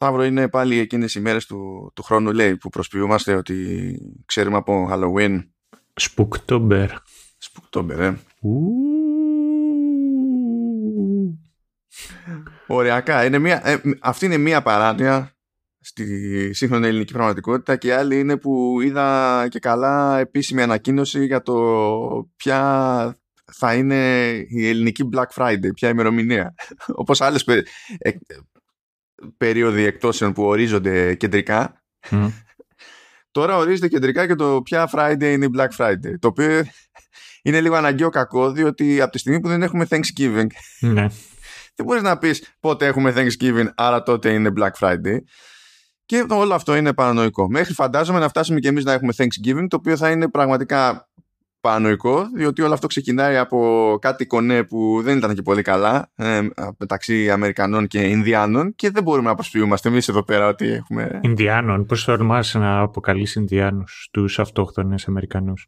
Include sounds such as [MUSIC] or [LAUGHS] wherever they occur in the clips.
Ταύρο είναι πάλι εκείνες οι μέρες του, του χρόνου λέει που προσποιούμαστε ότι ξέρουμε από Halloween. Spooktober. Spooktober, ε. Ωριακά. Είναι μια, ε, αυτή είναι μια παράνοια στη σύγχρονη ελληνική πραγματικότητα και άλλη είναι που είδα και καλά επίσημη ανακοίνωση για το ποια θα είναι η ελληνική Black Friday, ποια ημερομηνία. [LAUGHS] Όπως άλλες πε, ε, περίοδοι εκτόσεων που ορίζονται κεντρικά. [LAUGHS] Τώρα ορίζεται κεντρικά και το ποια Friday είναι η Black Friday. Το οποίο είναι λίγο αναγκαίο κακό, διότι από τη στιγμή που δεν έχουμε Thanksgiving, ναι. [LAUGHS] δεν μπορείς να πεις πότε έχουμε Thanksgiving, άρα τότε είναι Black Friday. Και όλο αυτό είναι παρανοϊκό. Μέχρι φαντάζομαι να φτάσουμε και εμείς να έχουμε Thanksgiving, το οποίο θα είναι πραγματικά παρανοϊκό, διότι όλο αυτό ξεκινάει από κάτι κονέ που δεν ήταν και πολύ καλά ε, μεταξύ Αμερικανών και Ινδιάνων και δεν μπορούμε να προσποιούμαστε εμείς εδώ πέρα ότι έχουμε. Ινδιάνων, πώς τολμά να αποκαλείς Ινδιάνους τους αυτόχθονες Αμερικανούς;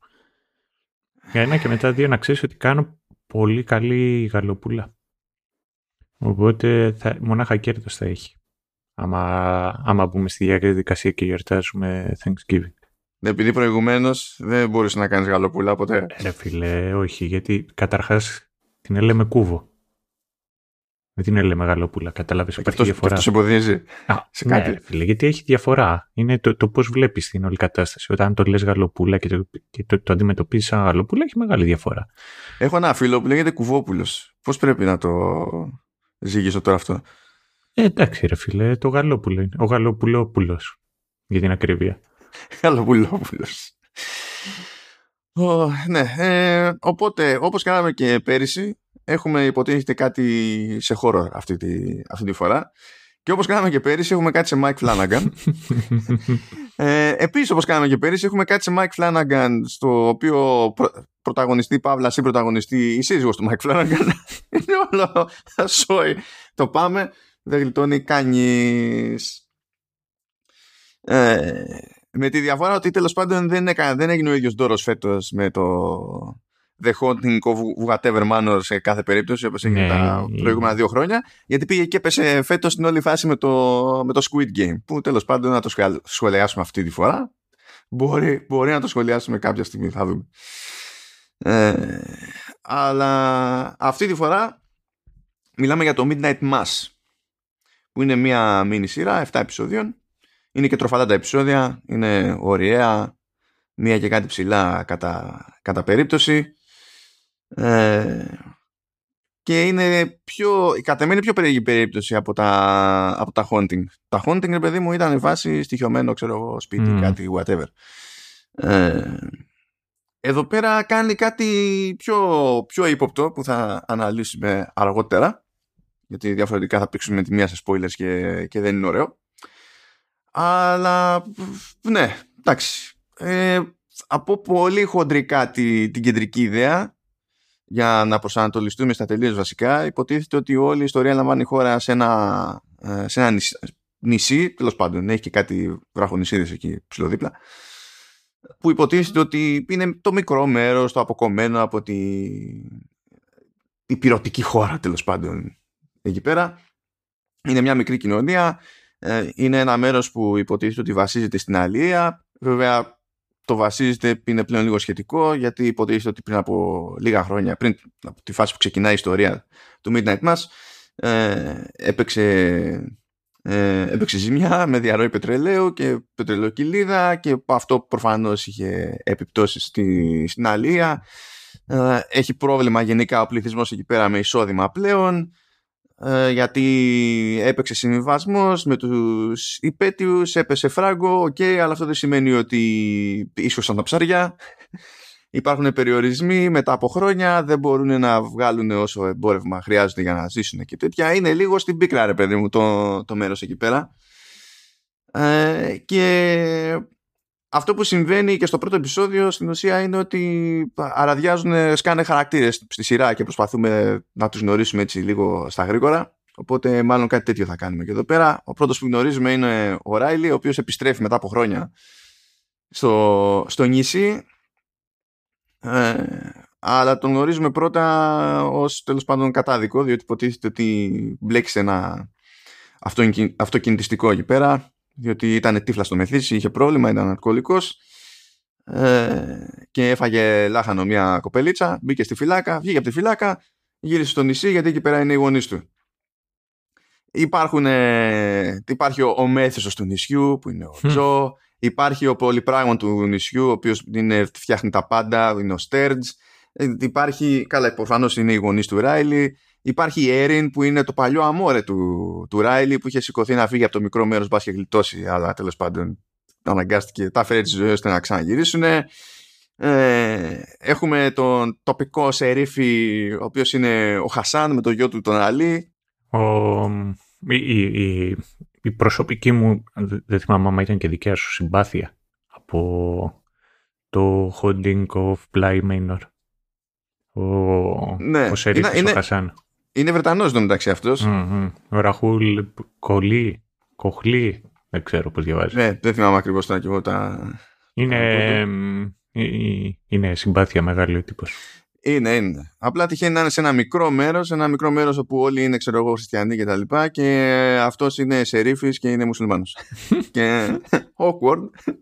Για ένα και μετά δύο να ξέρεις ότι κάνω πολύ καλή γαλοπούλα. Οπότε θα, μονάχα κέρδος θα έχει. Άμα, άμα μπούμε στη διαδικασία και γιορτάζουμε Thanksgiving. Ναι, επειδή προηγουμένως δεν μπορούσε να κάνεις γαλοπούλα ποτέ. Ρε φίλε, όχι, γιατί καταρχάς την έλεμε κούβο. Δεν την έλεμε γαλοπούλα, κατάλαβες. Υπάρχει διαφορά. Αυτό εμποδίζει. Α, σε κάτι. Ναι, φίλε, γιατί έχει διαφορά. Είναι το, το πώς βλέπεις την όλη κατάσταση. Όταν το λες γαλοπούλα και το, και το, το αντιμετωπίζεις σαν γαλοπούλα, έχει μεγάλη διαφορά. Έχω ένα φίλο που λέγεται Κουβόπουλος. Πώς πρέπει να το ζήγησω τώρα αυτό; Ε, εντάξει, ρε φίλε, το γαλόπουλο είναι. Ο γαλοπουλόπουλος. Για την ακρίβεια. Καλοπουλόπουλος. Oh, ναι, ε, οπότε όπως κάναμε και πέρυσι έχουμε υποτίθεται κάτι σε χώρο αυτή τη, αυτή τη φορά. Και όπως κάναμε και πέρυσι έχουμε κάτι σε Mike Flanagan. Ε, Επίσης όπως κάναμε και πέρυσι έχουμε κάτι σε Mike Flanagan στο οποίο προ, πρωταγωνιστή Παύλα ή πρωταγωνιστή η σύζυγος του Mike Flanagan. [LAUGHS] Είναι όλο σόι. Το πάμε δεν γλιτώνει κανείς. Ε, με τη διαφορά ότι τέλος πάντων δεν, έκανε, δεν έγινε ο ίδιος δώρος φέτος με το The Haunting of Whatever Manor σε κάθε περίπτωση όπως έγινε ναι, τα ναι. προηγούμενα δύο χρόνια. Γιατί πήγε και έπεσε φέτος στην όλη φάση με το, με το Squid Game. Που τέλος πάντων να το σχολιάσουμε αυτή τη φορά. Μπορεί, μπορεί να το σχολιάσουμε κάποια στιγμή, θα δούμε. Ε, αλλά αυτή τη φορά μιλάμε για το Midnight Mass που είναι μια μίνι σειρά 7 επεισόδιων είναι και τροφατά τα επεισόδια, είναι ωραία, μία και κάτι ψηλά κατά, κατά περίπτωση. Ε, και είναι πιο, κατά μένα πιο περίεργη περίπτωση από τα, από τα haunting. Τα haunting, ρε παιδί μου, ήταν βάση στοιχειωμένο, ξέρω εγώ, σπίτι, κάτι, whatever. Ε, εδώ πέρα κάνει κάτι πιο, πιο ύποπτο που θα αναλύσουμε αργότερα γιατί διαφορετικά θα πήξουμε τη μία σε spoilers και, και δεν είναι ωραίο. Αλλά ναι, εντάξει. Ε, από πολύ χοντρικά τη, την κεντρική ιδέα για να προσανατολιστούμε στα τελείως βασικά υποτίθεται ότι όλη η ιστορία λαμβάνει χώρα σε ένα, ε, σε ένα νησί, νησί τέλος πάντων έχει και κάτι βραχονισίδες εκεί ψηλοδίπλα που υποτίθεται ότι είναι το μικρό μέρος το αποκομμένο από τη, η πυρωτική χώρα τέλος πάντων εκεί πέρα είναι μια μικρή κοινωνία ε, είναι ένα μέρος που υποτίθεται ότι βασίζεται στην Αλία. Βέβαια το βασίζεται είναι πλέον λίγο σχετικό γιατί υποτίθεται ότι πριν από λίγα χρόνια, πριν από τη φάση που ξεκινάει η ιστορία του Midnight Mass ε, έπαιξε, ε, έπαιξε ζημιά με διαρροή πετρελαίου και πετρελαιοκηλίδα και αυτό προφανώς είχε επιπτώσεις στη, στην αλιεία. Ε, έχει πρόβλημα γενικά ο πληθυσμός εκεί πέρα με εισόδημα πλέον ε, γιατί έπαιξε συμβιβασμός με τους υπαίτιους, έπεσε φράγκο, οκέι, αλλά αυτό δεν σημαίνει ότι ίσως τα ψαριά. Υπάρχουν περιορισμοί μετά από χρόνια, δεν μπορούν να βγάλουν όσο εμπόρευμα χρειάζεται για να ζήσουν και τέτοια. Είναι λίγο στην πίκρα, ρε παιδί μου, το, το μέρος εκεί πέρα. Ε, και αυτό που συμβαίνει και στο πρώτο επεισόδιο στην ουσία είναι ότι αραδιάζουν, σκάνε χαρακτήρες στη σειρά και προσπαθούμε να τους γνωρίσουμε έτσι λίγο στα γρήγορα. Οπότε μάλλον κάτι τέτοιο θα κάνουμε και εδώ πέρα. Ο πρώτος που γνωρίζουμε είναι ο Ράιλι, ο οποίος επιστρέφει μετά από χρόνια στο, στο νησί. Ε, αλλά τον γνωρίζουμε πρώτα ως τέλος πάντων κατάδικο, διότι υποτίθεται ότι μπλέξει ένα αυτοκινητιστικό εκεί πέρα διότι ήταν τύφλα στο μεθύσι, είχε πρόβλημα, ήταν αλκοολικός. Ε, και έφαγε λάχανο μια κοπελίτσα, μπήκε στη φυλάκα, βγήκε από τη φυλάκα, γύρισε στο νησί γιατί εκεί πέρα είναι οι γονείς του. Υπάρχουν, ε, υπάρχει ο, ο μέθησος του νησιού που είναι ο Τζο, υπάρχει ο πολυπράγμον του νησιού ο οποίος είναι, φτιάχνει τα πάντα, είναι ο Στέρτζ, ε, υπάρχει, καλά προφανώς είναι οι γονείς του Ράιλι, Υπάρχει η Έριν που είναι το παλιό αμόρε του, του Ράιλι που είχε σηκωθεί να φύγει από το μικρό μέρος μπα και γλιτώσει, αλλά τέλος πάντων αναγκάστηκε, τα φέρε τη ζωή ώστε να ξαναγυρίσουν. Ε, έχουμε τον τοπικό σερίφη, ο οποίος είναι ο Χασάν με το γιο του τον Αλή. Ο, η, η, η, προσωπική μου, δεν θυμάμαι αν ήταν και δικιά σου συμπάθεια από το Holding of Bly Manor. Ο, ναι, ο σερίφης είναι, ο Χασάν. Είναι Βρετανός το μεταξύ αυτός. Ο Ραχούλ Κολί, Κοχλή, δεν ξέρω πώς διαβάζει. Ναι, δεν θυμάμαι ακριβώς τώρα και εγώ τα. Είναι, είναι συμπάθεια μεγάλη ο τύπος. Είναι, είναι. Απλά τυχαίνει να είναι σε ένα μικρό μέρος, ένα μικρό μέρος όπου όλοι είναι, ξέρω εγώ, χριστιανοί και τα λοιπά και αυτός είναι σερίφης και είναι μουσουλμάνος. [LAUGHS] και [LAUGHS] awkward.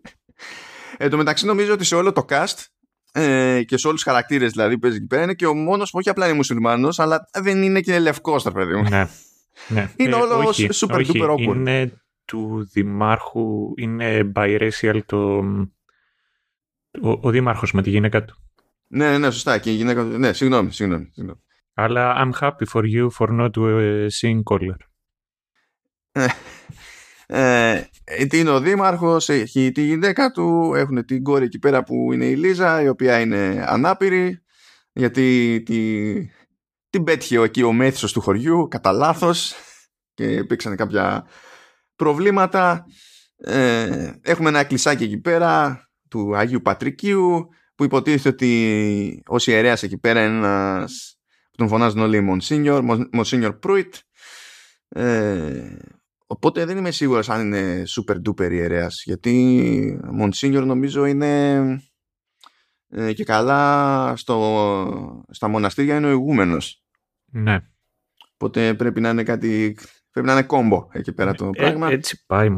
Εν τω μεταξύ νομίζω ότι σε όλο το cast ε, και σε όλους τους χαρακτήρες δηλαδή που παίζει εκεί πέρα είναι και ο μόνος που όχι απλά είναι μουσουλμάνος, αλλά δεν είναι και λευκός, τα παιδί μου. Ναι. ναι. [LAUGHS] Είναι ε, όλος όχι, super όχι, duper awkward. Είναι του δημάρχου, είναι biracial το. Ο, ο δήμαρχος με τη γυναίκα του. Ναι, ναι, ναι, σωστά. Και η γυναίκα του. Ναι, συγγνώμη, συγγνώμη. συγγνώμη. Αλλά I'm happy for you for not uh, seeing color. Ε, ε, είναι ο δήμαρχος, έχει τη γυναίκα του, έχουν την κόρη εκεί πέρα που είναι η Λίζα, η οποία είναι ανάπηρη, γιατί τη, την πέτυχε εκεί ο μέθησος του χωριού, κατά λάθος και υπήρξαν κάποια προβλήματα. Ε, έχουμε ένα κλεισάκι εκεί πέρα του Αγίου Πατρικίου που υποτίθεται ότι ως ιερέας εκεί πέρα είναι ένας που τον φωνάζουν όλοι Μονσίνιορ, Μονσίνιορ Προύιτ ε, Οπότε δεν είμαι σίγουρος αν είναι super duper ιερέας γιατί Monsignor νομίζω είναι ε, και καλά στο, στα μοναστήρια είναι ο ηγούμενος. Ναι. Οπότε πρέπει να είναι κάτι, πρέπει να είναι κόμπο εκεί πέρα το ε, πράγμα. έτσι, πάει,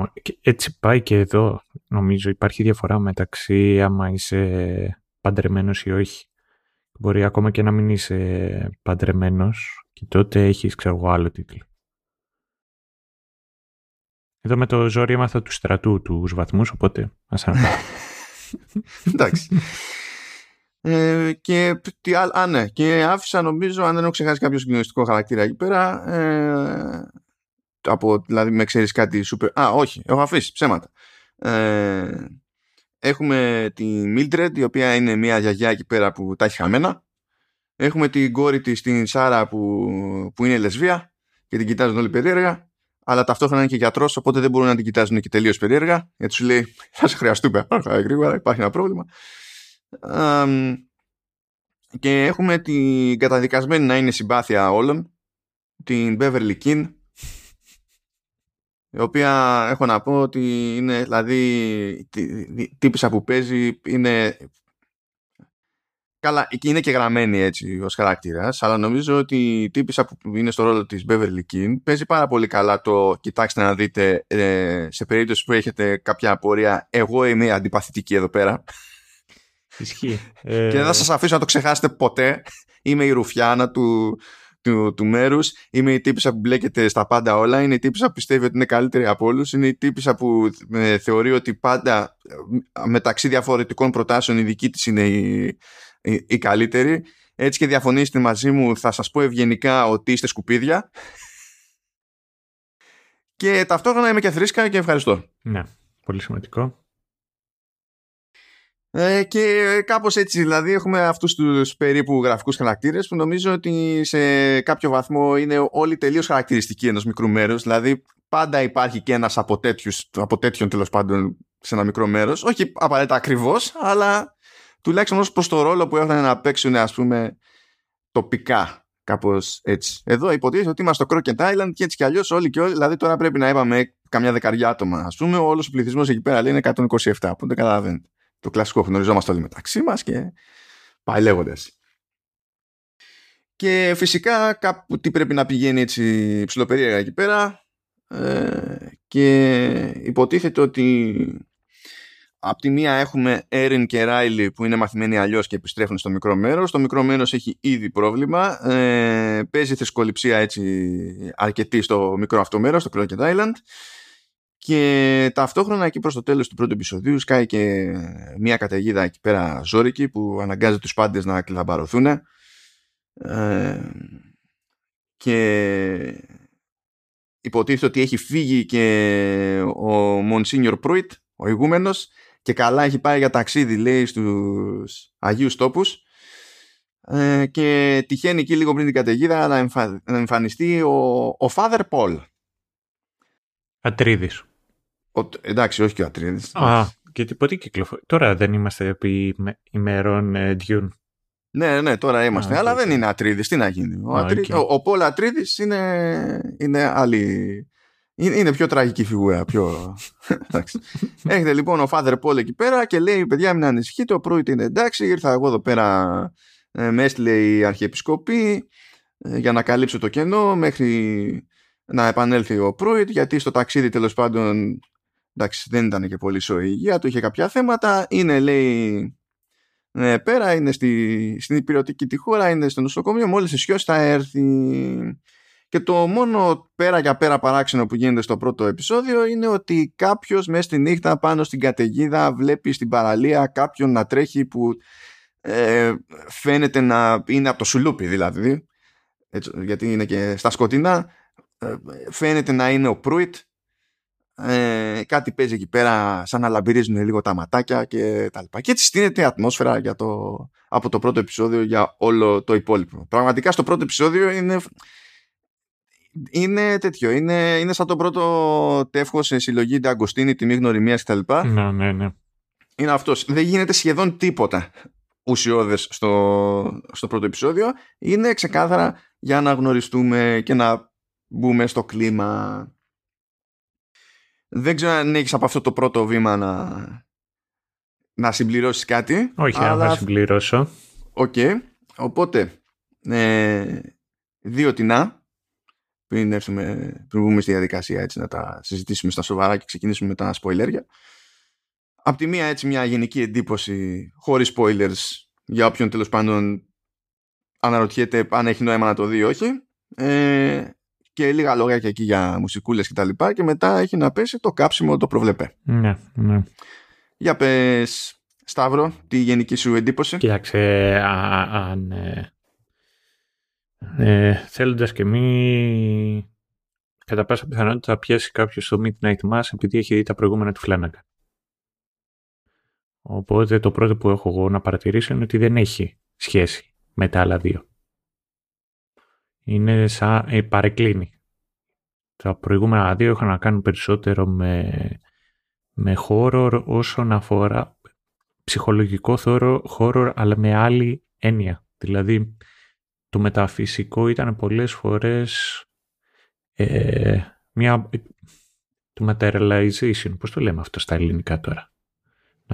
έτσι πάει και εδώ νομίζω υπάρχει διαφορά μεταξύ άμα είσαι παντρεμένος ή όχι. Μπορεί ακόμα και να μην είσαι παντρεμένος και τότε έχεις ξέρω εγώ άλλο τίτλο. Εδώ με το ζόρι έμαθα του στρατού τους βαθμούς, οπότε ας [LAUGHS] αναπάρω. Εντάξει. Ε, και, τι άλλο, α, ναι, και άφησα νομίζω, αν δεν έχω ξεχάσει κάποιο συγκλονιστικό χαρακτήρα εκεί πέρα, ε, από, δηλαδή με ξέρεις κάτι super... Α, όχι, έχω αφήσει ψέματα. Ε, έχουμε τη Mildred, η οποία είναι μια γιαγιά εκεί πέρα που τα έχει χαμένα. Έχουμε την κόρη της, την Σάρα, που, που είναι λεσβία και την κοιτάζουν όλοι περίεργα αλλά ταυτόχρονα είναι και γιατρός, οπότε δεν μπορούν να την κοιτάζουν και τελείως περίεργα, γιατί σου λέει θα σε χρειαστούμε. γρήγορα, υπάρχει ένα πρόβλημα. Και έχουμε την καταδικασμένη να είναι συμπάθεια όλων, την Beverly King, η οποία έχω να πω ότι είναι, δηλαδή, τύπησα που παίζει είναι Καλά, είναι και γραμμένη έτσι ως χαρακτήρας, αλλά νομίζω ότι η τύπησα που είναι στο ρόλο της Beverly King παίζει πάρα πολύ καλά το κοιτάξτε να δείτε ε, σε περίπτωση που έχετε κάποια απορία. Εγώ είμαι αντιπαθητική εδώ πέρα. Ισχύει. [LAUGHS] και δεν θα σας αφήσω να το ξεχάσετε ποτέ. Είμαι η ρουφιάνα του, του, του μέρους. Είμαι η τύπησα που μπλέκεται στα πάντα όλα. Είναι η τύπησα που πιστεύει ότι είναι καλύτερη από όλους. Είναι η τύπησα που ε, θεωρεί ότι πάντα ε, μεταξύ διαφορετικών προτάσεων η δική της είναι η, η, καλύτερη. Έτσι και διαφωνήσετε μαζί μου θα σας πω ευγενικά ότι είστε σκουπίδια. Και ταυτόχρονα είμαι και θρήσκα και ευχαριστώ. Ναι, πολύ σημαντικό. Ε, και κάπως έτσι δηλαδή έχουμε αυτούς τους περίπου γραφικούς χαρακτήρες που νομίζω ότι σε κάποιο βαθμό είναι όλοι τελείως χαρακτηριστικοί ενός μικρού μέρους δηλαδή πάντα υπάρχει και ένας από, τέτοιους, από τέτοιον τέλος πάντων σε ένα μικρό μέρος όχι απαραίτητα ακριβώς αλλά τουλάχιστον ως προς το ρόλο που έχουν να παίξουν ας πούμε τοπικά κάπως έτσι. Εδώ υποτίθεται ότι είμαστε στο Crockett Island και έτσι κι αλλιώς όλοι και όλοι, δηλαδή τώρα πρέπει να είπαμε καμιά δεκαριά άτομα ας πούμε, όλος ο πληθυσμός εκεί πέρα λέει είναι 127, που δεν καταλαβαίνετε. Το κλασικό γνωριζόμαστε όλοι μεταξύ μας και πάει λέγοντας. Και φυσικά κάπου τι πρέπει να πηγαίνει έτσι ψηλοπερίεργα εκεί πέρα. ε, και υποτίθεται ότι από τη μία έχουμε Έριν και Ράιλι που είναι μαθημένοι αλλιώς και επιστρέφουν στο μικρό μέρος. Το μικρό μέρος έχει ήδη πρόβλημα. Ε, παίζει θρησκοληψία έτσι αρκετή στο μικρό αυτό μέρος, στο Crockett Island. Και ταυτόχρονα εκεί προς το τέλος του πρώτου επεισοδίου σκάει και μια καταιγίδα εκεί πέρα ζώρικη που αναγκάζει τους πάντες να κλειδαμπαρωθούν. Ε, και υποτίθεται ότι έχει φύγει και ο Monsignor Pruitt, ο ηγούμενος, και καλά έχει πάει για ταξίδι, λέει, στους Αγίους Τόπους ε, και τυχαίνει εκεί λίγο πριν την καταιγίδα να, να εμφανιστεί ο, ο Father Paul. Ατρίδης. Ο, εντάξει, όχι και ο Ατρίδης. Α, και τίποτε κυκλοφορεί. Τώρα δεν είμαστε επί ημερών ε, Dune. Ναι, ναι, τώρα είμαστε. αλλά δεν είναι Ατρίδης. Τι να γίνει. Ο, okay. ο, ο Πολ Ατρίδης είναι, είναι άλλη... Είναι πιο τραγική φιγούρα. Πιο... Έχετε λοιπόν ο Father Paul εκεί πέρα και λέει: Παιδιά, μην ανησυχείτε. Ο πρώην είναι εντάξει. Ήρθα εγώ εδώ πέρα. Ε, μες έστειλε η Αρχιεπισκοπή ε, για να καλύψω το κενό μέχρι να επανέλθει ο Πρώην γιατί στο ταξίδι τέλος πάντων εντάξει, δεν ήταν και πολύ σοή υγεία του, είχε κάποια θέματα. Είναι λέει ναι, πέρα, είναι στη, στην υπηρετική τη χώρα, είναι στο νοσοκομείο. Μόλις ισιώσει θα έρθει. Και το μόνο πέρα για πέρα παράξενο που γίνεται στο πρώτο επεισόδιο είναι ότι κάποιος μέσα στη νύχτα πάνω στην καταιγίδα βλέπει στην παραλία κάποιον να τρέχει που ε, φαίνεται να είναι από το σουλούπι δηλαδή. Έτσι, γιατί είναι και στα σκοτεινά. Ε, φαίνεται να είναι ο Προύιτ ε, κάτι παίζει εκεί πέρα σαν να λαμπυρίζουν λίγο τα ματάκια και τα λοιπά. Και έτσι στείνεται η ατμόσφαιρα για το, από το πρώτο επεισόδιο για όλο το υπόλοιπο. Πραγματικά στο πρώτο επεισόδιο είναι, είναι τέτοιο. Είναι, είναι σαν το πρώτο τεύχος σε συλλογή Νταγκοστίνη, τιμή γνωριμίας κτλ. Ναι, ναι, ναι. Είναι αυτός. Δεν γίνεται σχεδόν τίποτα ουσιώδες στο, στο πρώτο επεισόδιο. Είναι ξεκάθαρα για να γνωριστούμε και να μπούμε στο κλίμα δεν ξέρω αν έχεις από αυτό το πρώτο βήμα να, να συμπληρώσεις κάτι. Όχι, αλλά... να συμπληρώσω. Οκέι. Okay. Οπότε, ε, δύο τινά, πριν, έρθουμε, πριν μπούμε στη διαδικασία έτσι, να τα συζητήσουμε στα σοβαρά και ξεκινήσουμε με τα σποϊλέρια. Απ' τη μία έτσι μια γενική εντύπωση, χωρίς spoilers, για όποιον τέλος πάντων αναρωτιέται αν έχει νόημα να το δει ή όχι. Ε, και λίγα λόγια και εκεί για μουσικούλες και τα λοιπά και μετά έχει να πέσει το κάψιμο το προβλεπέ. Ναι, ναι. Για πες Σταύρο, τη γενική σου εντύπωση. Κοίταξε, αν ε, ε, θέλοντας και μη κατά πάσα πιθανότητα θα πιάσει κάποιος το Midnight Mass επειδή έχει δει τα προηγούμενα του Φλάναγκα. Οπότε το πρώτο που έχω εγώ να παρατηρήσω είναι ότι δεν έχει σχέση με τα άλλα δύο είναι σαν ε, παρεκκλίνει. Τα προηγούμενα δύο είχαν να κάνουν περισσότερο με, με horror όσον αφορά ψυχολογικό χώρο, αλλά με άλλη έννοια. Δηλαδή το μεταφυσικό ήταν πολλές φορές ε, μια, το materialization. Πώς το λέμε αυτό στα ελληνικά τώρα;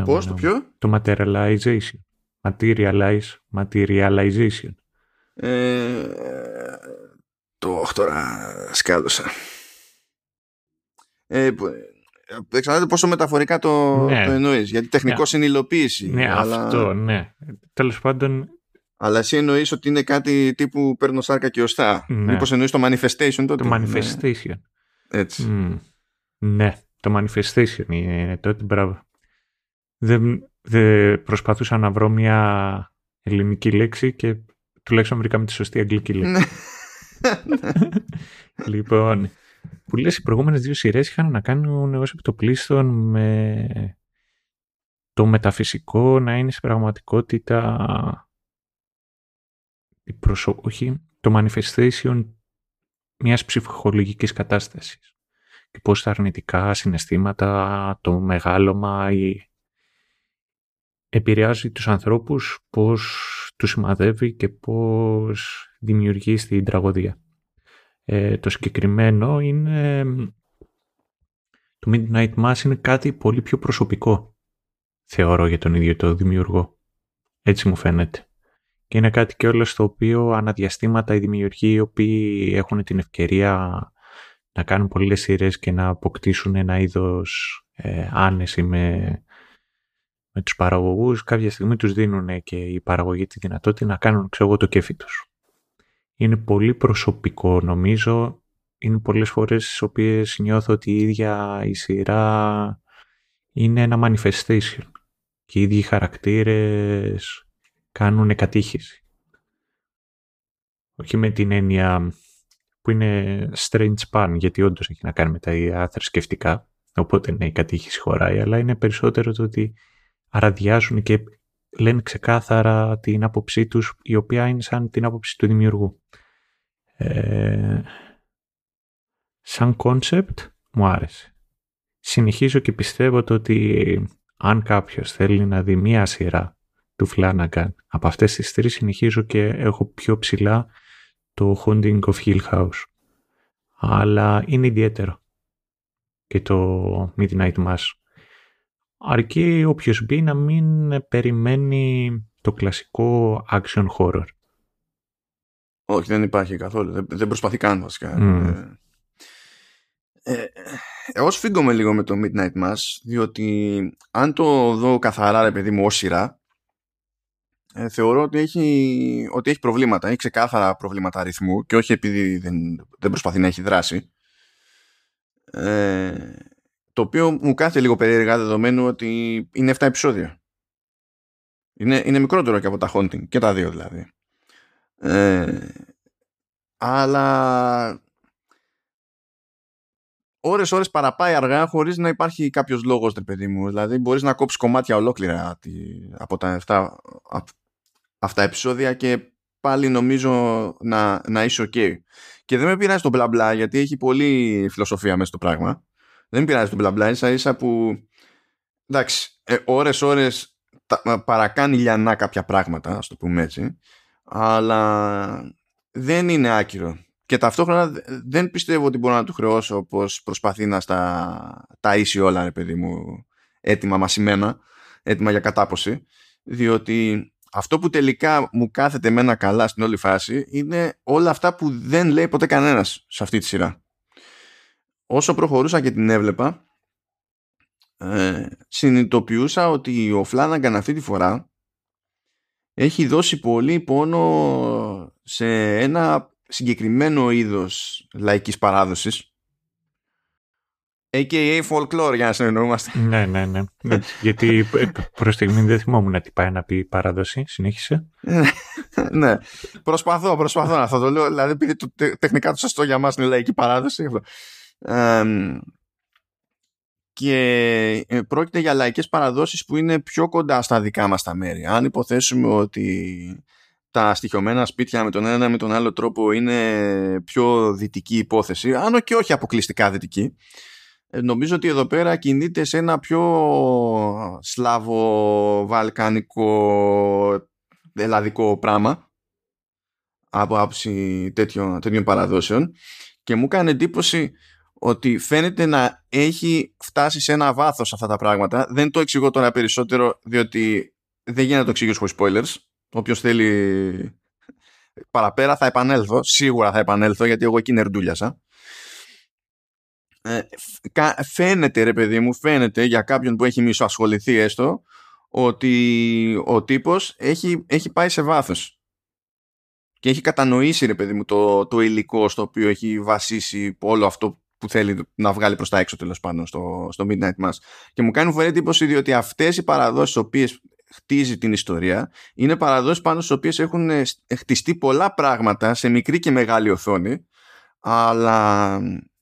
Πώς, το ποιο; Το materialization. Materialize, materialization. Ε, το τώρα σκάλωσα. Ε, Εξαρτάται πόσο μεταφορικά το, ναι. το εννοείς, γιατί τεχνικός ναι. είναι υλοποίηση. Ναι, αλλά... αυτό, ναι. Τέλος πάντων... Αλλά εσύ εννοείς ότι είναι κάτι τύπου παίρνω σάρκα και οστά. Ναι. Μήπως εννοείς το manifestation τότε; Το manifestation. Ναι. Έτσι. Ναι, το manifestation είναι τότε, μπράβο. Δεν, δεν προσπαθούσα να βρω μια ελληνική λέξη και τουλάχιστον βρήκαμε τη σωστή αγγλική λέξη. Ναι. [LAUGHS] λοιπόν, που λες οι προηγούμενες δύο σειρές είχαν να κάνουν ως επιτοπλίστων με το μεταφυσικό να είναι σε πραγματικότητα η προσω... όχι, το manifestation μιας ψυχολογικής κατάστασης και πώς τα αρνητικά συναισθήματα, το μεγάλωμα ή επηρεάζει τους ανθρώπους, πώς τους σημαδεύει και πώς δημιουργεί στην τραγωδία. Ε, το συγκεκριμένο είναι... Το Midnight Mass είναι κάτι πολύ πιο προσωπικό, θεωρώ, για τον ίδιο το δημιουργό. Έτσι μου φαίνεται. Και είναι κάτι και όλο στο οποίο αναδιαστήματα οι δημιουργοί οι οποίοι έχουν την ευκαιρία να κάνουν πολλές σειρές και να αποκτήσουν ένα είδος ε, άνεση με, με τους παραγωγούς. Κάποια στιγμή τους δίνουν και η παραγωγή τη δυνατότητα να κάνουν ξέρω, το κέφι τους. Είναι πολύ προσωπικό νομίζω. Είναι πολλές φορές στις οποίες νιώθω ότι η ίδια η σειρά είναι ένα manifestation και οι ίδιοι χαρακτήρες κάνουν κατήχηση. Όχι με την έννοια που είναι strange pan, γιατί όντως έχει να κάνει με τα θρησκευτικά, οπότε ναι, η κατήχηση χωράει, αλλά είναι περισσότερο το ότι αραδιάζουν και λένε ξεκάθαρα την άποψή τους, η οποία είναι σαν την άποψη του δημιουργού. Ε, σαν concept μου άρεσε. Συνεχίζω και πιστεύω το ότι αν κάποιος θέλει να δει μία σειρά του Flanagan από αυτές τις τρεις συνεχίζω και έχω πιο ψηλά το Haunting of Hill House. Αλλά είναι ιδιαίτερο και το Midnight Mass. Αρκεί όποιος μπει να μην περιμένει το κλασικό action horror. Όχι, δεν υπάρχει καθόλου. Δεν, προσπαθεί καν βασικά. Mm. Ε, ε, εγώ σφίγγομαι λίγο με το Midnight Mass, διότι αν το δω καθαρά, ρε παιδί μου, ως σειρά, ε, θεωρώ ότι έχει, ότι έχει προβλήματα. Έχει ξεκάθαρα προβλήματα αριθμού και όχι επειδή δεν, δεν προσπαθεί να έχει δράση. Ε, το οποίο μου κάθεται λίγο περίεργα δεδομένου ότι είναι 7 επεισόδια. Είναι, είναι μικρότερο και από τα Haunting και τα δύο δηλαδή. Ε, αλλά ώρες ώρες παραπάει αργά χωρίς να υπάρχει κάποιος λόγος ρε παιδί μου δηλαδή μπορείς να κόψεις κομμάτια ολόκληρα από τα 7 αυτά επεισόδια και πάλι νομίζω να, να είσαι ok. Και δεν με πειράζει το μπλα μπλα γιατί έχει πολύ φιλοσοφία μέσα στο πράγμα. Δεν με πειράζει το μπλα μπλα ίσα ίσα που εντάξει ε, ώρες ώρες παρακάνει λιανά κάποια πράγματα ας το πούμε έτσι αλλά δεν είναι άκυρο. Και ταυτόχρονα δεν πιστεύω ότι μπορώ να του χρεώσω όπως προσπαθεί να στα ταΐσει όλα ρε παιδί μου έτοιμα μασημένα έτοιμα για κατάποση διότι αυτό που τελικά μου κάθεται εμένα καλά στην όλη φάση είναι όλα αυτά που δεν λέει ποτέ κανένας σε αυτή τη σειρά. Όσο προχωρούσα και την έβλεπα ε, συνειδητοποιούσα ότι ο Φλάναγκαν αυτή τη φορά έχει δώσει πολύ πόνο σε ένα συγκεκριμένο είδος λαϊκής παράδοσης A.K.A. folklore για να συνεννοούμαστε. ναι, ναι, ναι. Γιατί προς στιγμή δεν θυμόμουν τι πάει να πει παράδοση. Συνέχισε. [LAUGHS] ναι. Προσπαθώ, προσπαθώ να θα το λέω. Δηλαδή επειδή το, τεχνικά το σωστό για μας είναι λαϊκή παράδοση. και ε, πρόκειται για λαϊκές παραδόσεις που είναι πιο κοντά στα δικά μας τα μέρη. Αν υποθέσουμε ότι τα στοιχειωμένα σπίτια με τον ένα με τον άλλο τρόπο είναι πιο δυτική υπόθεση, αν και όχι αποκλειστικά δυτική, ε, νομίζω ότι εδώ πέρα κινείται σε ένα πιο σλάβο βαλκανικό ελλαδικό πράγμα από άψη τέτοιων, τέτοιων παραδόσεων και μου έκανε εντύπωση ότι φαίνεται να έχει φτάσει σε ένα βάθος αυτά τα πράγματα δεν το εξηγώ τώρα περισσότερο διότι δεν γίνεται να το εξηγήσω χωρίς spoilers Όποιος θέλει παραπέρα θα επανέλθω. Σίγουρα θα επανέλθω γιατί εγώ εκεί νερντούλιασα. Ε, φαίνεται ρε παιδί μου, φαίνεται για κάποιον που έχει μισοασχοληθεί έστω ότι ο τύπος έχει, έχει πάει σε βάθος. Και έχει κατανοήσει ρε παιδί μου το, το υλικό στο οποίο έχει βασίσει όλο αυτό που θέλει να βγάλει προς τα έξω τέλος πάντων στο, στο Midnight Mass. Και μου κάνει φοβερή εντύπωση διότι αυτές οι παραδόσεις οποίες χτίζει την ιστορία είναι παραδόσεις πάνω στις οποίες έχουν ε, χτιστεί πολλά πράγματα σε μικρή και μεγάλη οθόνη αλλά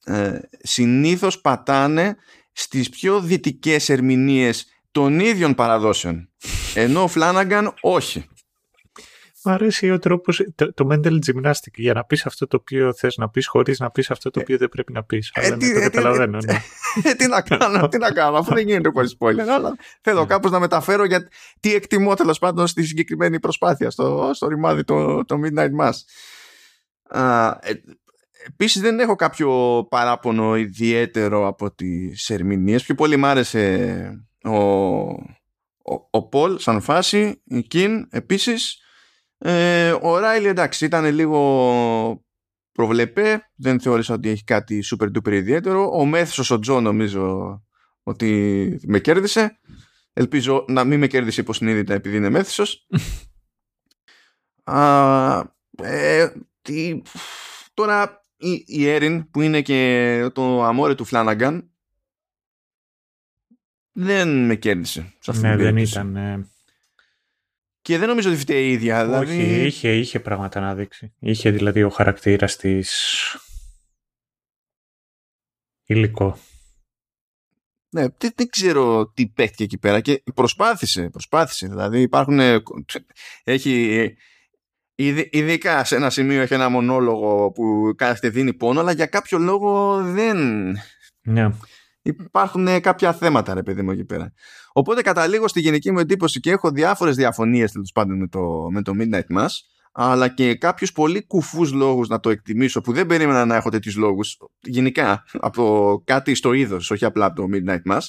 ε, συνήθως πατάνε στις πιο δυτικές ερμηνείες των ίδιων παραδόσεων ενώ ο Φλάναγκαν όχι Μ' αρέσει ο τρόπος, το, το mental gymnastic για να πεις αυτό το οποίο θες να πεις, χωρίς να πεις αυτό το οποίο δεν πρέπει να πεις. Ε, αλλά τι, το ε, καταλαβαίνω. Ναι. Ε, τι να κάνω, τι να κάνω, αφού δεν γίνεται πολύ spoiler. Αλλά θέλω ναι. κάπως να μεταφέρω για τι εκτιμώ τέλος πάντων στη συγκεκριμένη προσπάθεια, στο, στο ρημάδι το, το Midnight Mass. Ε, Επίσης δεν έχω κάποιο παράπονο ιδιαίτερο από τις ερμηνείες. Πιο πολύ μ' άρεσε ο, ο, ο Πολ σαν φάση, η Κιν επίσης ε, ο Ράιλι εντάξει ήταν λίγο προβλεπέ. Δεν θεώρησα ότι έχει κάτι super duper ιδιαίτερο. Ο Μέθσος ο Τζο νομίζω ότι με κέρδισε. Ελπίζω να μην με κέρδισε υποσυνείδητα επειδή είναι Μέθσος. [LAUGHS] Α, ε, τι, τώρα η, η Έριν που είναι και το αμόρε του Φλάναγκαν δεν με κέρδισε. Σε αυτή ναι, την δεν περίπτωση. ήταν. ε, Και δεν νομίζω ότι φταίει η ίδια. Όχι, Δηλαδή, είχε, είχε πράγματα να δείξει. Είχε δηλαδή ο χαρακτήρας της υλικό. ναι, δεν, δεν ξέρω τι παίχτηκε εκεί πέρα και προσπάθησε, προσπάθησε. Δηλαδή υπάρχουν, ε, έχει, ειδ- ειδικά σε ένα σημείο έχει ένα μονόλογο που κάθεται δίνει πόνο, αλλά για κάποιο λόγο δεν, Ναι. υπάρχουν ε, κάποια θέματα ρε παιδί μου εκεί πέρα. Οπότε καταλήγω στη γενική μου εντύπωση και έχω διάφορες διαφωνίες τέλος πάντων με το, με το Midnight Mass αλλά και κάποιους πολύ κουφούς λόγους να το εκτιμήσω που δεν περίμενα να έχω τέτοιους λόγους γενικά από κάτι στο είδος όχι απλά από το Midnight Mass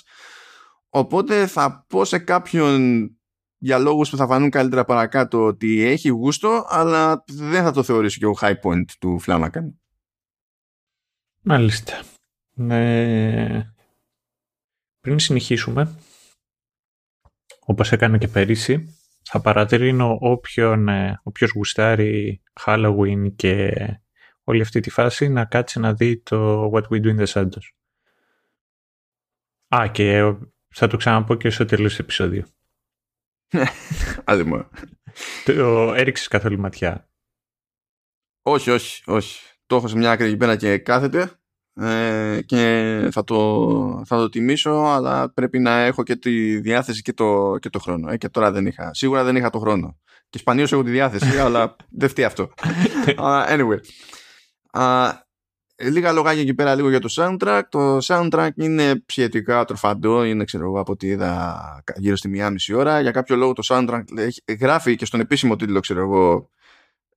οπότε θα πω σε κάποιον για λόγους που θα φανούν καλύτερα παρακάτω ότι έχει γούστο αλλά δεν θα το θεωρήσω και ο high point του Flanagan. Μάλιστα. Ναι. Πριν συνεχίσουμε, όπως έκανα και πέρυσι, θα παρατηρήσω όποιον, ε, όποιος γουστάρει Halloween και όλη αυτή τη φάση να κάτσει να δει το What We Do in the Shadows. Α, και ε, θα το ξαναπώ και στο τέλος του επεισόδιου. [LAUGHS] Άντε μου. Το έριξες καθόλου ματιά. Όχι, όχι, όχι. Το έχω σε μια άκρη εκεί πέρα και κάθεται ε, και θα το, θα το τιμήσω αλλά πρέπει να έχω και τη διάθεση και το, και το χρόνο. Ε, και τώρα δεν είχα. Σίγουρα δεν είχα το χρόνο. Και σπανίως έχω τη διάθεση [LAUGHS] αλλά δεν φταίει αυτό. [LAUGHS] Uh, anyway. Uh, λίγα λογάκια εκεί πέρα λίγο για το soundtrack. Το soundtrack είναι σχετικά τροφαντό. Είναι ξέρω εγώ από ό,τι είδα γύρω στη μία μισή ώρα. Για κάποιο λόγο το soundtrack έχει, γράφει και στον επίσημο τίτλο ξέρω εγώ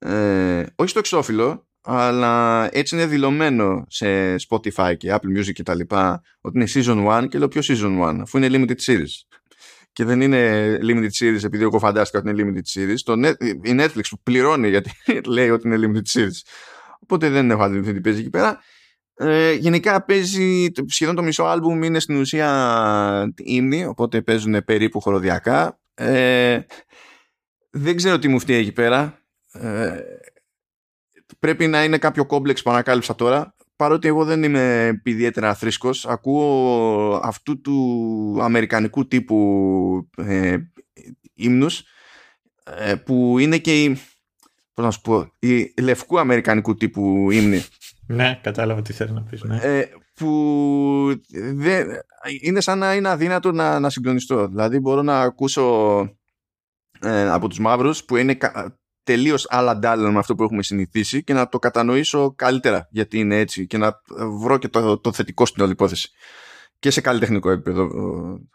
ε, όχι στο εξώφυλλο αλλά έτσι είναι δηλωμένο σε Spotify και Apple Music και τα λοιπά ότι είναι Season 1 και λέω ποιος Season 1 αφού είναι Limited Series και δεν είναι Limited Series επειδή εγώ φαντάστηκα ότι είναι Limited Series το Net, η Netflix που πληρώνει γιατί [LAUGHS] λέει ότι είναι Limited Series οπότε δεν έχω αντιληφθεί τι παίζει εκεί πέρα. Ε, γενικά παίζει σχεδόν το μισό άλμπουμ είναι στην ουσία ύμνη οπότε παίζουν περίπου χοροδιακά ε, δεν ξέρω τι μου φταίει εκεί πέρα. Ε, πρέπει να είναι κάποιο κόμπλεξ που ανακάλυψα τώρα. Παρότι εγώ δεν είμαι ιδιαίτερα θρήσκος ακούω αυτού του αμερικανικού τύπου ε, ύμνους ε, που είναι και η πώς να σου πω η λευκού αμερικανικού τύπου ύμνη Ναι, κατάλαβα τι θέλεις να πεις. Ναι. ε, που δεν, είναι σαν να είναι αδύνατο να, να συγκλονιστώ δηλαδή μπορώ να ακούσω ε, από τους μαύρους που είναι κα, τελείως άλλα ντάλλα με αυτό που έχουμε συνηθίσει και να το κατανοήσω καλύτερα γιατί είναι έτσι και να βρω και το, το θετικό στην όλη υπόθεση και σε καλλιτεχνικό επίπεδο ε,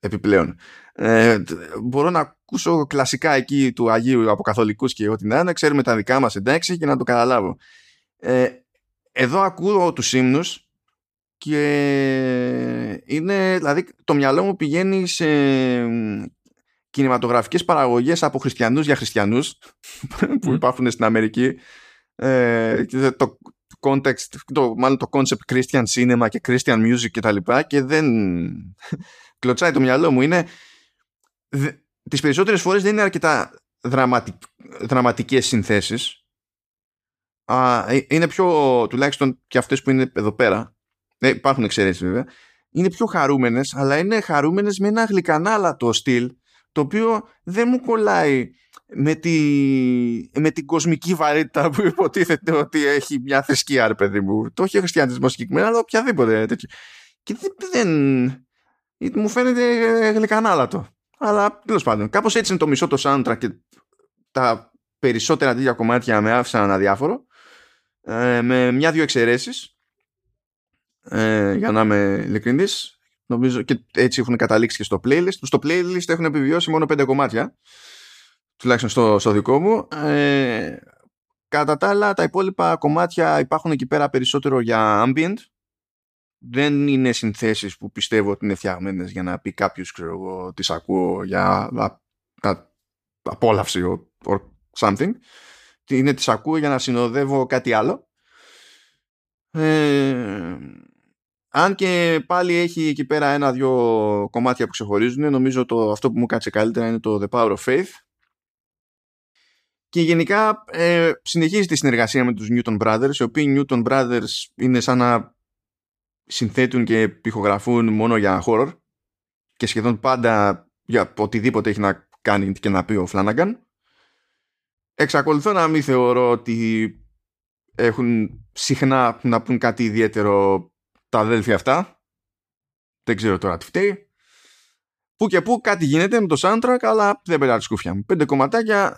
επιπλέον. Ε, μπορώ να ακούσω κλασικά εκεί του Αγίου από καθολικούς και ό,τι να είναι, ξέρουμε τα δικά μας εντάξει και να το καταλάβω. Ε, εδώ ακούω τους ύμνους και είναι, δηλαδή το μυαλό μου πηγαίνει σε κινηματογραφικές παραγωγές από χριστιανούς για χριστιανούς [LAUGHS] που υπάρχουν στην Αμερική ε, και το context, το, μάλλον το concept Christian cinema και Christian music και τα λοιπά και δεν κλωτσάει το μυαλό μου είναι δε, τις περισσότερες φορές δεν είναι αρκετά δραματικ, δραματικές συνθέσεις Α, είναι πιο τουλάχιστον και αυτές που είναι εδώ πέρα ε, υπάρχουν εξαιρέσεις βέβαια είναι πιο χαρούμενες αλλά είναι χαρούμενες με ένα γλυκανάλατο στυλ το οποίο δεν μου κολλάει με, τη, με την κοσμική βαρύτητα που υποτίθεται ότι έχει μια θρησκεία, ρε παιδί μου. Το έχει ο χριστιανισμός συγκεκριμένα, αλλά οποιαδήποτε τέτοιο. Και δεν. Μου φαίνεται γλυκανάλατο. Αλλά τέλος πάντων, κάπως έτσι είναι το μισό το soundtrack και τα περισσότερα αντίγεια κομμάτια με άφησαν αδιάφορο. Ε, με μια-δυο εξαιρέσεις. Ε, για να είμαι ειλικρινής, νομίζω και έτσι έχουν καταλήξει και στο playlist. Στο playlist έχουν επιβιώσει μόνο πέντε κομμάτια τουλάχιστον στο, στο δικό μου. Ε, κατά τα άλλα, τα υπόλοιπα κομμάτια υπάρχουν εκεί πέρα περισσότερο για ambient. Δεν είναι συνθέσεις που πιστεύω ότι είναι φτιαγμένες για να πει κάποιος, ξέρω εγώ, τις ακούω για να, να απόλαυση or, or something. Είναι τις ακούω για να συνοδεύω κάτι άλλο. Ε, αν και πάλι έχει εκεί πέρα ένα-δυο κομμάτια που ξεχωρίζουν, νομίζω το, αυτό που μου κάτσε καλύτερα είναι το The Power of Faith. Και γενικά ε, συνεχίζει τη συνεργασία με τους Newton Brothers, οι οποίοι Newton Brothers είναι σαν να συνθέτουν και πηχογραφούν μόνο για horror και σχεδόν πάντα για οτιδήποτε έχει να κάνει και να πει ο Φλάναγκαν. Εξακολουθώ να μην θεωρώ ότι έχουν συχνά να πούν κάτι ιδιαίτερο τα αδέλφια αυτά. Δεν ξέρω τώρα τι φταίει. Πού και πού κάτι γίνεται με το soundtrack, αλλά δεν πέρα τη σκούφια μου. Πέντε κομματάκια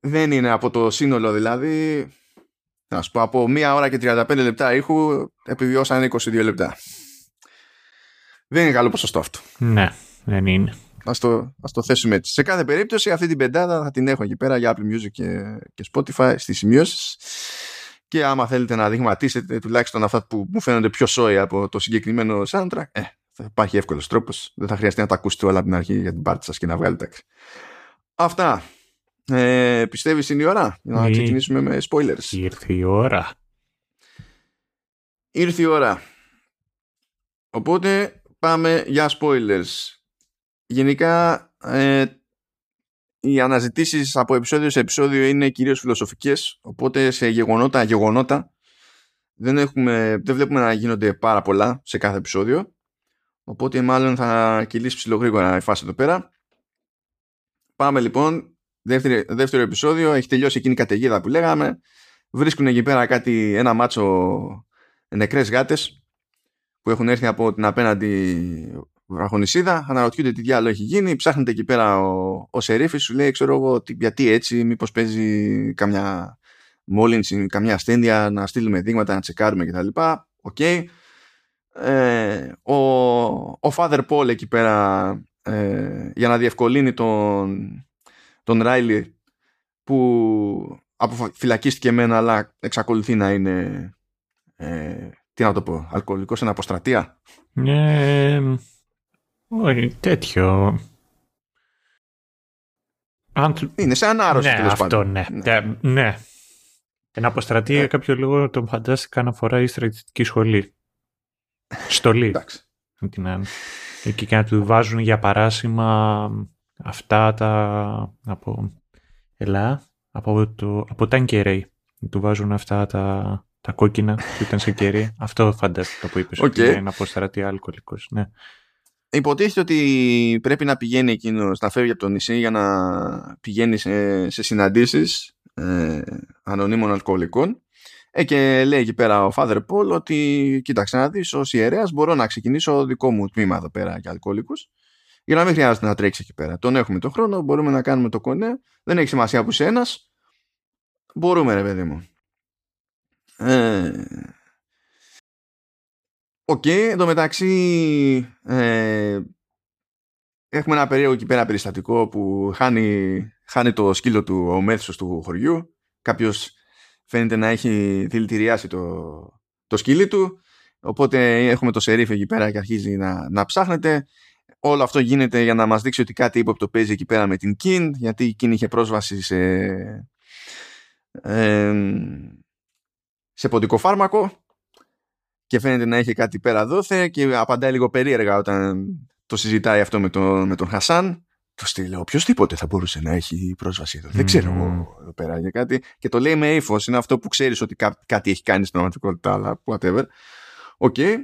δεν είναι από το σύνολο δηλαδή. Να σου πω, από μία ώρα και 35 λεπτά ήχου επιβιώσαν 22 λεπτά. Δεν είναι καλό ποσοστό αυτό. Ναι, δεν είναι. Ας το, ας το θέσουμε έτσι. Σε κάθε περίπτωση αυτή την πεντάδα θα την έχω εκεί πέρα για Apple Music και, και Spotify στις σημειώσεις και άμα θέλετε να δειγματίσετε τουλάχιστον αυτά που μου φαίνονται πιο σόι από το συγκεκριμένο soundtrack ε, θα υπάρχει εύκολος τρόπος δεν θα χρειαστεί να τα ακούσετε όλα από την αρχή για την πάρτι σας και να βγάλετε αυτά ε, πιστεύεις είναι η ώρα για να ξεκινήσουμε με spoilers; Ήρθε η ώρα. Ήρθε η ώρα. Οπότε πάμε για spoilers. Γενικά ε, οι αναζητήσεις από επεισόδιο σε επεισόδιο είναι κυρίως φιλοσοφικές οπότε σε γεγονότα γεγονότα δεν, έχουμε, δεν βλέπουμε να γίνονται πάρα πολλά σε κάθε επεισόδιο. Οπότε μάλλον θα κυλήσει ψηλογρήγορα η φάση εδώ πέρα. Πάμε λοιπόν δεύτερο, δεύτερο επεισόδιο έχει τελειώσει εκείνη η καταιγίδα που λέγαμε βρίσκουν εκεί πέρα κάτι ένα μάτσο νεκρές γάτες που έχουν έρθει από την απέναντι βραχονισίδα, αναρωτιούνται τι διάλογο έχει γίνει, ψάχνεται εκεί πέρα ο, ο Σερίφης, σου λέει ξέρω εγώ γιατί έτσι, μήπως παίζει καμιά μόλυνση, καμιά ασθένεια, να στείλουμε δείγματα, να τσεκάρουμε κτλ. Οκέι. Okay. Ε, ο, ο Father Paul εκεί πέρα ε, για να διευκολύνει τον, τον Riley που αποφυλακίστηκε μεν αλλά εξακολουθεί να είναι ε, τι να το πω, αλκοολικός σε αποστρατεία. Ναι, όχι, τέτοιο. Είναι σαν άρρωστο ναι, αυτό, πάντων. Ναι, ναι. ναι. Εν αποστρατεία για κάποιο λόγο τον φαντάστηκα να φοράει στρατιωτική σχολή. Στολή. Εντάξει. Εκεί και να του βάζουν για παράσημα αυτά τα από ελά, από, το, από τα Του βάζουν αυτά τα, τα κόκκινα που ήταν σε κερί. [LAUGHS] Αυτό φαντάστηκα που είπες. Okay. Ότι είναι αποστρατεία αλκοολικός. Ναι υποτίθεται ότι πρέπει να πηγαίνει εκείνο να φεύγει από το νησί για να πηγαίνει σε, σε συναντήσεις ε, ανωνύμων αλκοολικών ε, και λέει εκεί πέρα ο Father Paul ότι κοίταξε να δεις ως ιερέας μπορώ να ξεκινήσω δικό μου τμήμα εδώ πέρα για αλκοολικούς για να μην χρειάζεται να τρέξει εκεί πέρα. Τον έχουμε τον χρόνο, μπορούμε να κάνουμε το κονέ, δεν έχει σημασία που είσαι ένας, μπορούμε ρε παιδί μου. Ε, Οκέι, okay, εν τω μεταξύ ε, έχουμε ένα περίεργο εκεί πέρα περιστατικό που χάνει, χάνει το σκύλο του ο μέθυσος του χωριού. Κάποιος φαίνεται να έχει δηλητηριάσει το, το σκύλι του. Οπότε έχουμε το σερίφ εκεί πέρα και αρχίζει να, να ψάχνεται. Όλο αυτό γίνεται για να μας δείξει ότι κάτι ύποπτο παίζει εκεί πέρα με την Κιν, γιατί η Κιν είχε πρόσβαση σε, ε, σε ποντικό φάρμακο και φαίνεται να έχει κάτι πέρα δόθε και απαντάει λίγο περίεργα όταν το συζητάει αυτό με τον, με τον Χασάν. Το στείλω, οποιοδήποτε θα μπορούσε να έχει πρόσβαση εδώ. Δεν ξέρω εγώ εδώ πέρα για κάτι. Και το λέει με ύφος. Είναι αυτό που ξέρεις ότι κάτι έχει κάνει στην πραγματικότητα, αλλά whatever. Ok. Okay.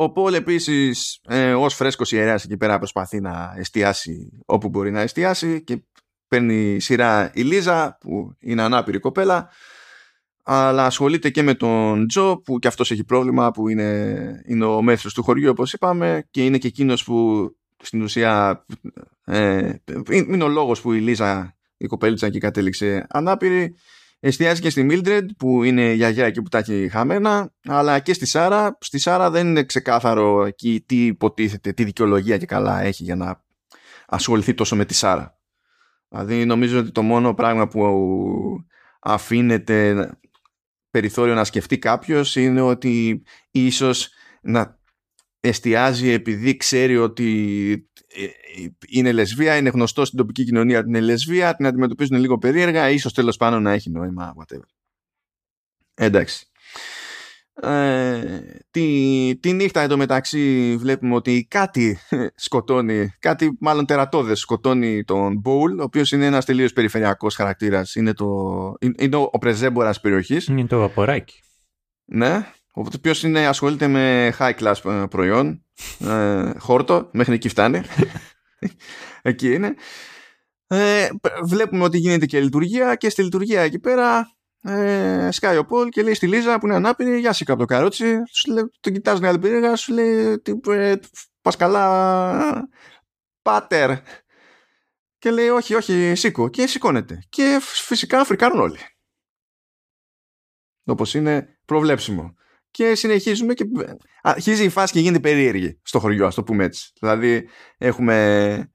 Ο Πολ επίσης, ε, ως φρέσκος ιερέας εκεί πέρα, προσπαθεί να εστιάσει όπου μπορεί να εστιάσει και παίρνει σειρά η Λίζα, που είναι ανάπηρη κοπέλα, αλλά ασχολείται και με τον Τζο που και αυτός έχει πρόβλημα που είναι, είναι ο μέθυσος του χωριού όπως είπαμε και είναι και εκείνος που στην ουσία ε, είναι ο λόγος που η Λίζα η κοπέλιτσα εκεί κατέληξε ανάπηρη εστιάζει και στη Μίλντρεντ που είναι η γιαγιά εκεί που τα έχει χαμένα αλλά και στη Σάρα. Στη Σάρα δεν είναι ξεκάθαρο εκεί τι υποτίθεται, τι δικαιολογία και καλά έχει για να ασχοληθεί τόσο με τη Σάρα. Δηλαδή νομίζω ότι το μόνο πράγμα που αφήνεται περιθώριο να σκεφτεί κάποιος είναι ότι ίσως να εστιάζει επειδή ξέρει ότι ε, είναι λεσβία, είναι γνωστό στην τοπική κοινωνία ότι είναι λεσβία, την αντιμετωπίζουν λίγο περίεργα, ίσως τέλος πάνω να έχει νόημα, whatever. Εντάξει. Ε, τη, τη νύχτα εντωμεταξύ βλέπουμε ότι κάτι [LAUGHS] σκοτώνει, κάτι μάλλον τερατώδες σκοτώνει τον Μπούλ, ο οποίος είναι ένας τελείως περιφερειακός χαρακτήρας. Είναι, το, είναι ο πρεζέμπορας περιοχής. Είναι το βαποράκι. Ναι, ο οποίος ασχολείται με high class προϊόν, ε, χόρτο, μέχρι εκεί φτάνει. [LAUGHS] εκεί είναι. Ε, βλέπουμε ότι γίνεται και λειτουργία και στη λειτουργία εκεί πέρα ε, σκάει ο Πολ και λέει στη Λίζα που είναι ανάπηρη «Γεια σου από το καρότσι». Σου λέει, τον κοιτάζει μια άλλη περίεργα, σου λέει τι, ε, «Πας καλά, πάτερ». Και λέει «Όχι, όχι, σήκω». Και σηκώνεται. Και φυσικά φρικάρουν όλοι. Όπως είναι προβλέψιμο. Και συνεχίζουμε και αρχίζει η φάση και γίνεται περίεργη στο χωριό, ας το πούμε έτσι. Δηλαδή έχουμε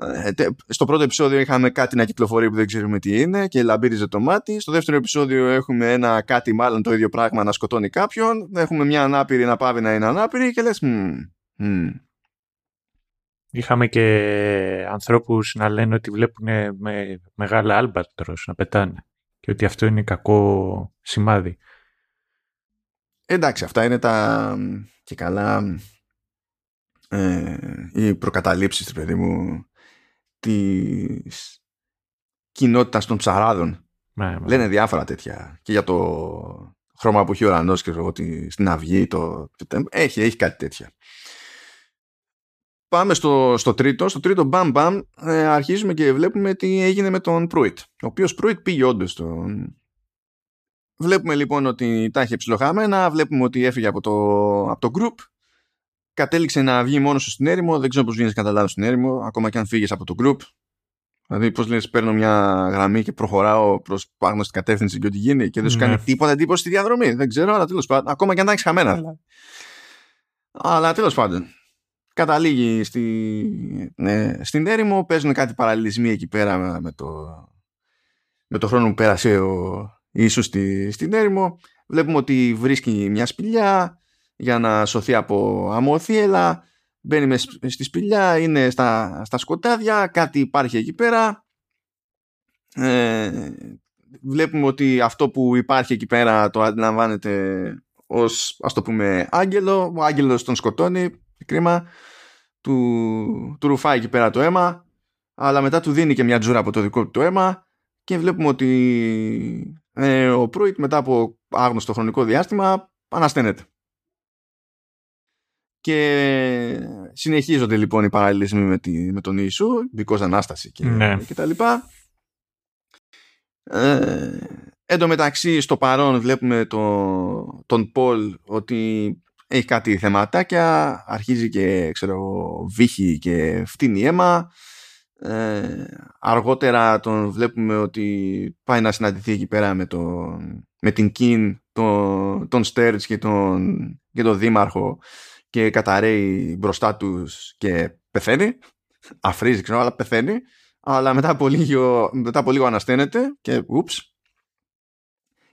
ε, στο πρώτο επεισόδιο είχαμε κάτι να κυκλοφορεί που δεν ξέρουμε τι είναι και λαμπύριζε το μάτι. Στο δεύτερο επεισόδιο έχουμε ένα κάτι μάλλον το ίδιο πράγμα να σκοτώνει κάποιον. Έχουμε μια ανάπηρη να πάβει να είναι ανάπηρη και λες Είχαμε και ανθρώπους να λένε ότι βλέπουν με μεγάλα άλμπατρος να πετάνε και ότι αυτό είναι κακό σημάδι. Εντάξει, αυτά είναι τα και καλά ε, οι προκαταλήψεις, παιδί μου, της κοινότητας των ψαράδων. Ναι, ναι. Λένε διάφορα τέτοια. Και για το χρώμα που έχει ο ουρανός και ότι στην αυγή το... Έχει, έχει κάτι τέτοια. Πάμε στο, στο τρίτο. Στο τρίτο μπαμ μπαμ ε, αρχίζουμε και βλέπουμε τι έγινε με τον Προύιτ. Ο οποίος Προύιτ πήγε όντως τον... Βλέπουμε λοιπόν ότι τα είχε ψιλοχάμενα, βλέπουμε ότι έφυγε από το, από το group κατέληξε να βγει μόνος σου στην έρημο. Δεν ξέρω πώς βγαίνει κατά λάθο στην έρημο, ακόμα και αν φύγεις από το group. Δηλαδή, πώς λες, παίρνω μια γραμμή και προχωράω προς πάνω στην κατεύθυνση και ό,τι γίνει και δεν σου κάνει ναι. τίποτα εντύπωση στη διαδρομή. Δεν ξέρω, αλλά τέλος πάντων, ακόμα και αν τα έχεις χαμένα. Αλλά τέλος πάντων, καταλήγει στη, ναι, στην έρημο, παίζουν κάτι παραλληλισμοί εκεί πέρα με το, με το χρόνο που πέρασε ο Ιησούς στη, στην έρημο. Βλέπουμε ότι βρίσκει μια σπηλιά, για να σωθεί από αμμοθίελα μπαίνει στη σπηλιά είναι στα, στα σκοτάδια κάτι υπάρχει εκεί πέρα. Ε, βλέπουμε ότι αυτό που υπάρχει εκεί πέρα το αντιλαμβάνεται ως ας το πούμε άγγελο. Ο άγγελος τον σκοτώνει κρίμα. Του, του ρουφάει εκεί πέρα το αίμα αλλά μετά του δίνει και μια τζούρα από το δικό του το αίμα και βλέπουμε ότι ε, ο Προύιτ μετά από άγνωστο χρονικό διάστημα ανασταίνεται και συνεχίζονται λοιπόν οι παραλληλισμοί με, τη, με τον Ιησού, because Ανάσταση και, ναι. και τα λοιπά. Ε, εν τω μεταξύ στο παρόν βλέπουμε το, τον Πολ ότι έχει κάτι θεματάκια, αρχίζει και ξέρω βύχει και φτύνει αίμα. Ε, αργότερα τον βλέπουμε ότι πάει να συναντηθεί εκεί πέρα με, τον, με την Κιν, τον, τον Στέρτς και τον, και τον Δήμαρχο και καταραίει μπροστά τους και πεθαίνει. Αφρίζει, ξέρω, αλλά πεθαίνει. Αλλά μετά από λίγο, μετά από λίγο ανασταίνεται και ούψ.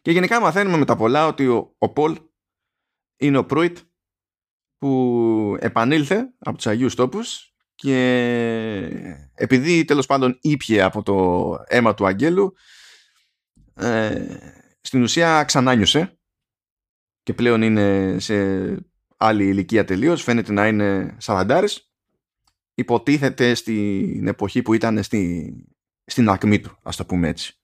Και γενικά μαθαίνουμε με τα πολλά ότι ο, ο Πολ είναι ο Προύιτ που επανήλθε από τους Αγίους Τόπους και επειδή τέλος πάντων ήπιε από το αίμα του Αγγέλου ε, στην ουσία ξανάνιωσε και πλέον είναι σε άλλη ηλικία τελείως, φαίνεται να είναι σαραντάρης, υποτίθεται στην εποχή που ήταν στη, στην ακμή του, ας το πούμε έτσι.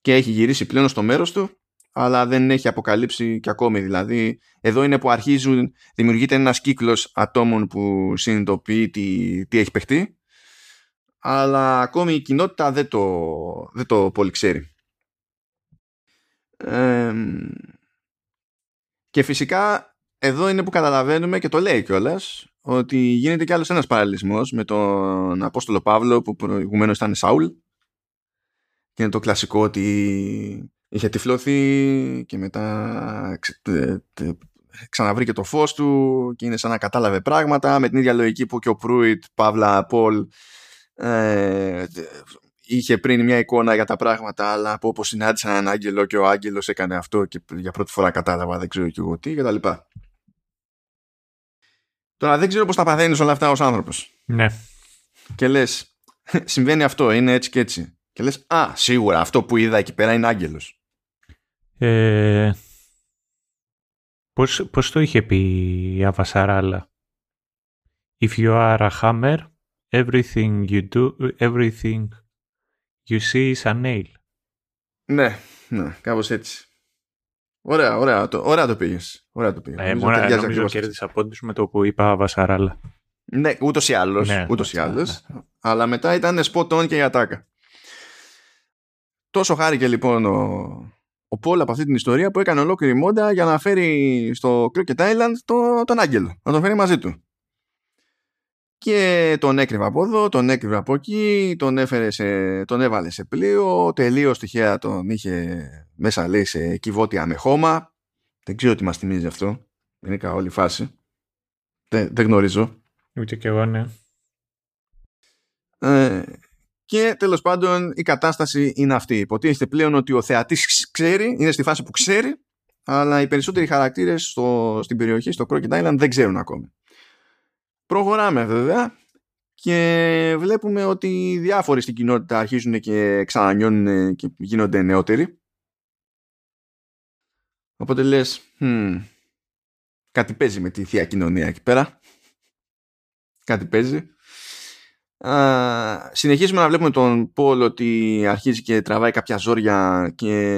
Και έχει γυρίσει πλέον στο μέρος του, αλλά δεν έχει αποκαλύψει και ακόμη. Δηλαδή, εδώ είναι που αρχίζουν, δημιουργείται ένας κύκλος ατόμων που συνειδητοποιεί τι, τι έχει παιχτεί, αλλά ακόμη η κοινότητα δεν το, δεν το πολύ ξέρει. και φυσικά εδώ είναι που καταλαβαίνουμε και το λέει κιόλας ότι γίνεται κι άλλος ένας παραλληλισμός με τον Απόστολο Παύλο που προηγουμένως ήταν Σάουλ και είναι το κλασικό ότι είχε τυφλωθεί και μετά ξαναβρήκε το φως του και είναι σαν να κατάλαβε πράγματα με την ίδια λογική που και ο Προύιτ, Παύλα, Πολ ε, είχε πριν μια εικόνα για τα πράγματα αλλά από όπως συνάντησαν έναν άγγελο και ο άγγελος έκανε αυτό και για πρώτη φορά κατάλαβα δεν ξέρω και εγώ τι και τα λοιπά. Τώρα δεν ξέρω πώς τα παθαίνεις όλα αυτά ως άνθρωπος. Ναι. Και λες, [LAUGHS] συμβαίνει αυτό, είναι έτσι και έτσι. Και λες, α, σίγουρα αυτό που είδα εκεί πέρα είναι άγγελος. Ε, πώς, πώς το είχε πει η Αβασαράλα. If you are a hammer, everything you do, everything you see is a nail. Ναι, ναι, κάπως έτσι. Ωραία, ωραία, το, ωραία το πήγες. Ωραία το πήγες. Ε, μόνο νομίζω, νομίζω κέρδισα πόντους με το που είπα Βασαράλα. Ναι, ούτως ή άλλως. Ναι, ούτως ή άλλως. Ναι. Αλλά μετά ήταν spot on και η ατάκα. Τόσο χάρηκε λοιπόν ο, ο Πολ από αυτή την ιστορία που έκανε ολόκληρη μόντα για να φέρει στο Crooked Island το, τον Άγγελο. Να τον φέρει μαζί του. Και τον έκρυβε από εδώ, τον έκρυβε από εκεί, τον, έφερε σε, τον έβαλε σε πλοίο, τελείως τυχαία τον είχε μέσα λέει σε κυβότια με χώμα. Δεν ξέρω τι μας θυμίζει αυτό. Είναι όλη φάση. Δεν, δεν γνωρίζω. Ούτε και εγώ, ναι. Ε, και τέλος πάντων η κατάσταση είναι αυτή. Υποτίθεται πλέον ότι ο θεατής ξέρει, είναι στη φάση που ξέρει, αλλά οι περισσότεροι χαρακτήρες στο, στην περιοχή, στο Crooked Island, δεν ξέρουν ακόμη. Προχωράμε βέβαια και βλέπουμε ότι οι διάφοροι στην κοινότητα αρχίζουν και ξανανιώνουν και γίνονται νεότεροι. Οπότε λες, hm, κάτι παίζει με τη θεία κοινωνία εκεί πέρα. Κάτι παίζει. Α, συνεχίζουμε να βλέπουμε τον Πολ ότι αρχίζει και τραβάει κάποια ζόρια και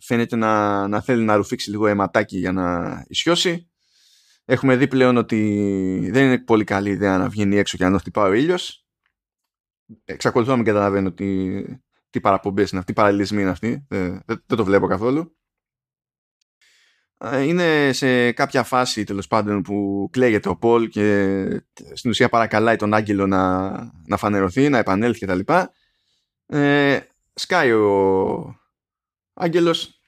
φαίνεται να, να θέλει να ρουφήξει λίγο αιματάκι για να ισιώσει. Έχουμε δει πλέον ότι δεν είναι πολύ καλή ιδέα να βγαίνει έξω και να χτυπάει ο ήλιος. Εξακολουθώ να μην καταλαβαίνω τι, τι παραπομπές είναι αυτή, τι παραλληλισμοί είναι αυτή. Δεν, δεν, το βλέπω καθόλου. Είναι σε κάποια φάση τέλος πάντων που κλαίγεται ο Πολ και στην ουσία παρακαλάει τον Άγγελο να, να φανερωθεί, να επανέλθει κτλ. Ε, σκάει ο Άγγελος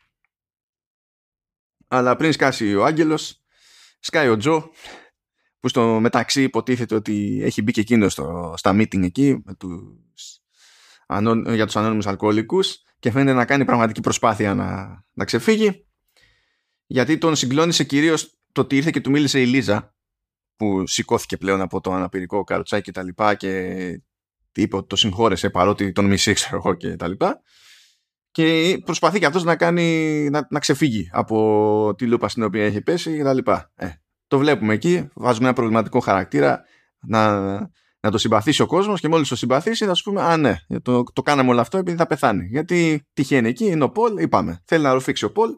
αλλά πριν σκάσει ο Άγγελος σκάει ο Τζο που στο μεταξύ υποτίθεται ότι έχει μπει και εκείνος στα meeting εκεί με τους, για τους ανώνυμους αλκοολικούς και φαίνεται να κάνει πραγματική προσπάθεια να, να ξεφύγει γιατί τον συγκλώνησε κυρίως το ότι ήρθε και του μίλησε η Λίζα που σηκώθηκε πλέον από το αναπηρικό καροτσάκι και τα λοιπά και είπε ότι το συγχώρεσε παρότι τον μισή ξέρω εγώ και τα λοιπά και προσπαθεί και αυτός να κάνει να, να ξεφύγει από τη λούπα στην οποία έχει πέσει και τα λοιπά. Ε, το βλέπουμε εκεί, βάζουμε ένα προβληματικό χαρακτήρα να, να το συμπαθήσει ο κόσμος και μόλις το συμπαθήσει θα σου πούμε «Α ναι, το, το κάναμε όλο αυτό επειδή θα πεθάνει». Γιατί τυχαίνει εκεί, είναι ο Πολ, είπαμε, θέλει να ρουφήξει ο Πολ,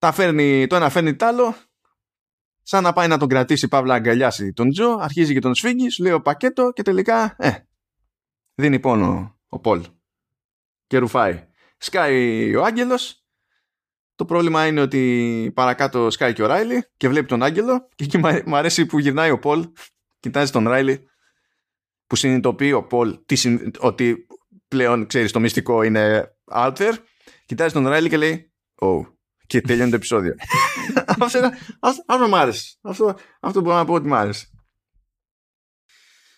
τα φέρνει, το ένα φέρνει το άλλο, σαν να πάει να τον κρατήσει παύλα αγκαλιάσει τον Τζο, αρχίζει και τον σφίγγει, σου λέει ο πακέτο και τελικά, ε, δίνει πόνο ο Πολ και ρουφάει. Σκάει ο Άγγελος. Το πρόβλημα είναι ότι παρακάτω σκάει και ο Ράιλι και βλέπει τον Άγγελο και εκεί μου αρέσει που γυρνάει ο Πολ, κοιτάζει τον Ράιλι που συνειδητοποιεί ο Πολ ότι πλέον ξέρεις το μυστικό είναι out there. Κοιτάζει τον Ράιλι και λέει oh και τελειώνει το επεισόδιο. [LAUGHS] αυτό, αυτό, μου άρεσε. Αυτό, αυτό μπορώ να πω ότι μου άρεσε.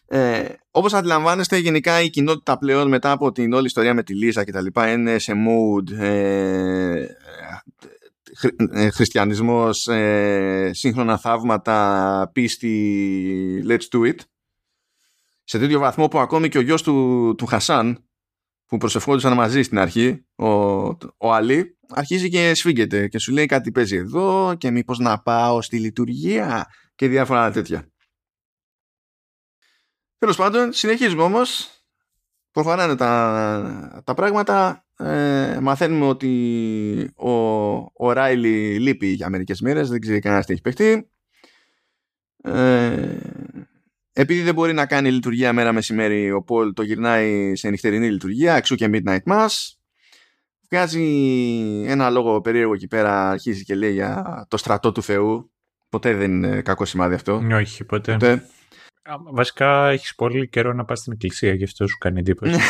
Ε, όπως αντιλαμβάνεστε γενικά η κοινότητα πλέον μετά από την όλη ιστορία με τη Λίζα και τα λοιπά είναι σε mood ε, ε, χριστιανισμός ε, σύγχρονα θαύματα πίστη let's do it σε τέτοιο βαθμό που ακόμη και ο γιος του, του Χασάν που προσευχόντουσαν μαζί στην αρχή ο, ο Αλή αρχίζει και σφίγγεται και σου λέει κάτι παίζει εδώ και μήπως να πάω στη λειτουργία και διάφορα τέτοια Τέλος πάντων, συνεχίζουμε όμως. Προχωράνε τα, τα πράγματα. Ε, μαθαίνουμε ότι ο, ο Ράιλι λείπει για μερικές μέρες, δεν ξέρει κανένας τι έχει παιχτεί. Ε, επειδή δεν μπορεί να κάνει λειτουργία μέρα μεσημέρι, ο Πολ το γυρνάει σε νυχτερινή λειτουργία, εξού και Midnight Mass. Βγάζει ένα λόγο περίεργο εκεί πέρα, αρχίζει και λέει για το στρατό του Θεού. Ποτέ δεν είναι κακό σημάδι αυτό. Όχι, ποτέ. ποτέ. Βασικά έχεις πολύ καιρό να πας στην εκκλησία, γι' αυτό σου κάνει εντύπωση. [LAUGHS]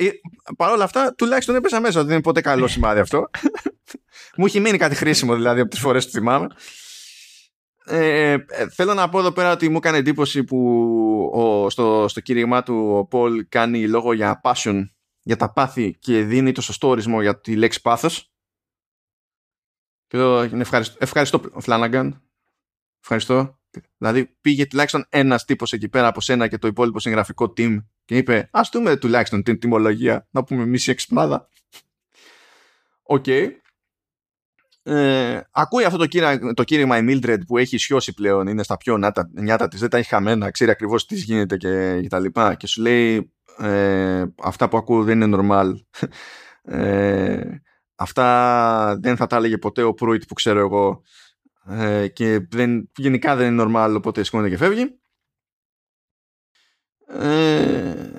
Ε, Παρ' όλα αυτά, τουλάχιστον έπεσα μέσα ότι δεν είναι ποτέ καλό σημάδι αυτό. [LAUGHS] Μου έχει μείνει κάτι χρήσιμο δηλαδή από τις φορές που θυμάμαι. Ε, ε, θέλω να πω εδώ πέρα ότι μου έκανε εντύπωση που ο, στο, στο κήρυγμά του ο Πολ κάνει λόγο για passion, για τα πάθη και δίνει το σωστό ορισμό για τη λέξη πάθος. Και εδώ ευχαριστώ, ευχαριστώ Φλάναγκαν. Ευχαριστώ. Δηλαδή πήγε τουλάχιστον ένας τύπος εκεί πέρα από σένα και το υπόλοιπο συγγραφικό team και είπε Α δούμε τουλάχιστον την τιμολογία να πούμε μισή εξυπνάδα. ok. Okay. Ε, ακούει αυτό το, κύρα, το κήρυμα η Mildred που έχει νιώσει πλέον, είναι στα πιο νιάτα, νιάτα της, δεν τα έχει χαμένα, ξέρει ακριβώς τι γίνεται και, και τα λοιπά. Και σου λέει ε, αυτά που ακούω δεν είναι normal. [LAUGHS] Ε, αυτά δεν θα τα έλεγε ποτέ ο Προύιτ που ξέρω εγώ ε, και δεν, γενικά δεν είναι normal οπότε σηκώνεται και φεύγει. Ε,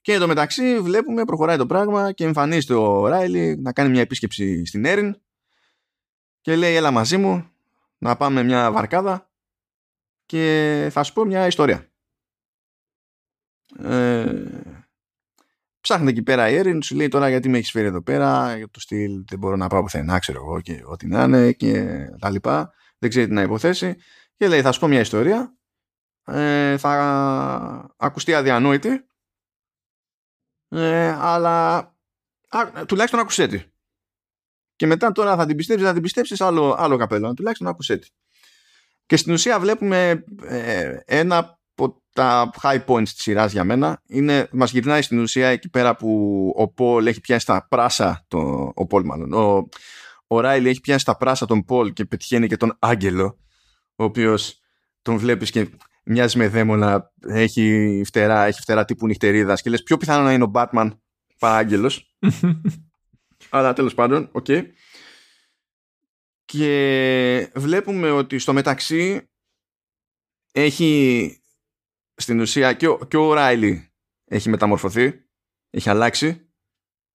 και εδώ μεταξύ βλέπουμε προχωράει το πράγμα και εμφανίζεται ο Ράιλι να κάνει μια επίσκεψη στην Έριν και λέει έλα μαζί μου να πάμε μια βαρκάδα και θα σου πω μια ιστορία. Ε, ψάχνει εκεί πέρα η Έριν, σου λέει τώρα γιατί με έχεις φέρει εδώ πέρα, για το στυλ δεν μπορώ να πάω πουθενά, ξέρω εγώ και ό,τι να είναι και τα λοιπά. Δεν ξέρει τι να υποθέσει. Και λέει θα σου πω μια ιστορία, ε, θα ακουστεί αδιανόητη, ε, αλλά α, τουλάχιστον ακουσέ τη. Και μετά τώρα θα την πιστέψεις, θα την πιστέψεις άλλο, άλλο καπέλο. Τουλάχιστον ακούσέ τη. Και στην ουσία βλέπουμε ε, ένα από τα high points της σειράς για μένα. Είναι, μας γυρνάει στην ουσία εκεί πέρα που ο Πολ έχει πιάσει τα πράσα, το, ο Πολ μάλλον, ο, ο Ράιλι έχει πιάσει στα πράσα τον Πολ και πετυχαίνει και τον Άγγελο, ο οποίος τον βλέπεις και μοιάζει με δαίμονα, έχει φτερά, έχει φτερά τύπου νυχτερίδας και λες πιο πιθανό να είναι ο Batman παρά Άγγελος. [LAUGHS] Αλλά τέλος πάντων, ok. Okay. Και βλέπουμε ότι στο μεταξύ έχει στην ουσία και ο, και ο Ράιλι έχει μεταμορφωθεί, έχει αλλάξει,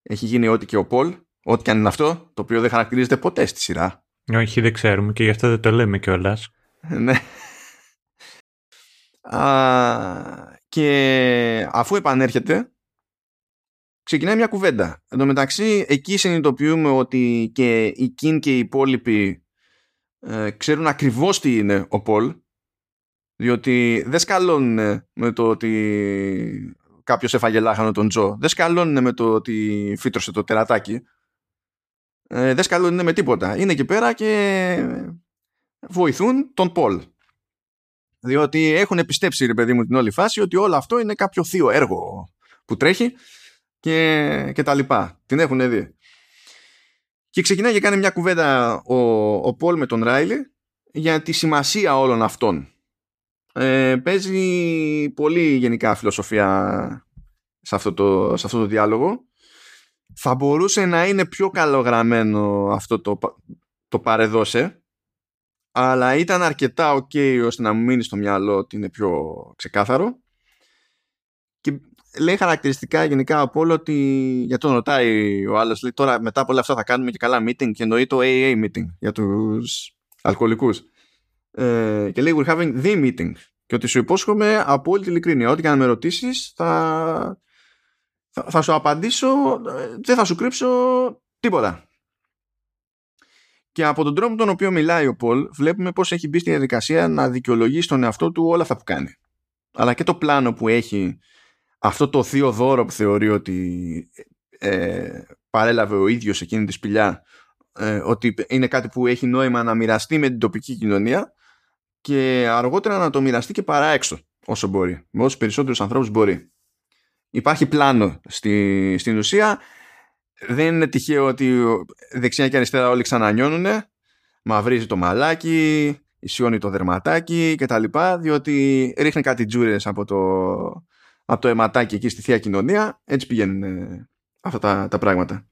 έχει γίνει ό,τι και ο Πολ, ό,τι και αν είναι αυτό, το οποίο δεν χαρακτηρίζεται ποτέ στη σειρά. Όχι, δεν ξέρουμε και γι' αυτό δεν το λέμε κιόλας. [LAUGHS] ναι. και αφού επανέρχεται, ξεκινάει μια κουβέντα. Εν τω μεταξύ, εκεί συνειδητοποιούμε ότι και η Κιν και οι υπόλοιποι ε, ξέρουν ακριβώς τι είναι ο Πολ, διότι δεν σκαλώνουν με το ότι κάποιος έφαγε λάχανο τον Τζο. Δεν σκαλώνουν με το ότι φύτρωσε το τερατάκι. Ε, δεν σκαλώνουν με τίποτα. Είναι εκεί πέρα και βοηθούν τον Πολ. Διότι έχουν πιστέψει, ρε παιδί μου, την όλη φάση ότι όλο αυτό είναι κάποιο θείο έργο που τρέχει και, και τα λοιπά. Την έχουν δει. Και ξεκινάει και κάνει μια κουβέντα ο, ο Πολ με τον Ράιλι για τη σημασία όλων αυτών. Ε, παίζει πολύ γενικά φιλοσοφία σε αυτό, το, σε αυτό το διάλογο. Θα μπορούσε να είναι πιο καλογραμμένο αυτό το, το παρεδώσε αλλά ήταν αρκετά ok ώστε να μου μείνει στο μυαλό ότι είναι πιο ξεκάθαρο και λέει χαρακτηριστικά γενικά από όλο ότι για τον ρωτάει ο άλλος λέει τώρα μετά από όλα αυτά θα κάνουμε και καλά meeting και εννοεί το AA meeting για τους αλκοολικούς. Ε, και λέει we're having the meeting και ότι σου υπόσχομαι από όλη την ειλικρίνεια ό,τι και να με ρωτήσεις θα, θα, θα σου απαντήσω ε, δεν θα σου κρύψω τίποτα. Και από τον τρόπο τον οποίο μιλάει ο Πολ βλέπουμε πως έχει μπει στη διαδικασία να δικαιολογήσει στον εαυτό του όλα αυτά που κάνει. Αλλά και το πλάνο που έχει αυτό το θείο δώρο που θεωρεί ότι ε, παρέλαβε ο ίδιος εκείνη τη σπηλιά ε, ότι είναι κάτι που έχει νόημα να μοιραστεί με την τοπική κοινωνία και αργότερα να το μοιραστεί και παρά έξω όσο μπορεί, με όσους περισσότερους ανθρώπους μπορεί. Υπάρχει πλάνο στη, στην ουσία, δεν είναι τυχαίο ότι δεξιά και αριστερά όλοι ξανανιώνουν, μαυρίζει το μαλάκι, ισιώνει το δερματάκι κτλ. Διότι ρίχνει κάτι τζούρες από το, από το αιματάκι εκεί στη Θεία Κοινωνία. Έτσι πηγαίνουν ε, αυτά τα, τα πράγματα.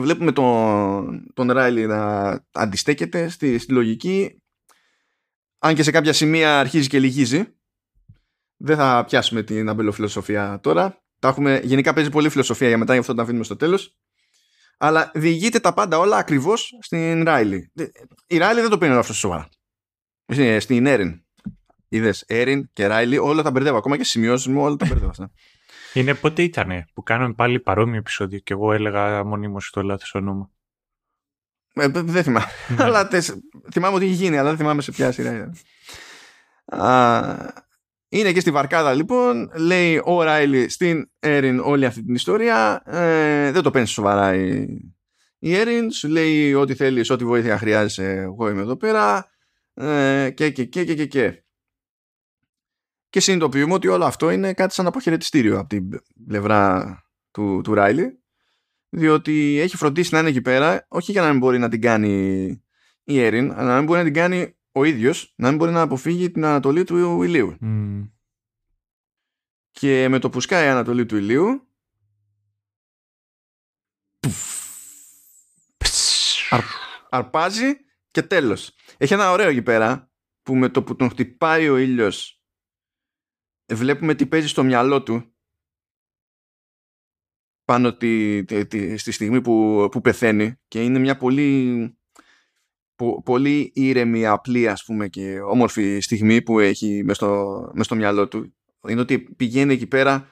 Βλέπουμε τον, τον Ράιλι να αντιστέκεται στη, στη λογική αν και σε κάποια σημεία αρχίζει και λυγίζει. Δεν θα πιάσουμε την αμπελοφιλοσοφία τώρα. Τα έχουμε, γενικά παίζει πολύ φιλοσοφία για μετά, γι' αυτό τα αφήνουμε στο τέλος. Αλλά διηγείται τα πάντα όλα ακριβώς στην Ράιλι. Η Ράιλι δεν το παίρνει αυτό σοβαρά. Στην Έριν. Είδες Έριν και Ράιλι, όλα τα μπερδεύω. Ακόμα και σημειώσεις μου, όλα τα μπερδεύω αυτά. Είναι πότε ήταν που κάναμε πάλι παρόμοιο επεισόδιο και εγώ έλεγα μονίμω το λάθος όνομα. Ε, δεν θυμάμαι. Ναι. αλλά θυμάμαι ότι έχει γίνει, αλλά δεν θυμάμαι σε ποια σειρά είναι και στη Βαρκάδα λοιπόν, λέει ο Ράιλι στην Έριν όλη αυτή την ιστορία. Ε, δεν το παίρνεις σοβαρά η, η Έριν, σου λέει ό,τι θέλεις, ό,τι βοήθεια χρειάζεσαι, εγώ είμαι εδώ πέρα. Ε, και, και, και, και, και, και. Και συνειδητοποιούμε ότι όλο αυτό είναι κάτι σαν αποχαιρετιστήριο από την πλευρά του, του Ράιλι διότι έχει φροντίσει να είναι εκεί πέρα όχι για να μην μπορεί να την κάνει η Έριν αλλά να μην μπορεί να την κάνει ο ίδιος να μην μπορεί να αποφύγει την ανατολή του ηλίου Mm. και με το που σκάει η ανατολή του ηλίου αρ, αρπάζει και τέλος έχει ένα ωραίο εκεί πέρα που με το που τον χτυπάει ο ήλιος βλέπουμε τι παίζει στο μυαλό του. Πάνω τη, τη- τη- στη στιγμή που, που πεθαίνει και είναι μια πολύ πο- πολύ ήρεμη, απλή ας πούμε και όμορφη στιγμή που έχει μες στο, μες στο μυαλό του. Είναι ότι πηγαίνει εκεί πέρα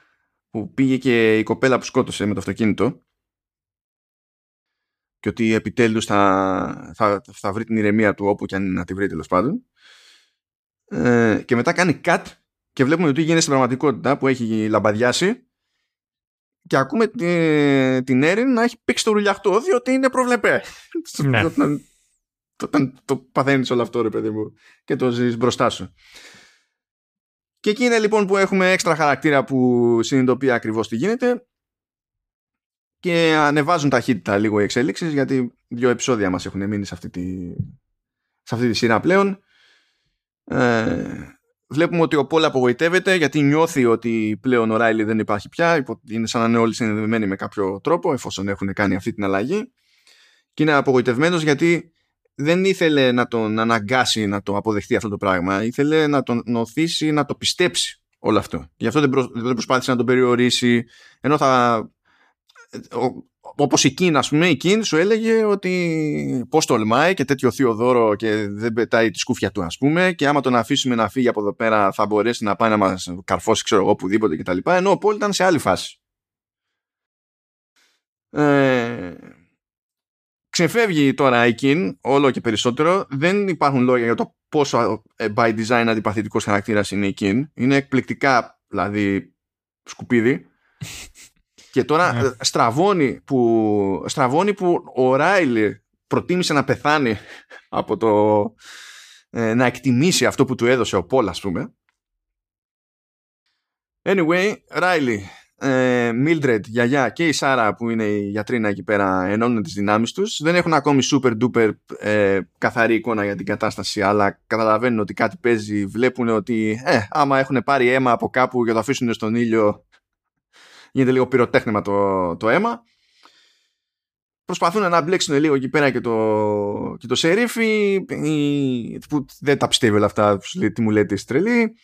που πήγε και η κοπέλα που σκότωσε με το αυτοκίνητο. Και ότι επιτέλους θα, θα, θα βρει την ηρεμία του όπου και αν είναι να τη βρει τέλος πάντων. Ε, και μετά κάνει cut και βλέπουμε ότι γίνεται στην πραγματικότητα που έχει λαμπαδιάσει και ακούμε τη- την Έριν να έχει πήξει το ρουλιαχτό διότι είναι προβλεπέ. [LAUGHS] Ναι. [LAUGHS] Όταν, όταν το παθαίνεις όλο αυτό ρε παιδί μου και το ζεις μπροστά σου. Και εκεί είναι λοιπόν που έχουμε έξτρα χαρακτήρα που συνειδητοποιεί ακριβώς τι γίνεται και ανεβάζουν ταχύτητα λίγο οι εξέλιξεις γιατί δύο επεισόδια μας έχουν μείνει σε αυτή τη, σε αυτή τη σειρά πλέον. Ε, βλέπουμε ότι ο Πολ απογοητεύεται γιατί νιώθει ότι πλέον ο Ράιλι δεν υπάρχει πια υπό- είναι σαν να είναι όλοι συνδεδεμένοι με κάποιο τρόπο εφόσον έχουν κάνει αυτή την αλλαγή. Και είναι απογοητευμένος γιατί δεν ήθελε να τον αναγκάσει να το αποδεχτεί αυτό το πράγμα. Ήθελε να τον οθήσει να το πιστέψει όλο αυτό. Γι' αυτό δεν, προ- δεν προσπάθησε να τον περιορίσει ενώ θα ο- όπως η Κίν ας πούμε η Κίν σου έλεγε ότι πως τολμάει και τέτοιο θείο δώρο και δεν πετάει τη σκούφια του ας πούμε και άμα τον αφήσουμε να φύγει από εδώ πέρα θα μπορέσει να πάει να μας καρφώσει ξέρω εγώ οπουδήποτε κτλ. Ενώ ο Πολ ήταν σε άλλη φάση. Ε, ξεφεύγει τώρα η Κίν όλο και περισσότερο. Δεν υπάρχουν λόγια για το πόσο ε, by design αντιπαθητικός χαρακτήρας είναι η Κίν. Είναι εκπληκτικά δηλαδή σκουπίδι και τώρα Ναι. ε, στραβώνει που, στραβώνει που ο Ράιλι προτίμησε να πεθάνει από το ε, να εκτιμήσει αυτό που του έδωσε ο Πολ ας πούμε. Anyway, Ράιλι, ε, Mildred, γιαγιά και η Σάρα που είναι η γιατρίνα εκεί πέρα ενώνουν τις δυνάμεις τους. Δεν έχουν ακόμη super duper ε, καθαρή εικόνα για την κατάσταση αλλά καταλαβαίνουν ότι κάτι παίζει. Βλέπουν ότι ε, άμα έχουν πάρει αίμα από κάπου και το αφήσουν στον ήλιο γίνεται λίγο πυροτέχνημα το, το αίμα. Προσπαθούν να μπλέξουν λίγο εκεί πέρα και το, και το σερίφι η- που δεν τα πιστεύει όλα αυτά, σου λέει, τι μου λέτε είσαι τρελή.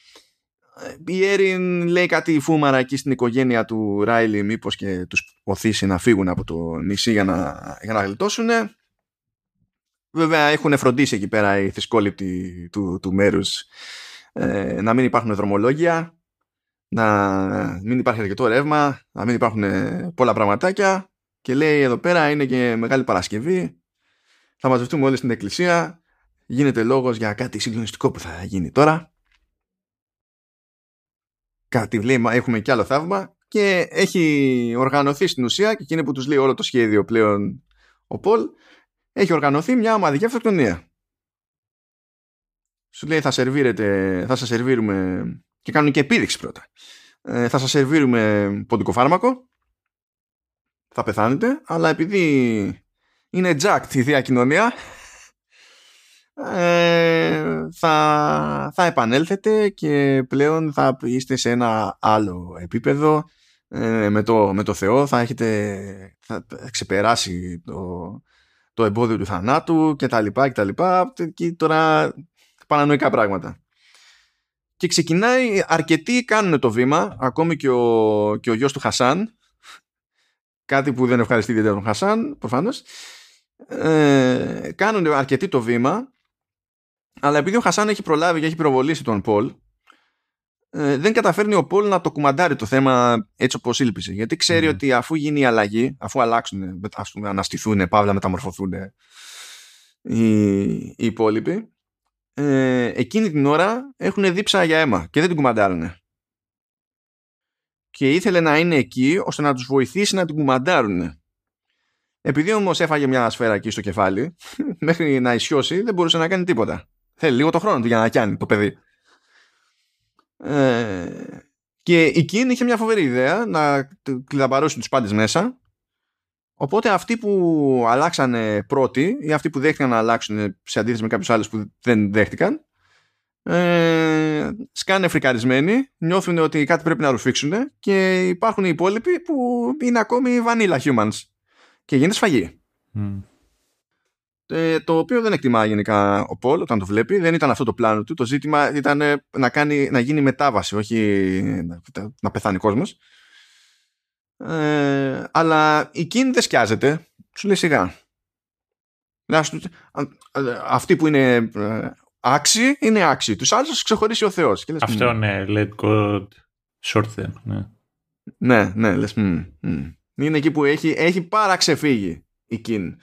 Η Έριν λέει κάτι φούμαρα εκεί στην οικογένεια του Ράιλι μήπως και τους οθήσει να φύγουν από το νησί για να, για να γλιτώσουν. Βέβαια έχουν φροντίσει εκεί πέρα οι θυσκόληπτοι του, του μέρους ε, να μην υπάρχουν δρομολόγια να μην υπάρχει αρκετό ρεύμα, να μην υπάρχουν ε, πολλά πραγματάκια. Και λέει εδώ πέρα είναι και Μεγάλη Παρασκευή. Θα μαζευτούμε όλοι στην εκκλησία. Γίνεται λόγος για κάτι συγκλονιστικό που θα γίνει τώρα. Κάτι λέει μα έχουμε κι άλλο θαύμα. Και έχει οργανωθεί στην ουσία και εκείνη που τους λέει όλο το σχέδιο πλέον ο Πολ έχει οργανωθεί μια ομαδική αυτοκτονία. Σου λέει θα σερβίρετε θα σας σερβίρουμε και κάνουν και επίδειξη πρώτα. Ε, θα σας σερβίρουμε ποντικό φάρμακο θα πεθάνετε αλλά επειδή είναι jacked η θεία κοινωνία ε, θα, θα επανέλθετε και πλέον θα είστε σε ένα άλλο επίπεδο. Ε, με, το, με το Θεό θα έχετε θα ξεπεράσει το, το εμπόδιο του θανάτου και τα λοιπά και τα λοιπά. Και τώρα παρανοϊκά πράγματα και ξεκινάει αρκετοί κάνουν το βήμα ακόμη και ο, και ο γιος του Χασάν. Κάτι που δεν ευχαριστεί ιδιαίτερα τον Χασάν προφανώς. Ε, κάνουν αρκετοί το βήμα αλλά επειδή ο Χασάν έχει προλάβει και έχει πυροβολήσει τον Πολ ε, δεν καταφέρνει ο Πολ να το κουμαντάρει το θέμα έτσι όπως ήλπιζε. Γιατί ξέρει Μμμ. ότι αφού γίνει η αλλαγή αφού αλλάξουν, ας πούμε, αναστηθούν παύλα μεταμορφωθούν οι, οι υπόλοιποι ε, εκείνη την ώρα έχουν δίψα για αίμα και δεν την κουμαντάρουν. Και ήθελε να είναι εκεί ώστε να τους βοηθήσει να την κουμαντάρουν. Επειδή όμως έφαγε μια σφαίρα εκεί στο κεφάλι, [LAUGHS] μέχρι να ισιώσει δεν μπορούσε να κάνει τίποτα. Θέλει λίγο το χρόνο του για να κάνει το παιδί. Ε, και εκείνη είχε μια φοβερή ιδέα να κλειδαμπαρώσει τους πάντες μέσα Οπότε αυτοί που αλλάξανε πρώτοι ή αυτοί που δέχτηκαν να αλλάξουν σε αντίθεση με κάποιους άλλους που δεν δέχτηκαν ε, σκάνε φρικαρισμένοι, νιώθουν ότι κάτι πρέπει να ρουφήξουν και υπάρχουν οι υπόλοιποι που είναι ακόμη vanilla humans και γίνεται σφαγή. Ε, το οποίο δεν εκτιμά γενικά ο Πολ όταν το βλέπει. Δεν ήταν αυτό το πλάνο του. Το ζήτημα ήταν να, κάνει, να γίνει μετάβαση, όχι να, να πεθάνει κόσμος. Ε, αλλά η Κιν δεν σκιάζεται. Σου λέει σιγά. Αυτοί που είναι ε, άξιοι είναι άξιοι. Τους άλλους ξεχωρίσει ο Θεός. Αυτό ναι, let God short them. Ναι, ναι, ναι λες. Είναι εκεί που έχει, έχει παραξεφύγει η Κιν.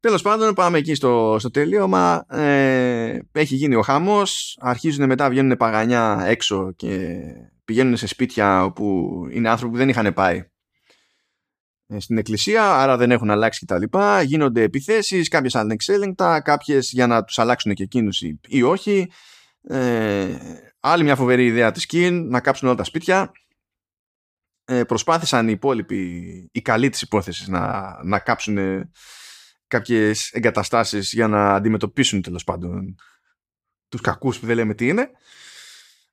Τέλος πάντων πάμε εκεί στο, στο τελείωμα ε, έχει γίνει ο χάμος αρχίζουν μετά βγαίνουν παγανιά έξω και πηγαίνουν σε σπίτια όπου είναι άνθρωποι που δεν είχαν πάει ε, στην εκκλησία άρα δεν έχουν αλλάξει κτλ γίνονται επιθέσεις κάποιες ανεξέλεγκτα κάποιες για να τους αλλάξουν και εκείνους ή, ή όχι. Ε, άλλη μια φοβερή ιδέα της Κιν να κάψουν όλα τα σπίτια. Ε, προσπάθησαν οι υπόλοιποι οι καλοί της υπόθεσης να, να κάψουν κάποιες εγκαταστάσεις για να αντιμετωπίσουν τέλος πάντων τους κακούς που δεν λέμε τι είναι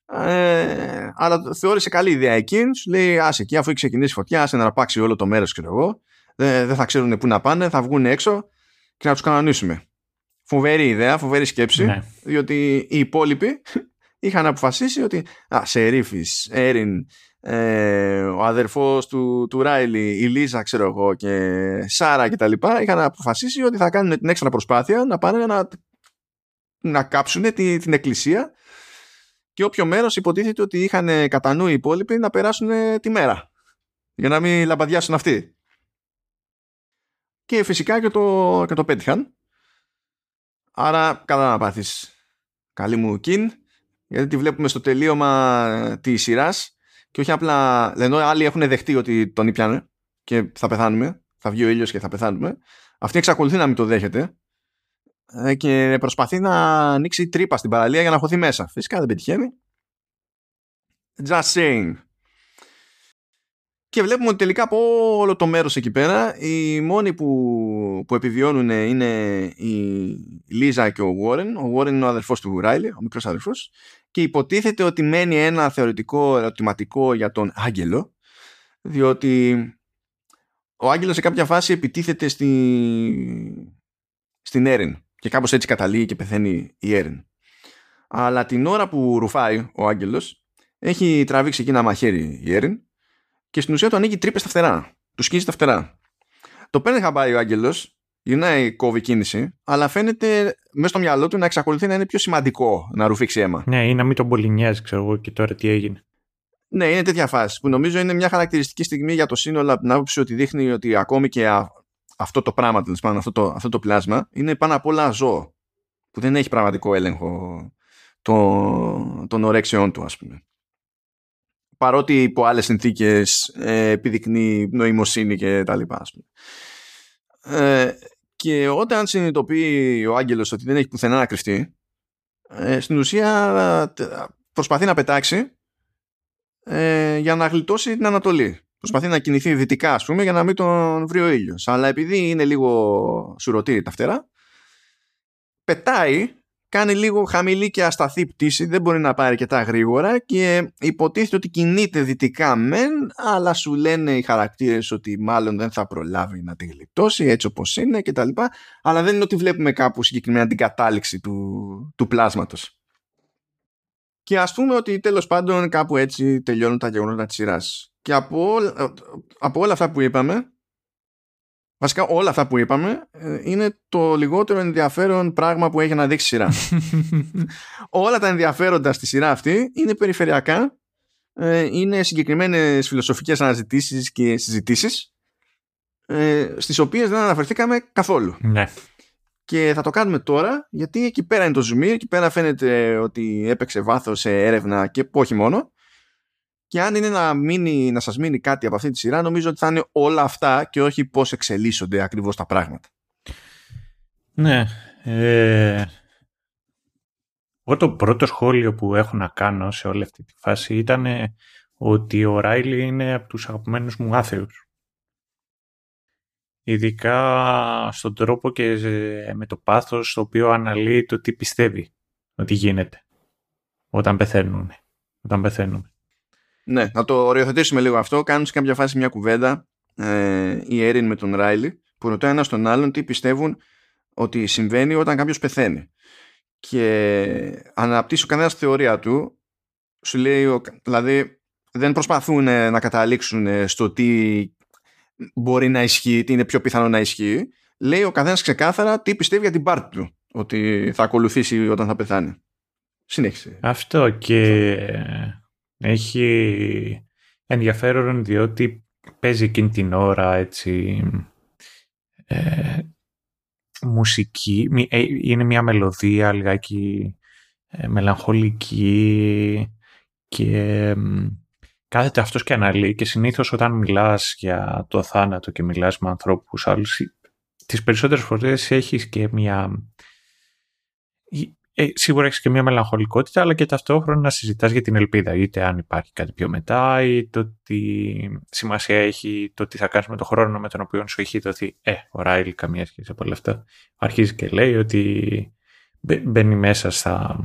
ε, αλλά θεώρησε καλή ιδέα εκείνη. Σου λέει άσε εκεί αφού έχει ξεκινήσει φωτιά άσε να ραπάξει όλο το μέρος ξέρω εγώ. Δεν, δεν θα ξέρουν πού να πάνε θα βγουν έξω και να τους κανονίσουμε φοβερή ιδέα, φοβερή σκέψη ναι. διότι οι υπόλοιποι [LAUGHS] είχαν αποφασίσει ότι α, Σερίφης, Έριν, ε, ο αδερφός του, του Ράιλι, η Λίζα ξέρω εγώ και Σάρα και τα λοιπά είχαν αποφασίσει ότι θα κάνουν την έξτρα προσπάθεια να πάνε να, να κάψουν τη, την εκκλησία και όποιο μέρος υποτίθεται ότι είχαν κατά νου οι υπόλοιποι να περάσουν τη μέρα για να μην λαμπαδιάσουν αυτοί. Και φυσικά και το, και το πέτυχαν. Άρα καλά να πάθεις καλή μου κιν γιατί τη βλέπουμε στο τελείωμα της σειράς και όχι απλά, ενώ άλλοι έχουν δεχτεί ότι τον ήπιανε και θα πεθάνουμε, θα βγει ο ήλιος και θα πεθάνουμε. Αυτή εξακολουθεί να μην το δέχεται ε, και προσπαθεί να ανοίξει τρύπα στην παραλία για να χωθεί μέσα. Φυσικά δεν πετυχαίνει. Just saying. Και βλέπουμε ότι τελικά από όλο το μέρος εκεί πέρα οι μόνοι που, που επιβιώνουν είναι η Λίζα και ο Warren. Ο Warren είναι ο αδερφός του Ράιλι, ο μικρός αδερφός. Και υποτίθεται ότι μένει ένα θεωρητικό ερωτηματικό για τον Άγγελο, διότι ο Άγγελος σε κάποια φάση επιτίθεται στη... στην Έριν και κάπως έτσι καταλήγει και πεθαίνει η Έριν. Αλλά την ώρα που ρουφάει ο Άγγελος έχει τραβήξει εκεί ένα μαχαίρι η Έριν και στην ουσία του ανοίγει τρύπες στα φτερά. Του σκίζει τα φτερά. Το παίρνει χαμπάρι ο Άγγελος, γυρνάει κόβει κίνηση, αλλά φαίνεται μέσα στο μυαλό του να εξακολουθεί να είναι πιο σημαντικό να ρουφήξει αίμα. Ναι, ή να μην τον πολύ νοιάζει, ξέρω εγώ, και τώρα τι έγινε. Ναι, είναι τέτοια φάση που νομίζω είναι μια χαρακτηριστική στιγμή για το σύνολο από την άποψη ότι δείχνει ότι ακόμη και αυτό το πράγμα, τέλος πάντων, αυτό το, αυτό το πλάσμα, είναι πάνω απ' όλα ζώο. Που δεν έχει πραγματικό έλεγχο των, των ορέξεών του, ας πούμε παρότι υπό άλλες συνθήκες ε, επιδεικνύει νοημοσύνη και τα λοιπά. Ε, και όταν συνειδητοποιεί ο Άγγελος ότι δεν έχει πουθενά να κρυφτεί, ε, στην ουσία προσπαθεί να πετάξει ε, για να γλιτώσει την Ανατολή. Προσπαθεί να κινηθεί δυτικά, ας πούμε, για να μην τον βρει ο ήλιος. Αλλά επειδή είναι λίγο σουρωτήρι τα φτερά, πετάει κάνει λίγο χαμηλή και ασταθή πτήση, δεν μπορεί να πάρει αρκετά γρήγορα και υποτίθεται ότι κινείται δυτικά μεν, αλλά σου λένε οι χαρακτήρες ότι μάλλον δεν θα προλάβει να την γλιτώσει έτσι όπως είναι και τα λοιπά, αλλά δεν είναι ότι βλέπουμε κάπου συγκεκριμένα την κατάληξη του, του πλάσματος. Και ας πούμε ότι τέλος πάντων κάπου έτσι τελειώνουν τα γεγονότα της σειράς. Και από, από όλα αυτά που είπαμε, Βασικά όλα αυτά που είπαμε ε, είναι το λιγότερο ενδιαφέρον πράγμα που έχει να δείξει σειρά. [LAUGHS] όλα τα ενδιαφέροντα στη σειρά αυτή είναι περιφερειακά, ε, είναι συγκεκριμένες φιλοσοφικές αναζητήσεις και συζητήσεις ε, στις οποίες δεν αναφερθήκαμε καθόλου. Ναι. Και θα το κάνουμε τώρα γιατί εκεί πέρα είναι το zoom, εκεί πέρα φαίνεται ότι έπαιξε βάθος σε έρευνα και όχι μόνο και αν είναι να, μείνει, να σας μείνει κάτι από αυτή τη σειρά νομίζω ότι θα είναι όλα αυτά και όχι πώς εξελίσσονται ακριβώς τα πράγματα. Ναι. Ε, εγώ το πρώτο σχόλιο που έχω να κάνω σε όλη αυτή τη φάση ήταν ότι ο Ράιλι είναι από τους αγαπημένους μου άθεους. Ειδικά στον τρόπο και με το πάθος το οποίο αναλύει το τι πιστεύει ότι γίνεται όταν πεθαίνουν. Όταν πεθαίνουν. Ναι, να το οριοθετήσουμε λίγο αυτό. Κάνουν σε κάποια φάση μια κουβέντα ε, η Έριν με τον Ράιλι που ρωτάει ένα τον άλλον τι πιστεύουν ότι συμβαίνει όταν κάποιος πεθαίνει. Και αναπτύσσει ο κανένα θεωρία του, σου λέει, δηλαδή δεν προσπαθούν να καταλήξουν στο τι μπορεί να ισχύει, τι είναι πιο πιθανό να ισχύει. Λέει ο καθένας ξεκάθαρα τι πιστεύει για την πάρτη του ότι θα ακολουθήσει όταν θα πεθάνει. Συνέχισε. Αυτό και έχει ενδιαφέρον διότι παίζει εκείνη την ώρα έτσι ε, μουσική, ε, είναι μια μελωδία λιγάκι ε, μελαγχολική και κάθεται αυτός και αναλύει και συνήθως όταν μιλάς για το θάνατο και μιλάς με ανθρώπους άλλους τις περισσότερες φορές έχεις και μια ε, σίγουρα έχεις και μια μελαγχολικότητα, αλλά και ταυτόχρονα να συζητάς για την ελπίδα. Είτε αν υπάρχει κάτι πιο μετά, ή το τι σημασία έχει το τι θα κάνεις με τον χρόνο με τον οποίο σου έχει δοθεί. Ε, ο Ράιλ, καμία σχέση από όλα αυτά. Αρχίζει και λέει ότι μπαίνει μέσα στα,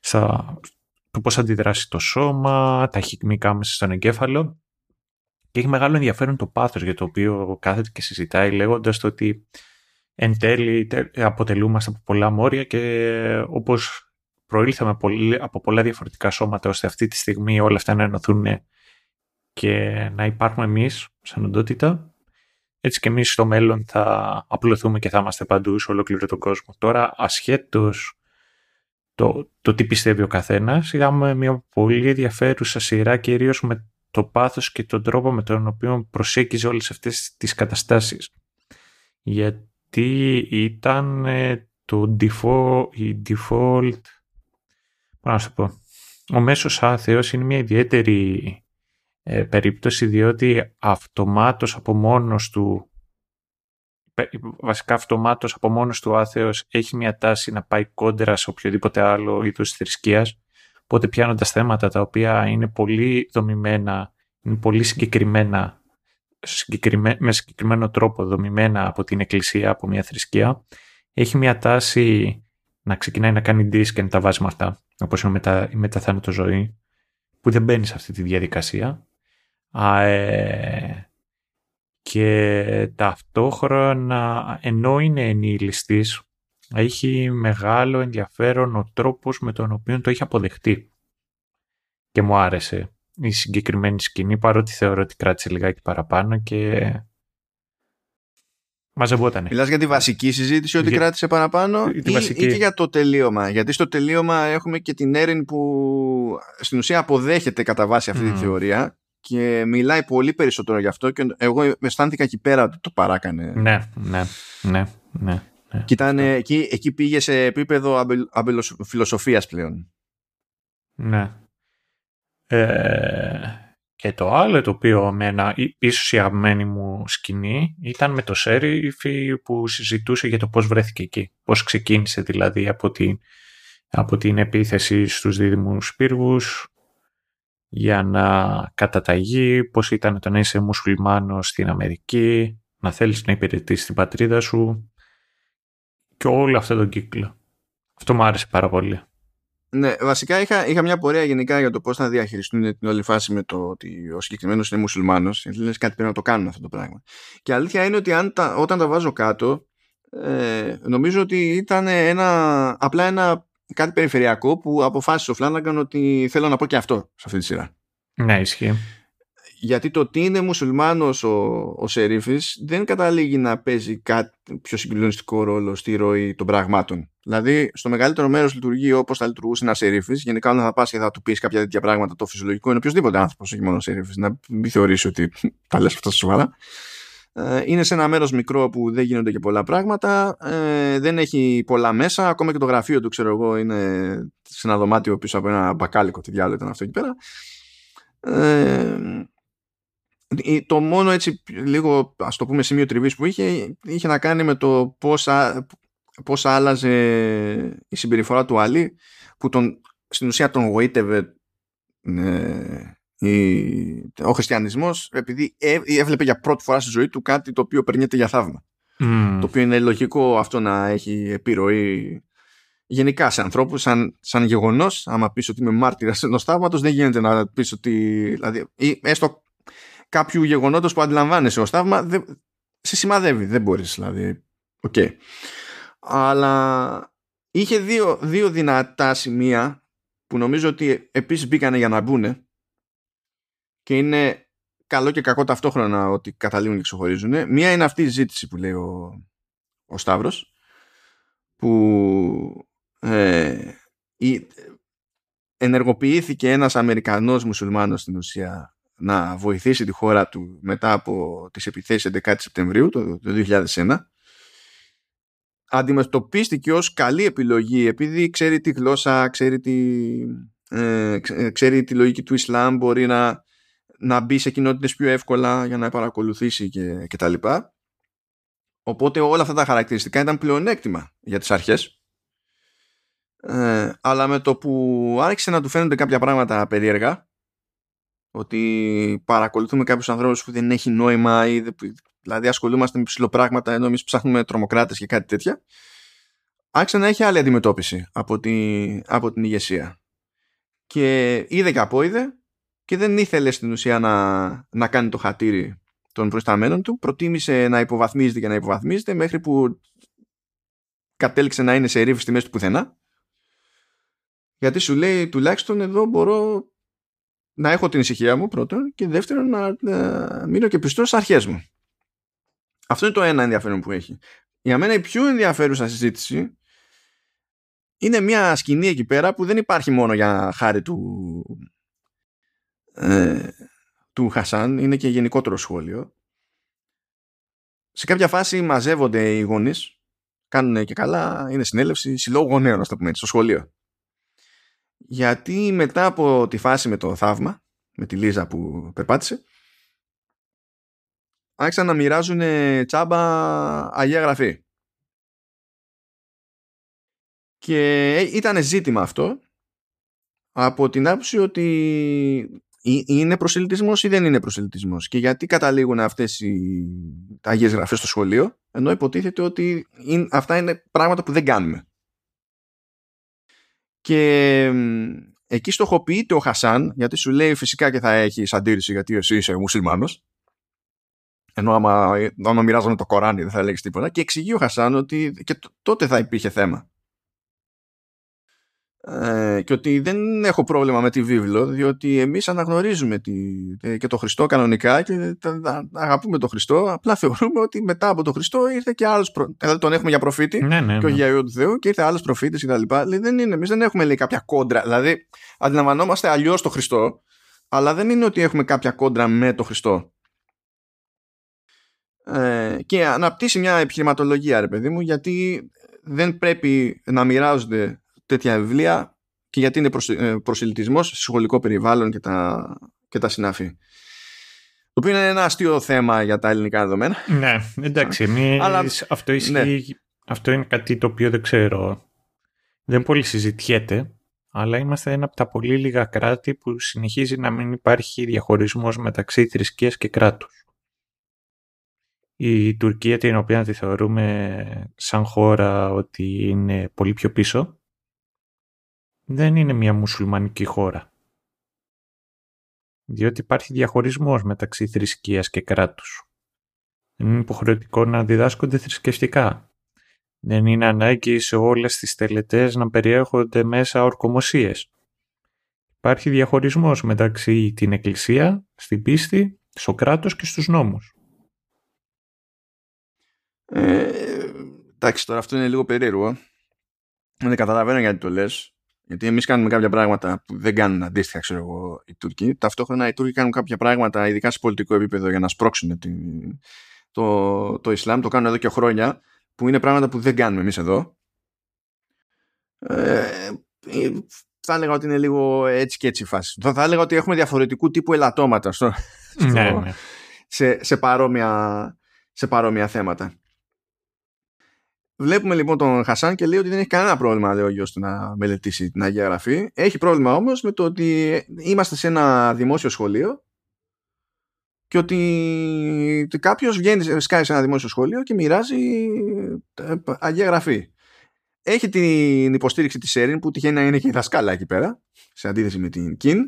στα το πώς αντιδράσει το σώμα, τα χικμικά μέσα στον εγκέφαλο και έχει μεγάλο ενδιαφέρον το πάθος για το οποίο κάθεται και συζητάει λέγοντας το ότι εν τέλει αποτελούμαστε από πολλά μόρια και όπως προήλθαμε από πολλά διαφορετικά σώματα ώστε αυτή τη στιγμή όλα αυτά να ενωθούν και να υπάρχουμε εμείς σαν οντότητα έτσι και εμείς στο μέλλον θα απλωθούμε και θα είμαστε παντού σε ολόκληρο τον κόσμο. Τώρα ασχέτως το, το τι πιστεύει ο καθένας είδαμε μια πολύ ενδιαφέρουσα σειρά κυρίως με το πάθος και τον τρόπο με τον οποίο προσέγγιζε όλες αυτές τις καταστάσεις. Γιατί τι ήταν ε, το default, η default, να σου πω, ο μέσος άθεος είναι μια ιδιαίτερη ε, περίπτωση διότι αυτομάτως από μόνος του βασικά αυτομάτως από μόνος του άθεος έχει μια τάση να πάει κόντρα σε οποιοδήποτε άλλο είδος θρησκείας. Οπότε πιάνοντας θέματα τα οποία είναι πολύ δομημένα είναι πολύ συγκεκριμένα με συγκεκριμένο τρόπο δομημένα από την εκκλησία, από μια θρησκεία, έχει μια τάση να ξεκινάει να κάνει disc και να τα βάζει με αυτά, όπως είναι η μετα, η ζωή, που δεν μπαίνει σε αυτή τη διαδικασία. Α, ε, και ταυτόχρονα, ενώ είναι ενήλιστης, έχει μεγάλο ενδιαφέρον ο τρόπος με τον οποίο το έχει αποδεχτεί. Και μου άρεσε η συγκεκριμένη σκηνή, παρότι θεωρώ ότι κράτησε λιγάκι παραπάνω και μαζευόταν. Μιλάς για τη βασική συζήτηση ότι κράτησε παραπάνω; Ή, βασική... ή και για το τελείωμα; Γιατί στο τελείωμα έχουμε και την Έριν που στην ουσία αποδέχεται κατά βάση αυτή τη θεωρία και μιλάει πολύ περισσότερο γι' αυτό και εγώ αισθάνθηκα εκεί πέρα ότι το παράκανε. Ναι, ναι, ναι. ναι, ναι. Και ήταν, εκεί, εκεί πήγε σε επίπεδο αμπελοφιλοσοφίας πλέον. Ναι. Ε, και το άλλο το οποίο με ένα ίσως η αγαπημένη μου σκηνή ήταν με το Σέριφι που συζητούσε για το πώς βρέθηκε εκεί. Πώς ξεκίνησε δηλαδή από την, από την επίθεση στους δίδυμους πύργους για να καταταγεί, πώς ήταν το να είσαι μουσουλμάνος στην Αμερική, να θέλεις να υπηρετήσεις την πατρίδα σου και όλο αυτό τον κύκλο. Αυτό μου άρεσε πάρα πολύ. Ναι, βασικά είχα, είχα μια πορεία γενικά για το πώς θα διαχειριστούν την όλη φάση με το ότι ο συγκεκριμένος είναι μουσουλμάνος. Γιατί λες κάτι πρέπει να το κάνουν αυτό το πράγμα. Και αλήθεια είναι ότι αν τα, όταν τα βάζω κάτω, ε, νομίζω ότι ήταν ένα, απλά ένα κάτι περιφερειακό που αποφάσισε ο Φλάνναγκαν ότι θέλω να πω και αυτό σε αυτή τη σειρά. Ναι, ισχύει γιατί το ότι είναι μουσουλμάνος ο, ο Σερίφης δεν καταλήγει να παίζει κάτι πιο συγκλονιστικό ρόλο στη ροή των πραγμάτων. Δηλαδή, στο μεγαλύτερο μέρος λειτουργεί όπως θα λειτουργούσε ένας Σερίφης. Γενικά, όταν θα πας και θα του πεις κάποια τέτοια πράγματα, το φυσιολογικό είναι οποιοδήποτε άνθρωπος, όχι μόνο ο Σερίφης, να μην θεωρήσει ότι [LAUGHS] τα λες αυτά σοβαρά. Ε, είναι σε ένα μέρος μικρό που δεν γίνονται και πολλά πράγματα, ε, δεν έχει πολλά μέσα, ακόμα και το γραφείο του, ξέρω εγώ, είναι σε ένα δωμάτιο πίσω από ένα μπακάλικο, τι διάλογο ήταν αυτό εκεί πέρα. Ε, το μόνο έτσι λίγο ας το πούμε σημείο τριβής που είχε είχε να κάνει με το πώς, πώς άλλαζε η συμπεριφορά του Άλλη που τον, στην ουσία τον γοήτευε ε, ο χριστιανισμός επειδή έβλεπε για πρώτη φορά στη ζωή του κάτι το οποίο περνιέται για θαύμα. Το οποίο είναι λογικό αυτό να έχει επιρροή γενικά σε ανθρώπους σαν, σαν γεγονός άμα πεις ότι είμαι μάρτυρας ενός θαύματος δεν γίνεται να πεις ότι δηλαδή, ή έστω κάποιου γεγονότος που αντιλαμβάνεσαι ως θαύμα δεν, σε σημαδεύει δεν μπορείς δηλαδή okay. αλλά είχε δύο, δύο δυνατά σημεία που νομίζω ότι επίσης μπήκανε για να μπουν και είναι καλό και κακό ταυτόχρονα ότι καταλήγουν και ξεχωρίζουν. Μία είναι αυτή η ζήτηση που λέει ο, ο Σταύρος που ε, ενεργοποιήθηκε ένας Αμερικανός μουσουλμάνος στην ουσία να βοηθήσει τη χώρα του μετά από τις επιθέσεις 11 Σεπτεμβρίου το, το 2001 αντιμετωπίστηκε ως καλή επιλογή επειδή ξέρει τη γλώσσα, ξέρει τη, ε, ξέρει τη λογική του Ισλάμ, μπορεί να να μπει σε κοινότητες πιο εύκολα για να παρακολουθήσει και, και τα λοιπά. Οπότε όλα αυτά τα χαρακτηριστικά ήταν πλεονέκτημα για τις αρχές. Ε, αλλά με το που άρχισε να του φαίνονται κάποια πράγματα περίεργα ότι παρακολουθούμε κάποιους ανθρώπους που δεν έχει νόημα ή, δηλαδή ασχολούμαστε με ψηλοπράγματα ενώ εμείς ψάχνουμε τρομοκράτες και κάτι τέτοια άρχισε να έχει άλλη αντιμετώπιση από, τη, από την ηγεσία και είδε και από είδε και δεν ήθελε στην ουσία να, να κάνει το χατήρι των προϊσταμένων του. Προτίμησε να υποβαθμίζεται και να υποβαθμίζεται μέχρι που κατέληξε να είναι σε ρίφη στη μέση του πουθενά. Γιατί σου λέει τουλάχιστον εδώ μπορώ να έχω την ησυχία μου πρώτον και δεύτερον να, να μείνω και πιστός στις αρχές μου. Αυτό είναι το ένα ενδιαφέρον που έχει. Για μένα η πιο ενδιαφέρουσα συζήτηση είναι μια σκηνή εκεί πέρα που δεν υπάρχει μόνο για χάρη του, ε, του Χασάν είναι και γενικότερο σχόλιο. Σε κάποια φάση μαζεύονται οι γονείς, κάνουν και καλά, είναι συνέλευση συλλόγου γονέων, το πούμε, στο σχολείο. Γιατί μετά από τη φάση με το θαύμα, με τη Λίζα που περπάτησε, άρχισαν να μοιράζουν τσάμπα Αγία Γραφή. Και ήταν ζήτημα αυτό από την άποψη ότι είναι προσελητισμός ή δεν είναι προσελητισμός και γιατί καταλήγουν αυτές οι αγίες γραφές στο σχολείο ενώ υποτίθεται ότι αυτά είναι πράγματα που δεν κάνουμε και εκεί στοχοποιείται ο Χασάν γιατί σου λέει φυσικά και θα έχεις αντίρρηση γιατί εσύ είσαι μουσουλμάνος. Ενώ άμα, άμα μοιράζαμε το Κοράνι δεν θα έλεγε τίποτα. Και εξηγεί ο Χασάν ότι και τότε θα υπήρχε θέμα ε, και ότι δεν έχω πρόβλημα με τη βίβλο διότι εμείς αναγνωρίζουμε τη, ε, και το Χριστό κανονικά και αγαπούμε τον Χριστό. Απλά θεωρούμε ότι μετά από τον Χριστό ήρθε και άλλος προ... δηλαδή τον έχουμε για προφήτη ναι, ναι, και όχι ναι. για Υιό του Θεού και ήρθε άλλος προφήτης και τα λοιπά. Δεν είναι, εμείς δεν έχουμε λέει κάποια κόντρα. Δηλαδή αντιλαμβανόμαστε αλλιώς τον Χριστό αλλά δεν είναι ότι έχουμε κάποια κόντρα με τον Χριστό. Ε, και αναπτύσσει μια επιχειρηματολογία ρε παιδί μου γιατί δεν πρέπει να μοιράζονται τέτοια βιβλία και γιατί είναι ε, προσελητισμός σε σχολικό περιβάλλον και τα, και τα συνάφη. Το οποίο είναι ένα αστείο θέμα για τα ελληνικά δεδομένα. Ναι, εντάξει. Εμείς, Αλλά, αυτό, ισχύει, ναι. αυτό είναι κάτι το οποίο δεν ξέρω. Δεν πολύ συζητιέται, αλλά είμαστε ένα από τα πολύ λίγα κράτη που συνεχίζει να μην υπάρχει διαχωρισμός μεταξύ θρησκείας και κράτους. Η Τουρκία, την οποία τη θεωρούμε σαν χώρα ότι είναι πολύ πιο πίσω, δεν είναι μια μουσουλμανική χώρα. Διότι υπάρχει διαχωρισμός μεταξύ θρησκείας και κράτους. Δεν είναι υποχρεωτικό να διδάσκονται θρησκευτικά. Δεν είναι ανάγκη σε όλες τις τελετές να περιέχονται μέσα ορκομοσίες. Υπάρχει διαχωρισμός μεταξύ την εκκλησία, στην πίστη, στο κράτος και στους νόμους. Ε, εντάξει, τώρα αυτό είναι λίγο περίεργο. Δεν καταλαβαίνω γιατί το λες. Γιατί εμείς κάνουμε κάποια πράγματα που δεν κάνουν αντίστοιχα, ξέρω εγώ, οι Τούρκοι. Ταυτόχρονα οι Τούρκοι κάνουν κάποια πράγματα, ειδικά σε πολιτικό επίπεδο, για να σπρώξουν τη, το, το Ισλάμ. Το κάνουν εδώ και χρόνια, που είναι πράγματα που δεν κάνουμε εμείς εδώ. Ε, θα έλεγα ότι είναι λίγο έτσι και έτσι η φάση. Θα, θα έλεγα ότι έχουμε διαφορετικού τύπου ελαττώματα στο, στο, Ναι, ναι. σε, σε, παρόμοια, σε παρόμοια θέματα. Βλέπουμε λοιπόν τον Χασάν και λέει ότι δεν έχει κανένα πρόβλημα, λέει ο γιος του, να μελετήσει την Αγία Γραφή. Έχει πρόβλημα όμως με το ότι είμαστε σε ένα δημόσιο σχολείο και ότι κάποιος βγαίνει, σκάει σε ένα δημόσιο σχολείο και μοιράζει ε, Αγία Γραφή. Έχει την υποστήριξη της Έριν που τυχαίνει να είναι και η δασκάλα εκεί πέρα, σε αντίθεση με την Κιν.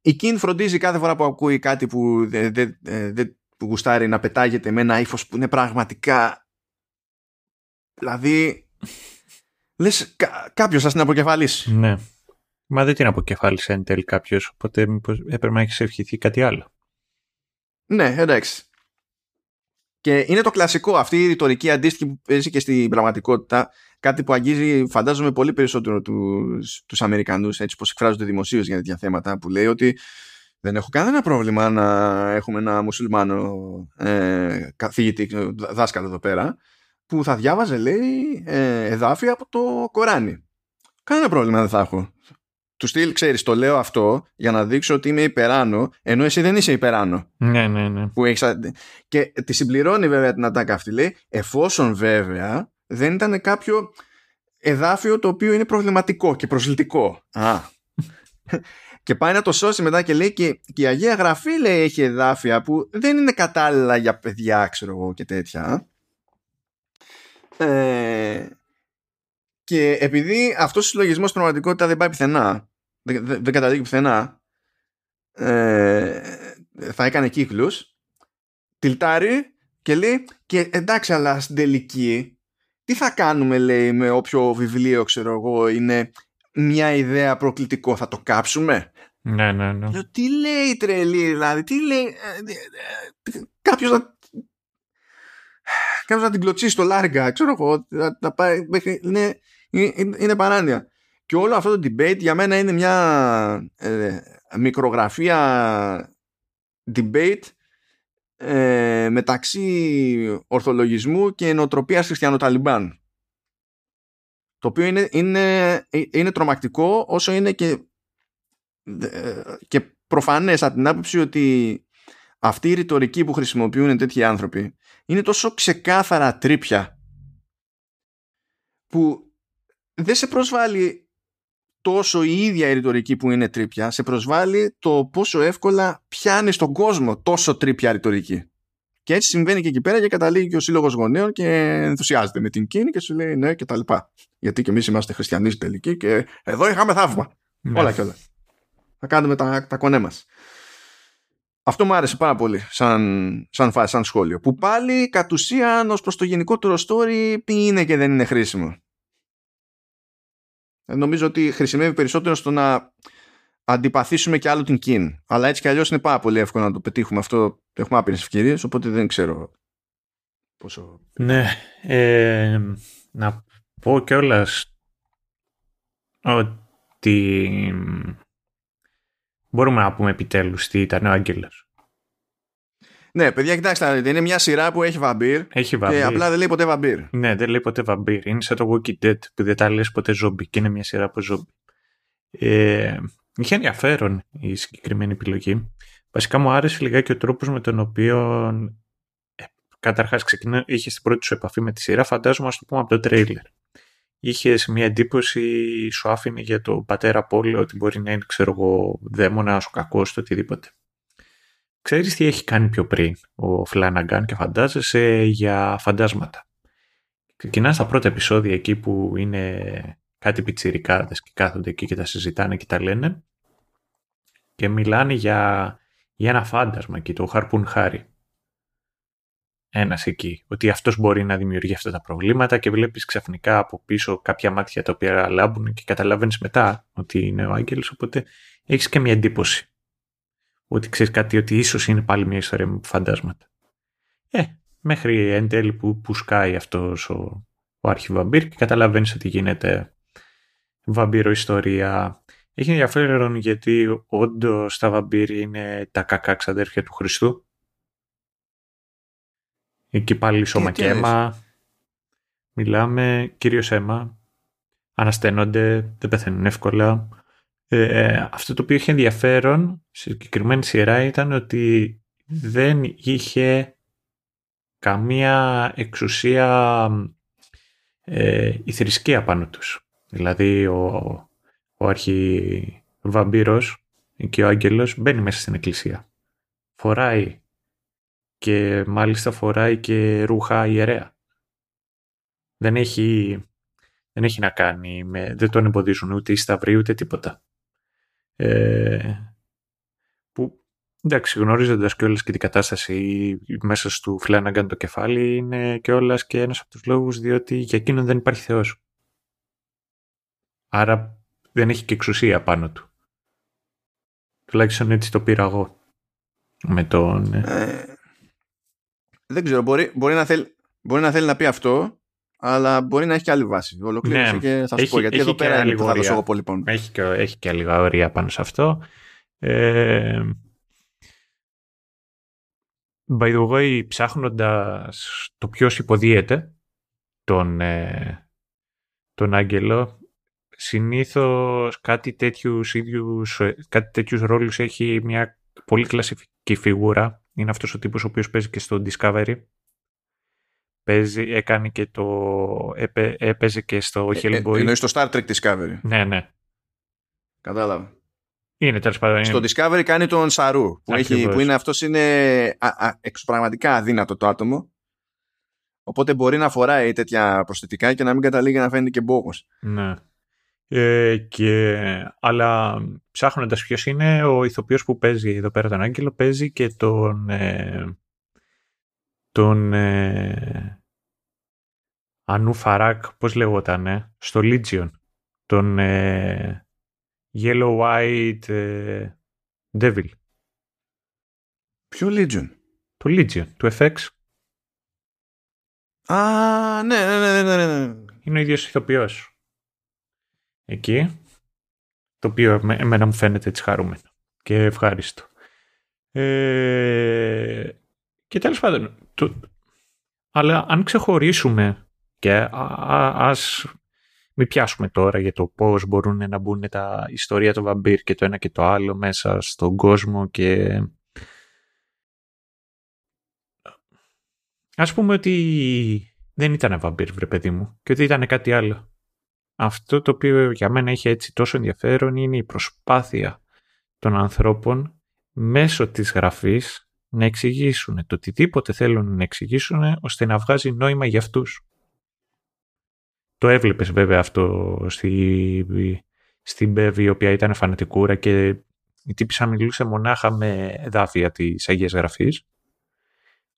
Η Κιν φροντίζει κάθε φορά που ακούει κάτι που δεν δε, δε, που γουστάρει να πετάγεται με ένα ύφος που είναι πραγματικά δηλαδή λες κα, κάποιος θα την αποκεφαλίσει. Ναι. Μα δεν την αποκεφάλισε εν τέλει κάποιος οπότε μήπως έπρεπε να έχεις ευχηθεί κάτι άλλο. Ναι εντάξει. Και είναι το κλασικό αυτή η ρητορική αντίστοιχη που παίζει και στην πραγματικότητα κάτι που αγγίζει φαντάζομαι πολύ περισσότερο τους, τους Αμερικανούς έτσι πως εκφράζονται δημοσίως για τέτοια θέματα που λέει ότι δεν έχω κανένα πρόβλημα να έχουμε ένα μουσουλμάνο ε, καθηγητή, δάσκαλο εδώ πέρα, που θα διάβαζε, λέει, ε, εδάφια από το Κοράνι. Κανένα πρόβλημα δεν θα έχω. Του στυλ, ξέρεις, το λέω αυτό για να δείξω ότι είμαι υπεράνω, ενώ εσύ δεν είσαι υπεράνω. Ναι, ναι, ναι. Που έχεις... Και τη συμπληρώνει βέβαια την ατάκα αυτή, λέει, εφόσον βέβαια δεν ήταν κάποιο εδάφιο το οποίο είναι προβληματικό και προσλητικό. Α. [LAUGHS] Και πάει να το σώσει μετά και λέει και, και η Αγία Γραφή λέει έχει εδάφια που δεν είναι κατάλληλα για παιδιά ξέρω εγώ και τέτοια. Ε, και επειδή αυτός ο συλλογισμός στην πραγματικότητα δεν πάει πουθενά, δεν, δεν καταλήγει πουθενά, ε, θα έκανε κύκλους, τιλτάρει και λέει και εντάξει αλλά στην τελική τι θα κάνουμε λέει με όποιο βιβλίο ξέρω εγώ είναι μια ιδέα προκλητικό θα το κάψουμε; Ναι, ναι, ναι. Λέω, τι λέει τρελή, δηλαδή, τι λέει. Ε, ε, Κάποιος να. Κάποιος να την κλωτσίσει στο λάργα, ξέρω εγώ. Να, πάει μέχρι. Είναι, είναι, είναι παράνοια. Και όλο αυτό το debate για μένα είναι μια ε, μικρογραφία debate ε, μεταξύ ορθολογισμού και νοοτροπίας χριστιανοταλιμπάν. Το οποίο είναι, είναι, είναι τρομακτικό όσο είναι και και προφανές από την άποψη ότι αυτή η ρητορική που χρησιμοποιούν τέτοιοι άνθρωποι είναι τόσο ξεκάθαρα τρίπια που δεν σε προσβάλλει τόσο η ίδια η ρητορική που είναι τρίπια, σε προσβάλλει το πόσο εύκολα πιάνει στον κόσμο τόσο τρίπια ρητορική. Και έτσι συμβαίνει και εκεί πέρα και καταλήγει και ο σύλλογος γονέων και ενθουσιάζεται με την κίνη και σου λέει ναι και τα λοιπά. Γιατί και εμείς είμαστε χριστιανοί τελικοί και εδώ είχαμε θαύμα. Ναι. Όλα και όλα θα κάνουμε τα, τα κονέ μας. Αυτό μου άρεσε πάρα πολύ σαν, σαν φάση, σαν σχόλιο. Που πάλι κατ' ουσίαν ως προς το γενικότερο story τι είναι και δεν είναι χρήσιμο. Ε, νομίζω ότι χρησιμεύει περισσότερο στο να αντιπαθήσουμε και άλλο την kin. Αλλά έτσι κι αλλιώς είναι πάρα πολύ εύκολο να το πετύχουμε αυτό. Έχουμε άπειρες ευκαιρίες, οπότε δεν ξέρω πόσο... Ναι, ε, να πω κιόλας ότι μπορούμε να πούμε επιτέλους τι ήταν ο Άγγελος. Ναι, παιδιά, κοιτάξτε, είναι μια σειρά που έχει βαμπύρ. Έχει βαμπύρ. Και απλά δεν λέει ποτέ βαμπύρ. Ναι, δεν λέει ποτέ βαμπύρ. Είναι σαν το Walking Dead που δεν τα λες ποτέ ζόμπι και είναι μια σειρά από ζόμπι. Ε, είχε ενδιαφέρον η συγκεκριμένη επιλογή. Βασικά μου άρεσε λιγάκι ο τρόπος με τον οποίο ε, καταρχάς ξεκινά, είχες στην πρώτη σου επαφή με τη σειρά, φαντάζομαι ας το πούμε από το τρέιλερ είχες μια εντύπωση, σου άφηνε για το πατέρα Πόλο ότι μπορεί να είναι, ξέρω εγώ, δαίμονας, ο κακός, το οτιδήποτε. Ξέρεις τι έχει κάνει πιο πριν ο Φλάναγκαν και φαντάζεσαι για φαντάσματα. Ξεκινάς στα πρώτα επεισόδια εκεί που είναι κάτι πιτσιρικάδες και κάθονται εκεί και τα συζητάνε και τα λένε και μιλάνε για, για ένα φάντασμα εκεί, το Χαρπούν Χάρι ένας εκεί, ότι αυτός μπορεί να δημιουργεί αυτά τα προβλήματα και βλέπεις ξαφνικά από πίσω κάποια μάτια τα οποία λάμπουν και καταλαβαίνεις μετά ότι είναι ο άγγελος, οπότε έχεις και μια εντύπωση ότι ξέρεις κάτι, ότι ίσως είναι πάλι μια ιστορία με φαντάσματα. Ε, μέχρι εν τέλει που, που σκάει αυτός ο, ο αρχιβαμπύρ και καταλαβαίνεις ότι γίνεται βαμπύρο ιστορία. Έχει ενδιαφέρον γιατί όντως τα βαμπύρ είναι τα κακά ξαδέρφια του Χριστού Εκεί πάλι σώμα και αίμα. Μιλάμε κυρίως αίμα. Ανασταίνονται, δεν πεθαίνουν εύκολα. Ε, ε, αυτό το οποίο είχε ενδιαφέρον σε συγκεκριμένη σειρά ήταν ότι δεν είχε καμία εξουσία ε, η θρησκεία πάνω τους. Δηλαδή ο, ο αρχιβαμπύρος και ο άγγελος μπαίνει μέσα στην εκκλησία. Φοράει και μάλιστα φοράει και ρούχα ιερέα. Δεν έχει, δεν έχει να κάνει, με, δεν τον εμποδίζουν ούτε οι σταυροί ούτε τίποτα. Ε, που εντάξει γνωρίζοντας και όλες και την κατάσταση μέσα στο Φλάναγκαν το κεφάλι είναι και όλας και ένας από τους λόγους διότι για εκείνον δεν υπάρχει Θεός. Άρα δεν έχει και εξουσία πάνω του. Τουλάχιστον έτσι το πήρα εγώ. Με τον... Ε, ε δεν ξέρω, μπορεί, μπορεί, να θέλει, μπορεί να θέλει να πει αυτό, αλλά μπορεί να έχει και άλλη βάση. Ολοκλήρωσε ναι, και θα σου πω γιατί εδώ πέρα είναι θα δώσω εγώ πολύ πόνο. Έχει και, έχει και λίγα όρια πάνω σε αυτό. Ε, by the way, ψάχνοντας το ποιος υποδίεται τον, ε, τον Άγγελο, συνήθως κάτι τέτοιους, ίδιους, ε, κάτι τέτοιους ρόλους έχει μια πολύ κλασική φιγούρα. Είναι αυτός ο τύπος ο οποίος παίζει και στο Discovery. Παίζει, έκανε και το, έπαιζε και στο ε, Hellboy. Ε, εννοείς στο Star Trek Discovery. Ναι, ναι. Κατάλαβα. Είναι τέλος πάντων. Στο Discovery κάνει τον Σαρού. Που, έχει, που είναι αυτός είναι α, α, εξωπραγματικά αδύνατο το άτομο. Οπότε μπορεί να φοράει τέτοια προσθετικά και να μην καταλήγει να φαίνεται και μπόκος. Ναι. Ε, και, αλλά ψάχνοντας ποιος είναι ο ηθοποιός που παίζει εδώ πέρα τον Άγγελο παίζει και τον ε, τον ε, Ανού Φαράκ πώς λεγόταν στο Legion τον ε, Yellow White ε, Devil Ποιο Legion? Το Legion, του FX Α, ναι, ναι, ναι, ναι, ναι. ναι. Είναι ο ίδιος ηθοποιός εκεί, το οποίο εμένα μου φαίνεται έτσι χαρούμενο και ευχάριστο. Ε, και τέλος πάντων, το, αλλά αν ξεχωρίσουμε και α, α, ας μην πιάσουμε τώρα για το πώς μπορούν να μπουν τα ιστορία των βαμπύρ και το ένα και το άλλο μέσα στον κόσμο και ας πούμε ότι δεν ήταν βαμπύρ βρε παιδί μου και ότι ήταν κάτι άλλο αυτό το οποίο για μένα έχει έτσι τόσο ενδιαφέρον είναι η προσπάθεια των ανθρώπων μέσω της γραφής να εξηγήσουν το οτιδήποτε θέλουν να εξηγήσουν ώστε να βγάζει νόημα για αυτούς. Το έβλεπες βέβαια αυτό στη, στην Μπέβη η οποία ήταν φανατικούρα και η τύπησα μιλούσε μονάχα με δάφια της Αγίας Γραφής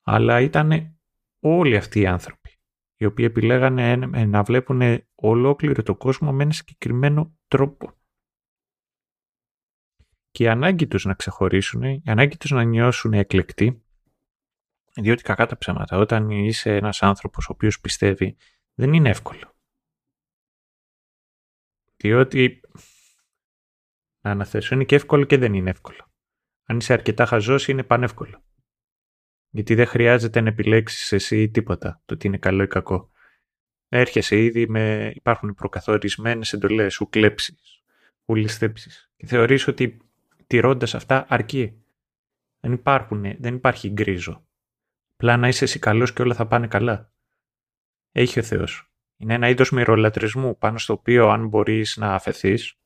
αλλά ήταν όλοι αυτοί οι άνθρωποι οι οποίοι επιλέγανε να βλέπουν ολόκληρο το κόσμο με ένα συγκεκριμένο τρόπο. Και η ανάγκη τους να ξεχωρίσουν, η ανάγκη τους να νιώσουν εκλεκτοί, διότι κακά τα ψέματα, όταν είσαι ένας άνθρωπος ο οποίος πιστεύει, δεν είναι εύκολο. Διότι, να αναθέσω, είναι και εύκολο και δεν είναι εύκολο. Αν είσαι αρκετά χαζός, είναι πανεύκολο. Γιατί δεν χρειάζεται να επιλέξεις εσύ τίποτα, το τι είναι καλό ή κακό. Έρχεσαι ήδη με, υπάρχουν προκαθορισμένες εντολές, σου κλέψεις, σου ληστέψεις. Και θεωρείς ότι τηρώντας αυτά αρκεί. Δεν, υπάρχουν, δεν υπάρχει γκρίζο. Απλά να είσαι εσύ καλός και όλα θα πάνε καλά. Έχει ο Θεός. Είναι ένα είδος μυρολατρισμού πάνω στο οποίο αν μπορείς να αφαιθείς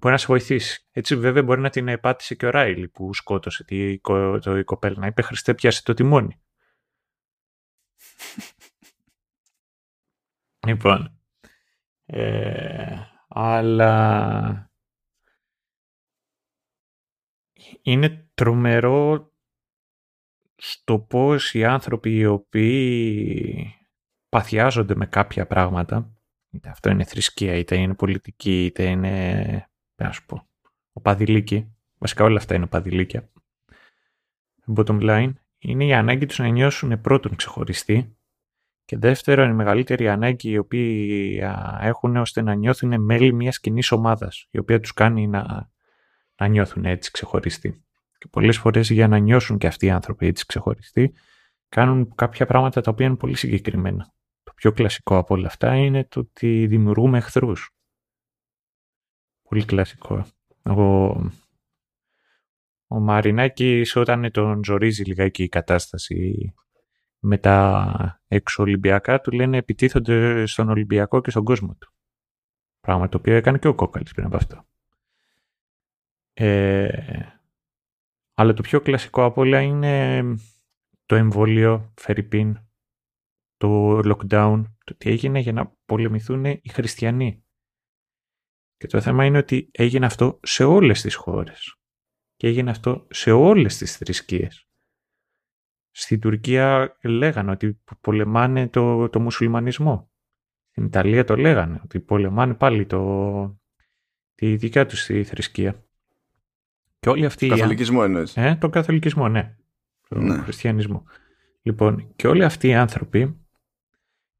μπορεί να σε βοηθήσει. Έτσι βέβαια μπορεί να την επάτησε και ο Ράιλι που σκότωσε τη, το, η κοπέλα. Να είπε Χριστέ πιάσε το τιμόνι. [LAUGHS] λοιπόν. Ε, αλλά είναι τρομερό στο πώς οι άνθρωποι οι οποίοι παθιάζονται με κάποια πράγματα είτε αυτό είναι θρησκεία, είτε είναι πολιτική, είτε είναι να σου πω, οπαδηλίκη, βασικά όλα αυτά είναι οπαδηλίκια, bottom line, είναι η ανάγκη τους να νιώσουν πρώτον ξεχωριστοί και δεύτερον η μεγαλύτερη ανάγκη οι οποίοι έχουν ώστε να νιώθουν μέλη μιας κοινής ομάδας, η οποία τους κάνει να, να νιώθουν έτσι ξεχωριστοί. Και πολλές φορές για να νιώσουν και αυτοί οι άνθρωποι έτσι ξεχωριστοί, κάνουν κάποια πράγματα τα οποία είναι πολύ συγκεκριμένα. Το πιο κλασικό από όλα αυτά είναι το ότι δημιουργούμε εχθρούς. Πολύ κλασικό. Ο, ο Μαρινάκης όταν τον ζορίζει λιγάκι η κατάσταση με τα εξωολυμπιακά του λένε επιτίθονται στον Ολυμπιακό και στον κόσμο του. Πράγμα το οποίο έκανε και ο Κόκαλης πριν από αυτό. Ε, αλλά το πιο κλασικό από όλα είναι το εμβόλιο Φερρυπίν, το lockdown, το τι έγινε για να πολεμηθούν οι χριστιανοί. Και το θέμα είναι ότι έγινε αυτό σε όλες τις χώρες. Και έγινε αυτό σε όλες τις θρησκείες. Στην Τουρκία λέγανε ότι πολεμάνε το, το μουσουλμανισμό. Στην Ιταλία το λέγανε ότι πολεμάνε πάλι το, τη δικιά τους τη θρησκεία. Και όλοι αυτοί... Καθολικισμό εννοείς. Ε, τον καθολικισμό, ναι. Τον ναι. χριστιανισμό. Λοιπόν, και όλοι αυτοί οι άνθρωποι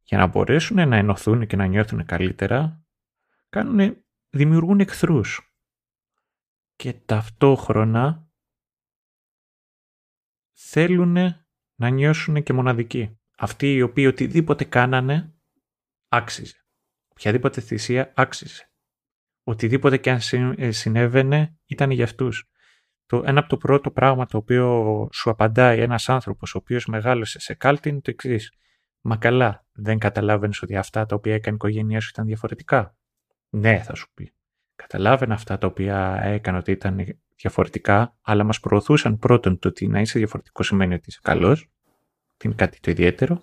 για να μπορέσουν να ενωθούν και να νιώθουν καλύτερα, κάνουν, δημιουργούν εχθρούς. Και ταυτόχρονα θέλουν να νιώσουν και μοναδικοί. Αυτοί οι οποίοι οτιδήποτε κάνανε άξιζε. Οποιαδήποτε θυσία άξιζε. Οτιδήποτε και αν ε, συνέβαινε ήταν για αυτούς. Το, ένα από το πρώτο πράγμα το οποίο σου απαντάει ένας άνθρωπος ο οποίος μεγάλωσε σε κάλτη είναι το εξής. Μα καλά, δεν καταλάβαινες ότι αυτά τα οποία έκανε η οικογένειά σου ήταν διαφορετικά. Ναι, θα σου πει. Καταλάβαινε αυτά τα οποία έκανε ότι ήταν διαφορετικά, αλλά μας προωθούσαν πρώτον το ότι να είσαι διαφορετικός σημαίνει ότι είσαι καλός, είναι κάτι το ιδιαίτερο,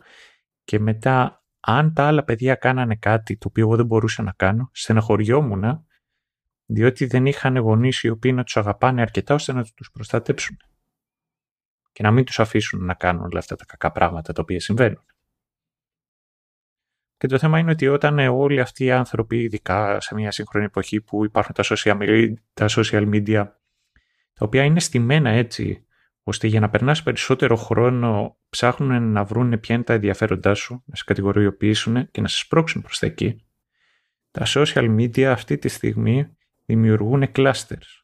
και μετά αν τα άλλα παιδιά κάνανε κάτι το οποίο εγώ δεν μπορούσα να κάνω, στεναχωριόμουν διότι δεν είχαν γονείς οι οποίοι να τους αγαπάνε αρκετά ώστε να τους προστατέψουν και να μην τους αφήσουν να κάνουν όλα αυτά τα κακά πράγματα τα οποία συμβαίνουν. Και το θέμα είναι ότι όταν όλοι αυτοί οι άνθρωποι, ειδικά σε μια σύγχρονη εποχή που υπάρχουν τα social, τα social media, τα οποία είναι στημένα έτσι, ώστε για να περνάς περισσότερο χρόνο ψάχνουν να βρουν ποια είναι τα ενδιαφέροντά σου, να σε κατηγοριοποιήσουν και να σε σπρώξουν προς τα εκεί. Τα social media αυτή τη στιγμή δημιουργούν clusters,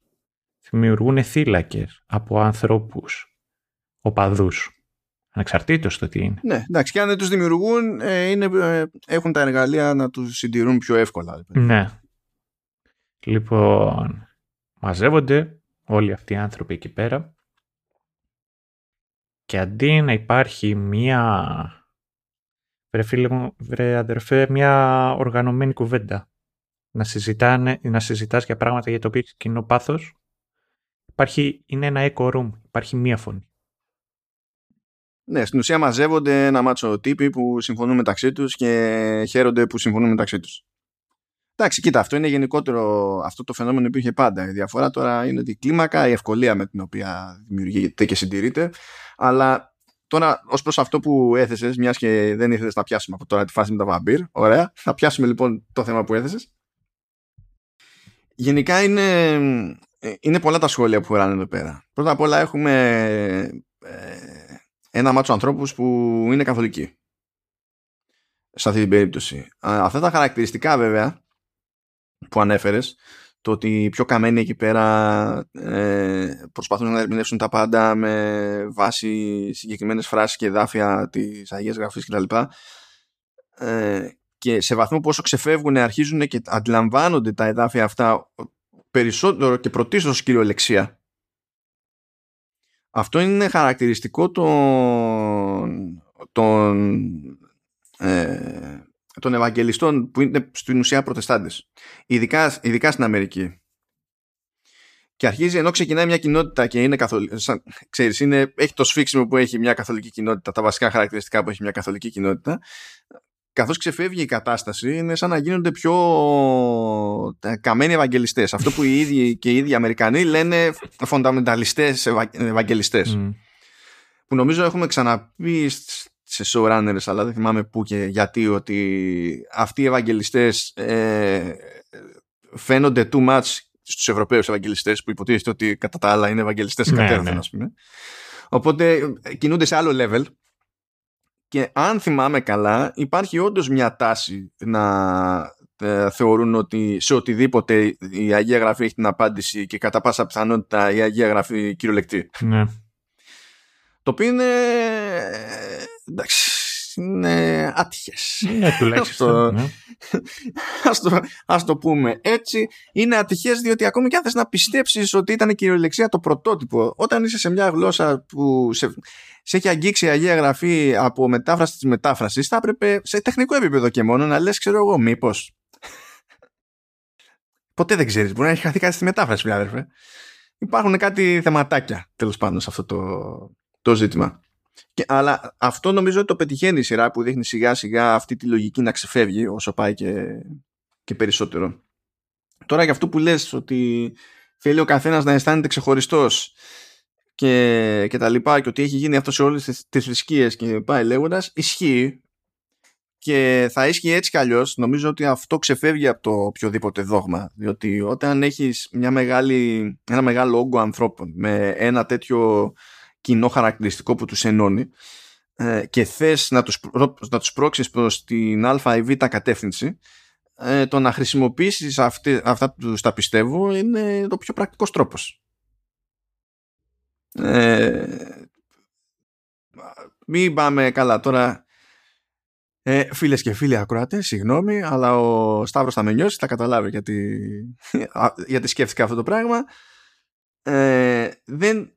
δημιουργούν θύλακες από ανθρώπους, οπαδούς, Ανεξαρτήτως το τι είναι. Ναι, εντάξει, και αν δεν τους δημιουργούν, ε, είναι, ε, έχουν τα εργαλεία να τους συντηρούν πιο εύκολα. Ναι. Λοιπόν, μαζεύονται όλοι αυτοί οι άνθρωποι εκεί πέρα και αντί να υπάρχει μία, βρε φίλε μου, βρε αδερφέ, μία οργανωμένη κουβέντα, να, συζητάνε, να συζητάς για πράγματα για το οποίο έχει κοινό πάθος, υπάρχει, είναι ένα echo room, υπάρχει μία φωνή. Ναι, στην ουσία μαζεύονται ένα μάτσο τύποι που συμφωνούν μεταξύ τους και χαίρονται που συμφωνούν μεταξύ τους. Εντάξει, κοίτα, αυτό είναι γενικότερο. Αυτό το φαινόμενο υπήρχε πάντα. Η διαφορά τώρα είναι ότι η κλίμακα, η ευκολία με την οποία δημιουργείται και συντηρείται. Αλλά τώρα, ως προς αυτό που έθεσες, μιας και δεν ήθελες να πιάσουμε από τώρα τη φάση με τα βαμπύρ, ωραία. Θα πιάσουμε λοιπόν το θέμα που έθεσες. Γενικά είναι, είναι πολλά τα σχόλια που έραν εδώ πέρα. Πρώτα απ' όλα έχουμε ε, ένα μάτσο ανθρώπους που είναι καθολικοί σε αυτή την περίπτωση. Αυτά τα χαρακτηριστικά βέβαια που ανέφερες το ότι οι πιο καμένοι εκεί πέρα ε, προσπαθούν να ερμηνεύσουν τα πάντα με βάση συγκεκριμένες φράσεις και εδάφια της Αγίας Γραφής κτλ. Ε, και σε βαθμό πόσο ξεφεύγουν αρχίζουν και αντιλαμβάνονται τα εδάφια αυτά περισσότερο και πρωτίστως κυριολεξία αυτό είναι χαρακτηριστικό των, των, ε, των Ευαγγελιστών που είναι στην ουσία προτεστάντες. Ειδικά, ειδικά στην Αμερική. Και αρχίζει ενώ ξεκινάει μια κοινότητα και είναι καθολική. Ξέρεις, είναι, έχει το σφίξιμο που έχει μια καθολική κοινότητα, τα βασικά χαρακτηριστικά που έχει μια καθολική κοινότητα καθώς ξεφεύγει η κατάσταση είναι σαν να γίνονται πιο ε, καμένοι ευαγγελιστές. Αυτό που οι ίδιοι και οι ίδιοι Αμερικανοί λένε φονταμενταλιστές ευαγγελιστές. Που νομίζω έχουμε ξαναπεί σε showrunners αλλά δεν θυμάμαι πού και γιατί ότι αυτοί οι ευαγγελιστές ε, φαίνονται too much στους Ευρωπαίους ευαγγελιστές που υποτίθεται ότι κατά τα άλλα είναι ευαγγελιστές ναι, ναι. ας πούμε. Οπότε ε, κινούνται σε άλλο level και αν θυμάμαι καλά, υπάρχει όντως μια τάση να ε, θεωρούν ότι σε οτιδήποτε η Αγία Γραφή έχει την απάντηση και κατά πάσα πιθανότητα η Αγία Γραφή κυριολεκτή. Ναι. Το οποίο είναι... εντάξει, είναι άτυχες. Ναι, τουλάχιστον. ναι. ας, το, ας το πούμε έτσι. Είναι ατυχές διότι ακόμη και αν θες να πιστέψεις ότι ήταν κυριολεξία το πρωτότυπο, όταν είσαι σε μια γλώσσα που σε, σε έχει αγγίξει η Αγία Γραφή από μετάφραση της μετάφρασης, θα έπρεπε σε τεχνικό επίπεδο και μόνο να λες, ξέρω εγώ, μήπως. Ποτέ δεν ξέρεις, μπορεί να έχει χαθεί κάτι στη μετάφραση, αδερφέ. Υπάρχουν κάτι θεματάκια, τέλος πάντων, σε αυτό το, το ζήτημα. Και, αλλά αυτό νομίζω ότι το πετυχαίνει η σειρά που δείχνει σιγά σιγά αυτή τη λογική να ξεφεύγει όσο πάει και, και περισσότερο. Τώρα για αυτό που λες ότι θέλει ο καθένας να αισθάνεται ξεχωριστός και, και τα λοιπά και ότι έχει γίνει αυτό σε όλες τις, τις θρησκείες και πάει λέγοντας ισχύει και θα ίσχυε έτσι κι αλλιώς. Νομίζω ότι αυτό ξεφεύγει από το οποιοδήποτε δόγμα. Διότι όταν έχεις μια μεγάλη, ένα μεγάλο όγκο ανθρώπων με ένα τέτοιο κοινό χαρακτηριστικό που τους ενώνει ε, και θες να τους, να τους πρόξεις προς την α ή β κατεύθυνση ε, το να χρησιμοποιήσεις αυτή, αυτά που τα πιστεύω είναι το πιο πρακτικός τρόπος. Ε, μην πάμε καλά τώρα ε, Φίλες και φίλοι ακροατές, συγγνώμη, αλλά ο Σταύρος θα με νιώσει, θα καταλάβει γιατί, [LAUGHS] γιατί σκέφτηκα αυτό το πράγμα. Ε, δεν,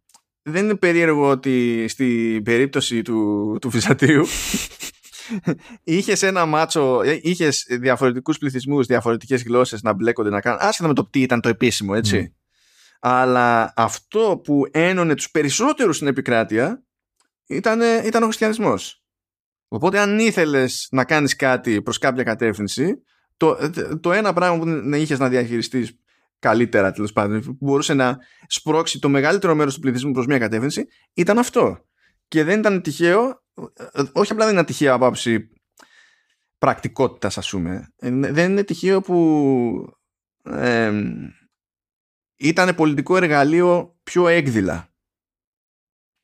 δεν είναι περίεργο ότι στην περίπτωση του, του Φυσατρίου [LAUGHS] είχες ένα μάτσο, ε, είχες διαφορετικούς πληθυσμούς, διαφορετικές γλώσσες να μπλέκονται να κάνουν, άσχετα με το τι ήταν το επίσημο, έτσι. Ναι. Αλλά αυτό που ένωνε τους περισσότερους στην επικράτεια ήταν, ήταν ο χριστιανισμός. Οπότε αν ήθελες να κάνεις κάτι προς κάποια κατεύθυνση, το, το ένα πράγμα που είχες να διαχειριστείς καλύτερα τέλος πάντων, που μπορούσε να σπρώξει το μεγαλύτερο μέρος του πληθυσμού προς μια κατεύθυνση, ήταν αυτό. Και δεν ήταν τυχαίο, όχι απλά δεν ήταν τυχαίο από άψη πρακτικότητας, ας πούμε. Ε, δεν είναι τυχαίο που ε, ήταν πολιτικό εργαλείο πιο έκδηλα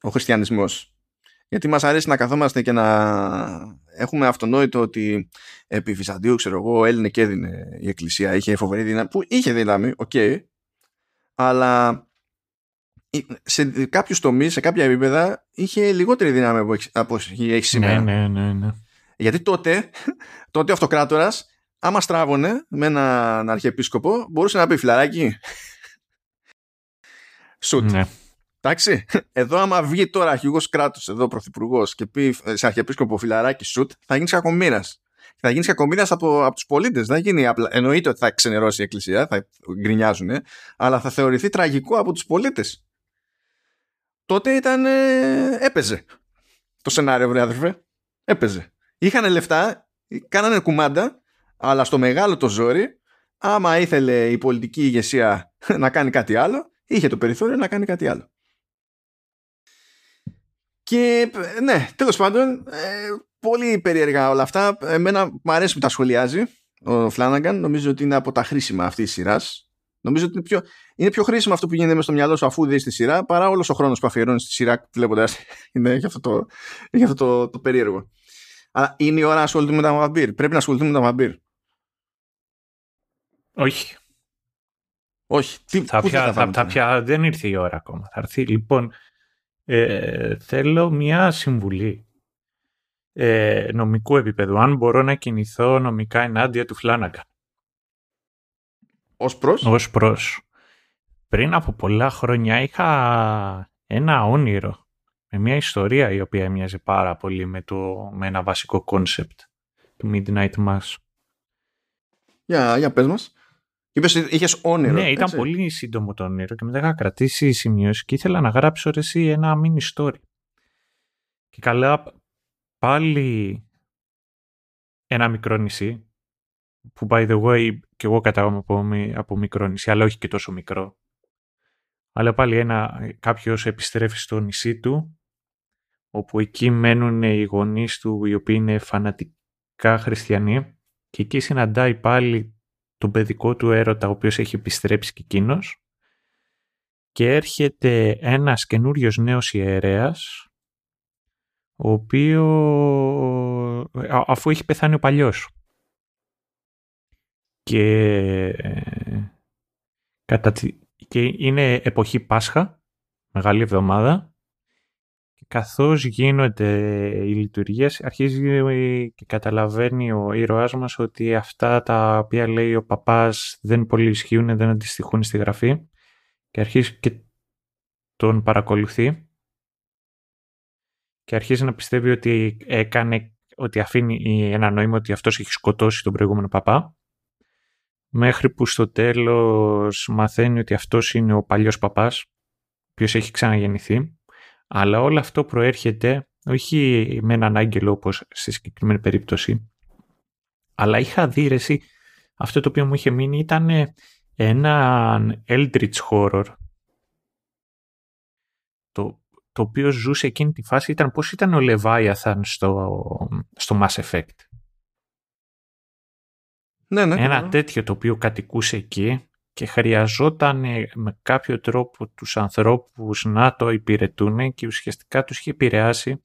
ο χριστιανισμός γιατί μας αρέσει να καθόμαστε και να έχουμε αυτονόητο ότι επί Βυζαντίου, ξέρω εγώ, έλυνε και έδινε η Εκκλησία, είχε φοβερή δύναμη, που είχε δύναμη, οκ, αλλά σε κάποιους τομείς, σε κάποια επίπεδα, είχε λιγότερη δύναμη από ό,τι έχει σήμερα. Ναι, ναι, ναι, ναι. Γιατί τότε, [LAUGHS] τότε ο αυτοκράτορας, άμα στράβωνε με έναν αρχιεπίσκοπο, μπορούσε να πει φιλαράκι. Σουτ. Ναι. Εντάξει, [LAUGHS] εδώ άμα βγει τώρα αρχηγός κράτους, εδώ πρωθυπουργός και πει σε αρχιεπίσκοπο φιλαράκι σουτ, θα γίνεις κακομήρα. Θα γίνεις κακομήρα από, από τους πολίτες. Δεν γίνει απλά. Εννοείται ότι θα ξενερώσει η Εκκλησία, θα γκρινιάζουν, αλλά θα θεωρηθεί τραγικό από τους πολίτες. Τότε ήταν. Ε, έπαιζε το σενάριο, βρε αδερφέ. Έπαιζε. Είχαν λεφτά, κάνανε κουμάντα, αλλά στο μεγάλο το ζόρι, άμα ήθελε η πολιτική ηγεσία [LAUGHS] να κάνει κάτι άλλο, είχε το περιθώριο να κάνει κάτι άλλο. Και ναι, τέλος πάντων, ε, πολύ περίεργα όλα αυτά. Εμένα μου αρέσει που τα σχολιάζει ο Φλάναγκαν. Νομίζω ότι είναι από τα χρήσιμα αυτής της σειράς. Νομίζω ότι είναι πιο, είναι πιο χρήσιμο αυτό που γίνεται μέσα στο μυαλό σου αφού δεις τη σειρά παρά όλος ο χρόνος που αφιερώνεις στη σειρά βλέποντας. [LAUGHS] είναι για αυτό, το, για αυτό το, το περίεργο. Αλλά είναι η ώρα να ασχοληθούμε με τα βαμπύρ. Πρέπει να ασχοληθούμε με τα βαμπύρ. Όχι. Όχι. Τι, θα πια, θα, θα, πια, δεν ήρθε η ώρα ακόμα. Θα έρθει λοιπόν ε, θέλω μια συμβουλή ε, νομικού επίπεδου. Αν μπορώ να κινηθώ νομικά ενάντια του Φλάναγκαν. Ως προς; Ως προς. Πριν από πολλά χρόνια είχα ένα όνειρο με μια ιστορία η οποία μοιάζει πάρα πολύ με, το, με ένα βασικό κόνσεπτ του Midnight Mass. Για, για πες μας. Είπες είχες όνειρο. Ναι, ήταν πολύ σύντομο το όνειρο και μετά είχα κρατήσει σημειώσεις και ήθελα να γράψω έτσι ένα mini story. Και καλά πάλι ένα μικρό νησί που by the way και εγώ κατάγομαι από, από μικρό νησί αλλά όχι και τόσο μικρό. Αλλά πάλι ένα, κάποιος επιστρέφει στο νησί του όπου εκεί μένουν οι γονείς του οι οποίοι είναι φανατικά χριστιανοί και εκεί συναντάει πάλι τον παιδικό του έρωτα ο οποίος έχει επιστρέψει και εκείνος. και έρχεται ένας καινούριος νέος ιερέας ο οποίος αφού έχει πεθάνει ο παλιός και, κατά, και είναι εποχή Πάσχα μεγάλη εβδομάδα καθώς γίνονται οι λειτουργίες αρχίζει και καταλαβαίνει ο ήρωάς μας ότι αυτά τα οποία λέει ο παπάς δεν πολύ ισχύουν, δεν αντιστοιχούν στη γραφή και αρχίζει και τον παρακολουθεί και αρχίζει να πιστεύει ότι έκανε ότι αφήνει ένα νόημα ότι αυτός έχει σκοτώσει τον προηγούμενο παπά μέχρι που στο τέλος μαθαίνει ότι αυτός είναι ο παλιός παπάς ο οποίος έχει ξαναγεννηθεί αλλά όλο αυτό προέρχεται όχι με έναν άγγελο όπως στη συγκεκριμένη περίπτωση, αλλά είχα δει αυτό το οποίο μου είχε μείνει ήταν ένα Eldritch Horror το, το οποίο ζούσε εκείνη τη φάση ήταν πώς ήταν ο Leviathan στο, στο Mass Effect; Ναι, ναι, ένα τέτοιο το οποίο κατοικούσε εκεί και χρειαζόταν με κάποιο τρόπο τους ανθρώπους να το υπηρετούν και ουσιαστικά τους είχε επηρεάσει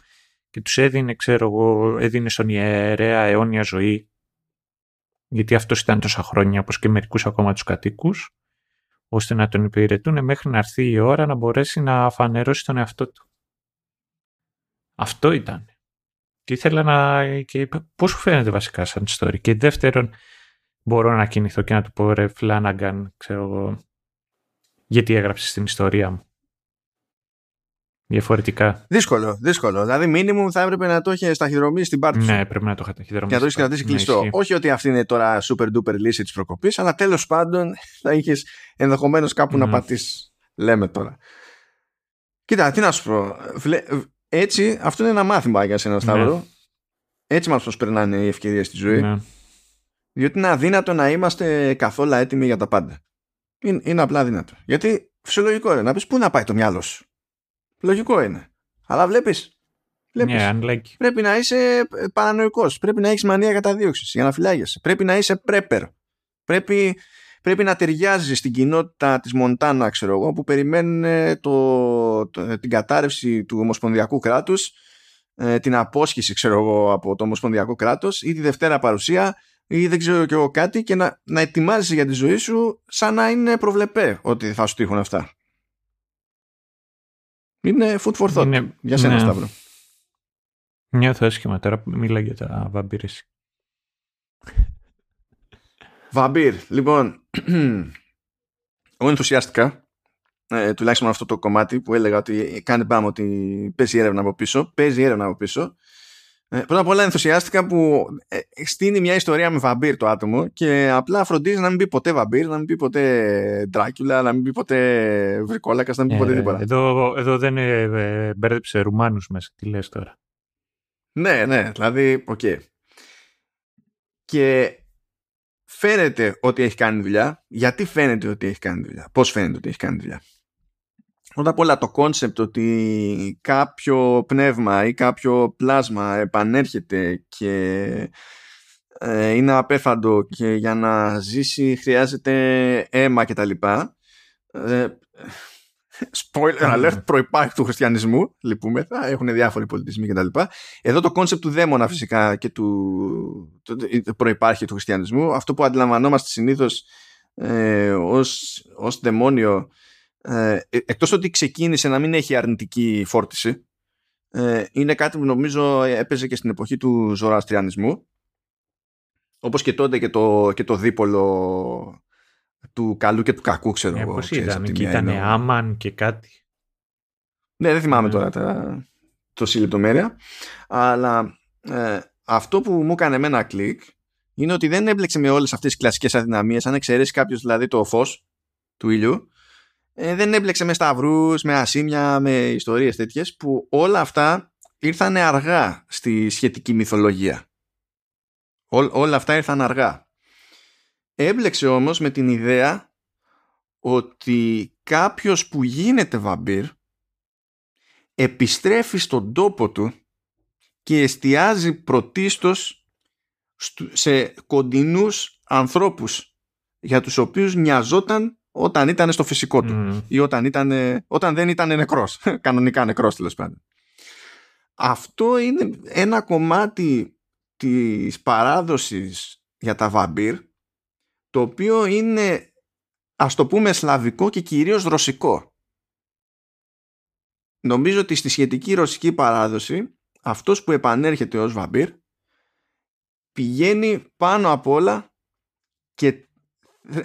και τους έδινε, ξέρω εγώ, έδινε στον ιερέα αιώνια ζωή γιατί αυτός ήταν τόσα χρόνια όπως και μερικούς ακόμα τους κατοίκους ώστε να τον υπηρετούν μέχρι να έρθει η ώρα να μπορέσει να φανερώσει τον εαυτό του. Αυτό ήταν. Και ήθελα να... Και πώς σου φαίνεται βασικά σαν story; Και δεύτερον, μπορώ να κινηθώ και να του πω ρε Φλάναγκαν, ξέρω εγώ, γιατί έγραψες την ιστορία μου. Διαφορετικά. Δύσκολο, δύσκολο. Δηλαδή, μήνυμου θα έπρεπε να το είχε σταχυδρομήσει στην πάρτι σου. Ναι, πρέπει να το είχε σταχυδρομήσει. Και να το έχεις κρατήσει ναι, κλειστό. Όχι ότι αυτή είναι τώρα super duper λύση της προκοπής, αλλά τέλος πάντων θα είχες ενδεχομένως κάπου να πατήσεις. Λέμε τώρα. Κοίτα, τι να σου πω. Έτσι, αυτό είναι ένα μάθημα για σένα, Σταύρο. Ναι. Έτσι μας προσπερνάνε οι ευκαιρίες στη ζωή. Ναι. Διότι είναι αδύνατο να είμαστε καθόλου έτοιμοι για τα πάντα. Είναι, είναι απλά αδύνατο. Γιατί φυσιολογικό είναι να πεις πού να πάει το μυαλό σου; Λογικό είναι. Αλλά βλέπεις. Βλέπεις, yeah, Πρέπει να είσαι ε, παρανοϊκός. Πρέπει να έχεις μανία καταδίωξης για να φυλάγεσαι. Πρέπει να είσαι πρέπερ. Πρέπει, πρέπει να ταιριάζεις στην κοινότητα της Μοντάνα, ξέρω εγώ, που περιμένουν το, το, την κατάρρευση του Ομοσπονδιακού κράτους, ε, την απόσχηση, ξέρω εγώ, από το Ομοσπονδιακό κράτος ή τη Δευτέρα παρουσία ή δεν ξέρω και εγώ κάτι και να, να ετοιμάζεσαι για τη ζωή σου σαν να είναι προβλεπέ ότι θα σου τύχουν αυτά. Είναι food for thought. Είναι, για σένα, ναι. Σταύρο. Νιώθω άσχημα τώρα που μιλά για τα βαμπύρες. Βαμπύρ. Λοιπόν, εγώ ενθουσιάστηκα ε, τουλάχιστον αυτό το κομμάτι που έλεγα ότι κάνει πάμε ότι παίζει έρευνα από πίσω. Παίζει έρευνα από πίσω ε, πρώτα απ' όλα ενθουσιάστηκα που ε, στήνει μια ιστορία με βαμπύρ το άτομο και απλά φροντίζει να μην πει ποτέ βαμπύρ, να μην πει ποτέ Ντράκουλα, να μην πει ποτέ βρικόλακα, να μην πει ποτέ ε, τίποτα. Εδώ, εδώ δεν ε, μπέρδεψε Ρουμάνους μέσα. Τι λες τώρα; Ναι, ναι, δηλαδή, ok. Okay. Και φαίνεται ότι έχει κάνει δουλειά. Γιατί φαίνεται ότι έχει κάνει δουλειά; Πώς φαίνεται ότι έχει κάνει δουλειά; Πρώτα απ' όλα το κόνσεπτ ότι κάποιο πνεύμα ή κάποιο πλάσμα επανέρχεται και ε, είναι απέθαντο και για να ζήσει χρειάζεται αίμα κτλ. Ε, spoiler alert, προϋπάρχει του χριστιανισμού, λυπούμεθα, έχουν διάφοροι πολιτισμοί κτλ. Εδώ το κόνσεπτ του δαίμονα φυσικά και του προϋπάρχει του χριστιανισμού, αυτό που αντιλαμβανόμαστε συνήθως ε, ως, ως δαιμόνιο ε, ε, εκτός ότι ξεκίνησε να μην έχει αρνητική φόρτιση ε, είναι κάτι που νομίζω έπαιζε και στην εποχή του ζωραστριανισμού όπως και τότε και το, και το δίπολο του καλού και του κακού ξέρω ε, εγώ. Πώς ήταν, και ήταν άμαν και κάτι. Ναι, δεν θυμάμαι τώρα τα, τόση λεπτομέρεια. Αλλά ε, αυτό που μου έκανε ένα κλικ είναι ότι δεν έμπλεξε με όλες αυτές τις κλασικές αδυναμίες αν εξαιρέσεις κάποιος δηλαδή το φως του ήλιου ε, δεν έμπλεξε με σταυρούς, με ασήμια, με ιστορίες τέτοιες που όλα αυτά ήρθαν αργά στη σχετική μυθολογία. όλα αυτά ήρθαν αργά. Έμπλεξε όμως με την ιδέα ότι κάποιος που γίνεται βαμπύρ επιστρέφει στον τόπο του και εστιάζει πρωτίστως σε κοντινούς ανθρώπους για τους οποίους νοιαζόταν όταν ήταν στο φυσικό του ή όταν, ήταν, όταν δεν ήταν νεκρός, [LAUGHS] κανονικά νεκρός τέλος πάντων. Αυτό είναι ένα κομμάτι της παράδοσης για τα βαμπύρ το οποίο είναι ας το πούμε σλαβικό και κυρίως ρωσικό. νομίζω ότι στη σχετική ρωσική παράδοση αυτός που επανέρχεται ως βαμπύρ πηγαίνει πάνω απ' όλα και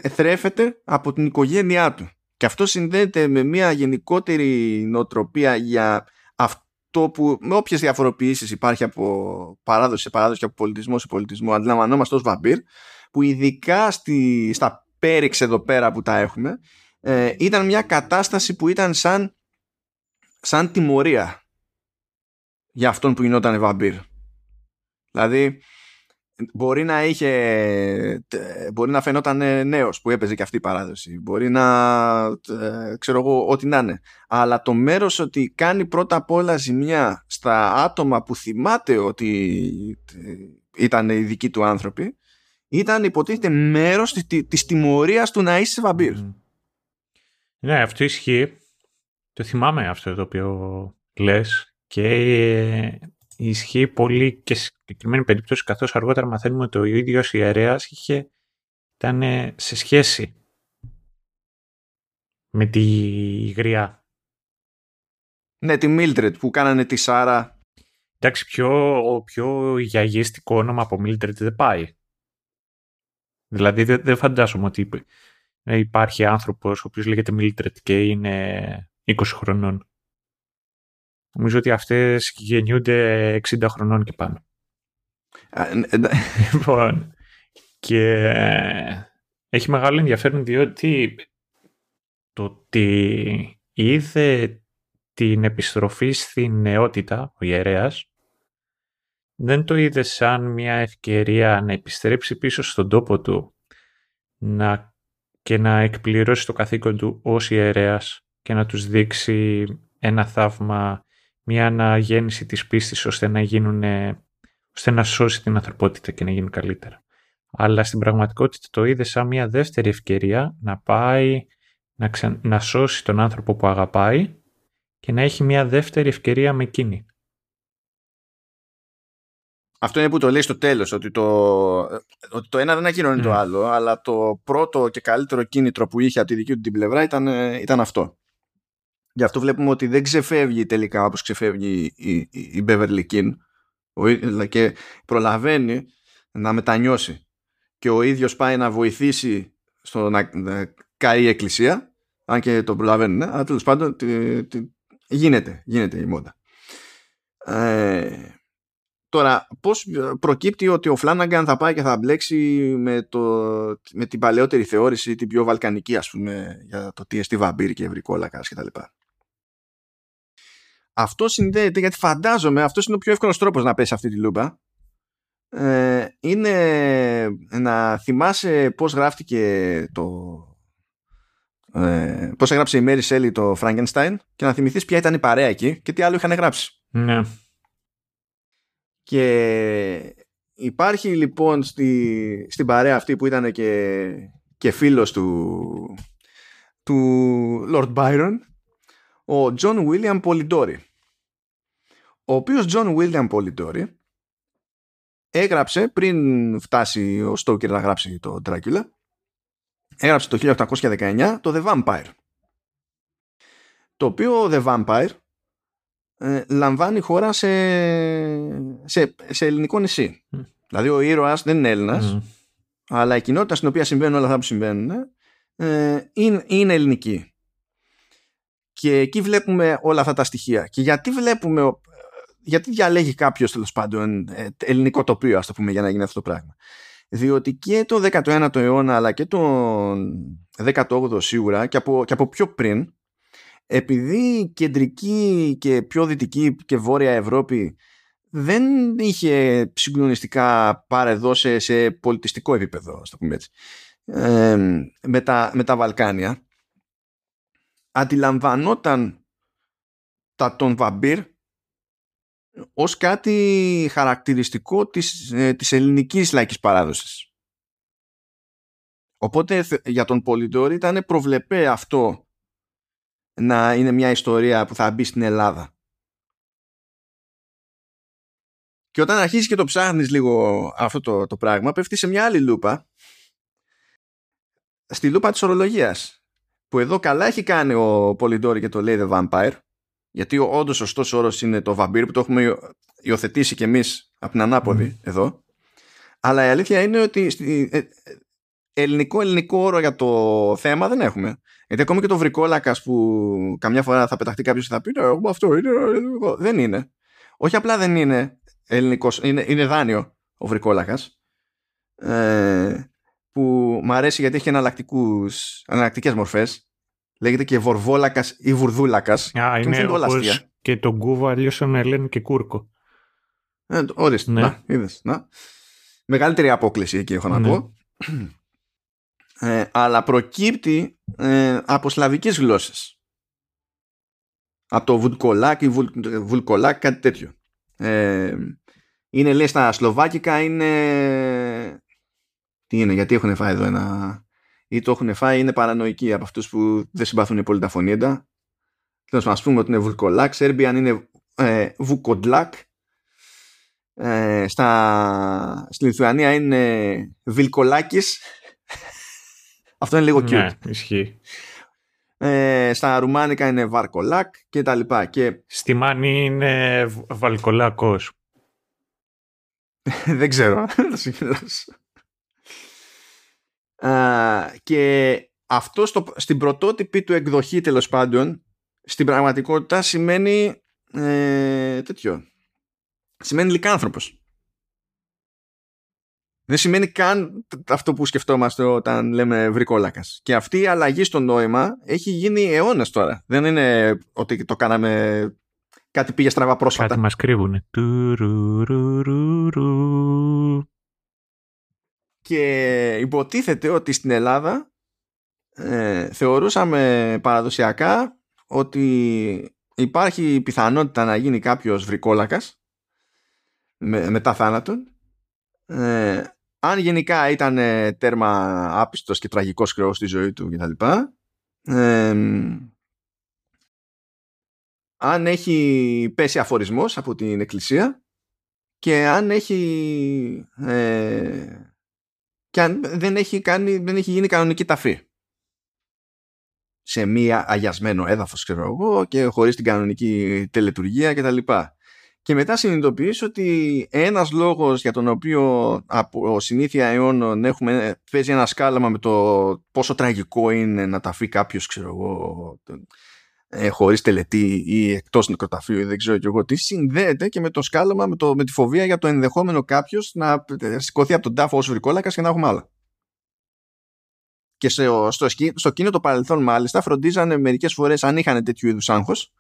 θρέφεται από την οικογένειά του. Και αυτό συνδέεται με μια γενικότερη νοοτροπία για αυτό που με όποιες διαφοροποιήσεις υπάρχει από παράδοση σε παράδοση και από πολιτισμό σε πολιτισμό αντιλαμβανόμαστε ως βαμπύρ που ειδικά στη, στα πέριξ εδώ πέρα που τα έχουμε ε, ήταν μια κατάσταση που ήταν σαν, σαν τιμωρία για αυτόν που γινόταν βαμπύρ. Δηλαδή μπορεί να είχε μπορεί να φαινόταν νέος που έπαιζε και αυτή η παράδοση. Μπορεί να ξέρω εγώ ό,τι να είναι. Αλλά το μέρος ότι κάνει πρώτα απ' όλα ζημιά στα άτομα που θυμάται ότι ήταν οι δικοί του άνθρωποι ήταν υποτίθεται μέρος της, της τιμωρίας του να είσαι βαμπύρ Ναι αυτό ισχύει. Το θυμάμαι αυτό το οποίο λες. Και ισχύει πολύ και σε συγκεκριμένη περίπτωση καθώς αργότερα μαθαίνουμε ότι ο ίδιος ιερέας είχε, ήταν σε σχέση με τη γριά. Ναι, τη Μίλτρετ που κάνανε τη Σάρα. Εντάξει, πιο, πιο γιαγίστικο όνομα από Μίλτρετ δεν πάει. Δηλαδή δεν, δεν φαντάζομαι ότι υπάρχει άνθρωπος ο οποίος λέγεται Μίλτρετ και είναι 20 χρονών. Νομίζω ότι αυτές γεννιούνται 60 χρονών και πάνω. [LAUGHS] λοιπόν, και έχει μεγάλο ενδιαφέρον διότι το ότι είδε την επιστροφή στην νεότητα, ο ιερέας, δεν το είδε σαν μια ευκαιρία να επιστρέψει πίσω στον τόπο του να, και να εκπληρώσει το καθήκον του ως ιερέας και να τους δείξει ένα θαύμα μια αναγέννηση της πίστης ώστε να γίνουν, ώστε να σώσει την ανθρωπότητα και να γίνει καλύτερα. Αλλά στην πραγματικότητα το είδε σαν μια δεύτερη ευκαιρία να πάει να, να σώσει τον άνθρωπο που αγαπάει και να έχει μια δεύτερη ευκαιρία με εκείνη. Αυτό είναι που το λέει στο τέλος, ότι το, ότι το ένα δεν ακυρώνει το ναι. άλλο, αλλά το πρώτο και καλύτερο κίνητρο που είχε από τη δική του την πλευρά ήταν, ήταν αυτό. Γι' αυτό βλέπουμε ότι δεν ξεφεύγει τελικά όπως ξεφεύγει η, η, η Beverly King και προλαβαίνει να μετανιώσει. Και ο ίδιος πάει να βοηθήσει στο να, να καεί η εκκλησία. Αν και το προλαβαίνουν ναι, αλλά τέλος πάντων γίνεται, γίνεται η μόντα ε, τώρα πώς προκύπτει ότι ο Φλάναγκαν θα πάει και θα μπλέξει με, το, με την παλαιότερη θεώρηση την πιο βαλκανική ας πούμε για το τι εστί βαμπύρ και ευρικόλακας και τα λοιπά αυτό συνδέεται γιατί φαντάζομαι αυτός είναι ο πιο εύκολος τρόπος να πέσει αυτή τη λούπα ε, είναι να θυμάσαι πώς γράφτηκε το ε, πώς έγραψε η Μέρι Σέλι το Frankenstein και να θυμηθείς ποια ήταν η παρέα εκεί και τι άλλο είχαν γράψει ναι. και υπάρχει λοιπόν στη, στην παρέα αυτή που ήταν και, και φίλος του του Lord Byron ο John William Polidori ο οποίος John William Polidori έγραψε πριν φτάσει ο Stoker να γράψει το Dracula έγραψε το 1819 το The Vampire. Το οποίο The Vampire ε, λαμβάνει χώρα σε, σε, σε ελληνικό νησί. Δηλαδή ο ήρωας δεν είναι Έλληνας αλλά η κοινότητα στην οποία συμβαίνουν όλα αυτά που συμβαίνουν ε, είναι, είναι ελληνική και εκεί βλέπουμε όλα αυτά τα στοιχεία και γιατί βλέπουμε γιατί διαλέγει κάποιος τέλος πάντων ε, ελληνικό τοπίο, ας το πούμε, για να γίνει αυτό το πράγμα. Διότι και το 19ο αιώνα, αλλά και το 18ο σίγουρα, και από, και από πιο πριν, επειδή κεντρική και πιο δυτική και βόρεια Ευρώπη δεν είχε συγκλονιστικά παρεδώσει σε πολιτιστικό επίπεδο, ας το πούμε έτσι, ε, με, τα, με τα Βαλκάνια, αντιλαμβανόταν τα των βαμπύρ ως κάτι χαρακτηριστικό της, ε, της ελληνικής λαϊκής παράδοσης. Οπότε για τον Πολυντόρη ήταν προβλεπέ αυτό να είναι μια ιστορία που θα μπει στην Ελλάδα. Και όταν αρχίζεις και το ψάχνεις λίγο αυτό το, το πράγμα, πέφτει σε μια άλλη λούπα, στη λούπα της ορολογίας, που εδώ καλά έχει κάνει ο Πολυντόρη και το λέει The Vampire, γιατί όντως ο σωστός όρος είναι το βαμπύρ που το έχουμε υιοθετήσει κι εμείς από την ανάποδη εδώ. Αλλά η αλήθεια είναι ότι στη, ε, ελληνικό ελληνικό όρο για το θέμα δεν έχουμε. Γιατί ακόμη και το βρικόλακας που καμιά φορά θα πεταχτεί κάποιος και θα πει «Ναι, Εγώ αυτό είναι ελληνικό. Δεν είναι. Όχι απλά δεν είναι ελληνικός, είναι, είναι δάνειο ο βρικόλακας. Ε, που μου αρέσει γιατί έχει εναλλακτικές μορφές. Λέγεται και βορβόλακας ή βουρδούλακας. Α, είναι όπως και τον κούβο αλλιώς τον λένε και κούρκο. Ε, ορίστε. Ναι. Να, είδες, να. Μεγαλύτερη απόκληση εκεί έχω να ναι. πω. Ε, αλλά προκύπτει ε, από σλαβικές γλώσσες. Από το βουλκολάκ ή βουλ, βουλκολάκ, κάτι τέτοιο. Ε, είναι λέει στα σλοβάκικα είναι... Τι είναι, γιατί έχουν φάει εδώ ένα... Ή το έχουν φάει, είναι παρανοϊκοί από αυτούς που δεν συμπαθούν πολύ τα φωνήεντα. Θέλω να πούμε ότι είναι βουλκολάκ. Σέρμπιαν είναι ε, βουκοντλάκ. Ε, στα, στη Λιθουανία είναι βιλκολάκης. [LAUGHS] Αυτό είναι λίγο cute. Ναι, ισχύει. Ε, στα ρουμάνικα είναι βαρκολάκ και τα λοιπά. Και... Στη μάνη είναι βαλκολάκος. [LAUGHS] Δεν ξέρω. [LAUGHS] Θα και αυτό στο, στην πρωτότυπη του εκδοχή τέλος πάντων στην πραγματικότητα σημαίνει ε, τέτοιο. Σημαίνει λικάνθρωπος. Δεν σημαίνει καν αυτό που σκεφτόμαστε όταν λέμε βρικόλακας. Και αυτή η αλλαγή στο νόημα έχει γίνει αιώνε τώρα. Δεν είναι ότι το κάναμε. Κάτι πήγε στραβά πρόσφατα. Κάτι μας κρύβουνε. Και υποτίθεται ότι στην Ελλάδα ε, θεωρούσαμε παραδοσιακά ότι υπάρχει πιθανότητα να γίνει κάποιος βρικόλακας με, μετά θάνατον ε, αν γενικά ήταν τέρμα άπιστος και τραγικός χρεός στη ζωή του κτλ. Ε, αν έχει πέσει αφορισμός από την εκκλησία και αν έχει ε, και αν δεν έχει, κάνει, δεν έχει γίνει κανονική ταφή σε μία αγιασμένο έδαφος ξέρω εγώ και χωρίς την κανονική τελετουργία κτλ. Και μετά συνειδητοποιήσω ότι ένας λόγος για τον οποίο από συνήθεια αιώνων έχουμε, παίζει ένα σκάλαμα με το πόσο τραγικό είναι να ταφεί κάποιος, ξέρω εγώ, ε, χωρίς τελετή ή εκτός νεκροταφείου ή δεν ξέρω και εγώ τι, συνδέεται και με το σκάλαμα, με, το, με τη φοβία για το ενδεχόμενο κάποιος να σηκωθεί από τον τάφο ως βρικόλακας και να έχουμε άλλα. Και στο, στο, στο κίνητο το παρελθόν μάλιστα φροντίζανε μερικές φορές αν είχαν τέτοιου είδους άγχος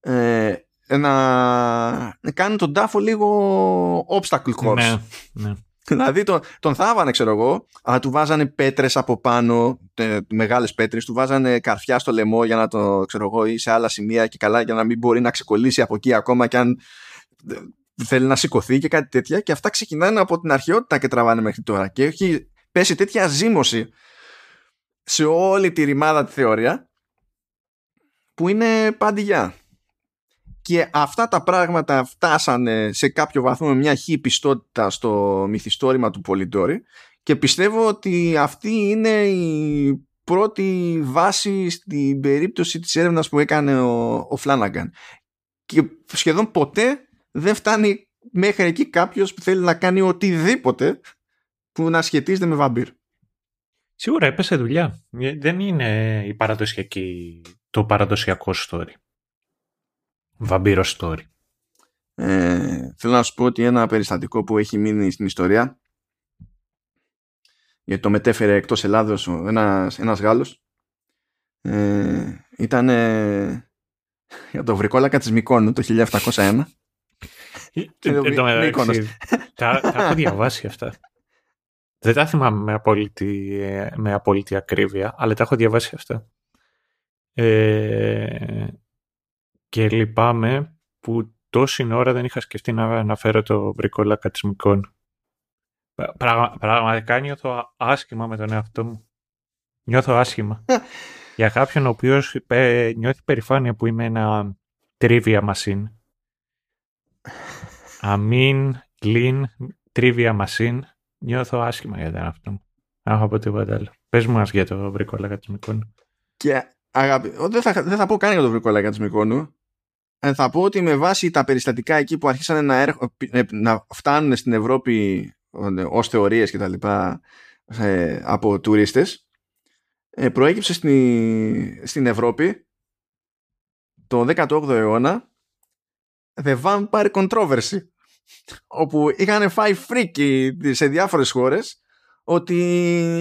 ε, να κάνουν τον τάφο λίγο obstacle course. Ναι, ναι. Δηλαδή τον, τον θάβανε ξέρω εγώ αλλά του βάζανε πέτρες από πάνω τε, μεγάλες πέτρες του βάζανε καρφιά στο λαιμό για να το ξέρω εγώ ή σε άλλα σημεία και καλά για να μην μπορεί να ξεκολλήσει από εκεί ακόμα και αν ε, θέλει να σηκωθεί και κάτι τέτοια. Και αυτά ξεκινάνε από την αρχαιότητα και τραβάνε μέχρι τώρα. Και έχει πέσει τέτοια ζήμωση σε όλη τη ρημάδα τη θεωρία που είναι παντιγιά και αυτά τα πράγματα φτάσανε σε κάποιο βαθμό με μια χή πιστότητα στο μυθιστόρημα του Πολυντόρη και πιστεύω ότι αυτή είναι η πρώτη βάση στην περίπτωση της έρευνας που έκανε ο, ο Φλάναγκαν. Και σχεδόν ποτέ δεν φτάνει μέχρι εκεί κάποιος που θέλει να κάνει οτιδήποτε που να σχετίζεται με βαμπύρ. Σίγουρα έπεσε δουλειά. Δεν είναι η παραδοσιακή, το παραδοσιακό story. Βαμπύρο story. Ε, θέλω να σου πω ότι ένα περιστατικό που έχει μείνει στην ιστορία γιατί το μετέφερε εκτός Ελλάδος ένας, ένας Γάλλος ε, ήταν [LAUGHS] για το βρικόλακα της Μικόνου το 1701 [LAUGHS] τα, τα έχω [LAUGHS] διαβάσει αυτά. Δεν τα θυμάμαι με απόλυτη, με απόλυτη ακρίβεια, αλλά τα έχω διαβάσει αυτά. Ε, και λυπάμαι που τόση ώρα δεν είχα σκεφτεί να αναφέρω το βρικόλακα της Μικών. πραγματικά νιώθω άσχημα με τον εαυτό μου. Νιώθω άσχημα. [LAUGHS] Για κάποιον ο οποίος νιώθει περηφάνεια που είμαι ένα trivia machine. Αμήν, λιν, trivia machine. Νιώθω άσχημα για τον εαυτό μου. Δεν έχω πω τίποτα άλλο. Πες μου μας για το βρικόλακα της Μικόνου. Και αγάπη, δεν θα, δεν θα πω καν για το βρικόλακα της Μικόνου ε, θα πω ότι με βάση τα περιστατικά εκεί που αρχίσανε να, ε, να φτάνουν στην Ευρώπη ως θεωρίες και τα λοιπά από τουρίστες προέκυψε στην, στην Ευρώπη το 18ο αιώνα The Vampire Controversy όπου είχαν φάει φρίκι σε διάφορες χώρες ότι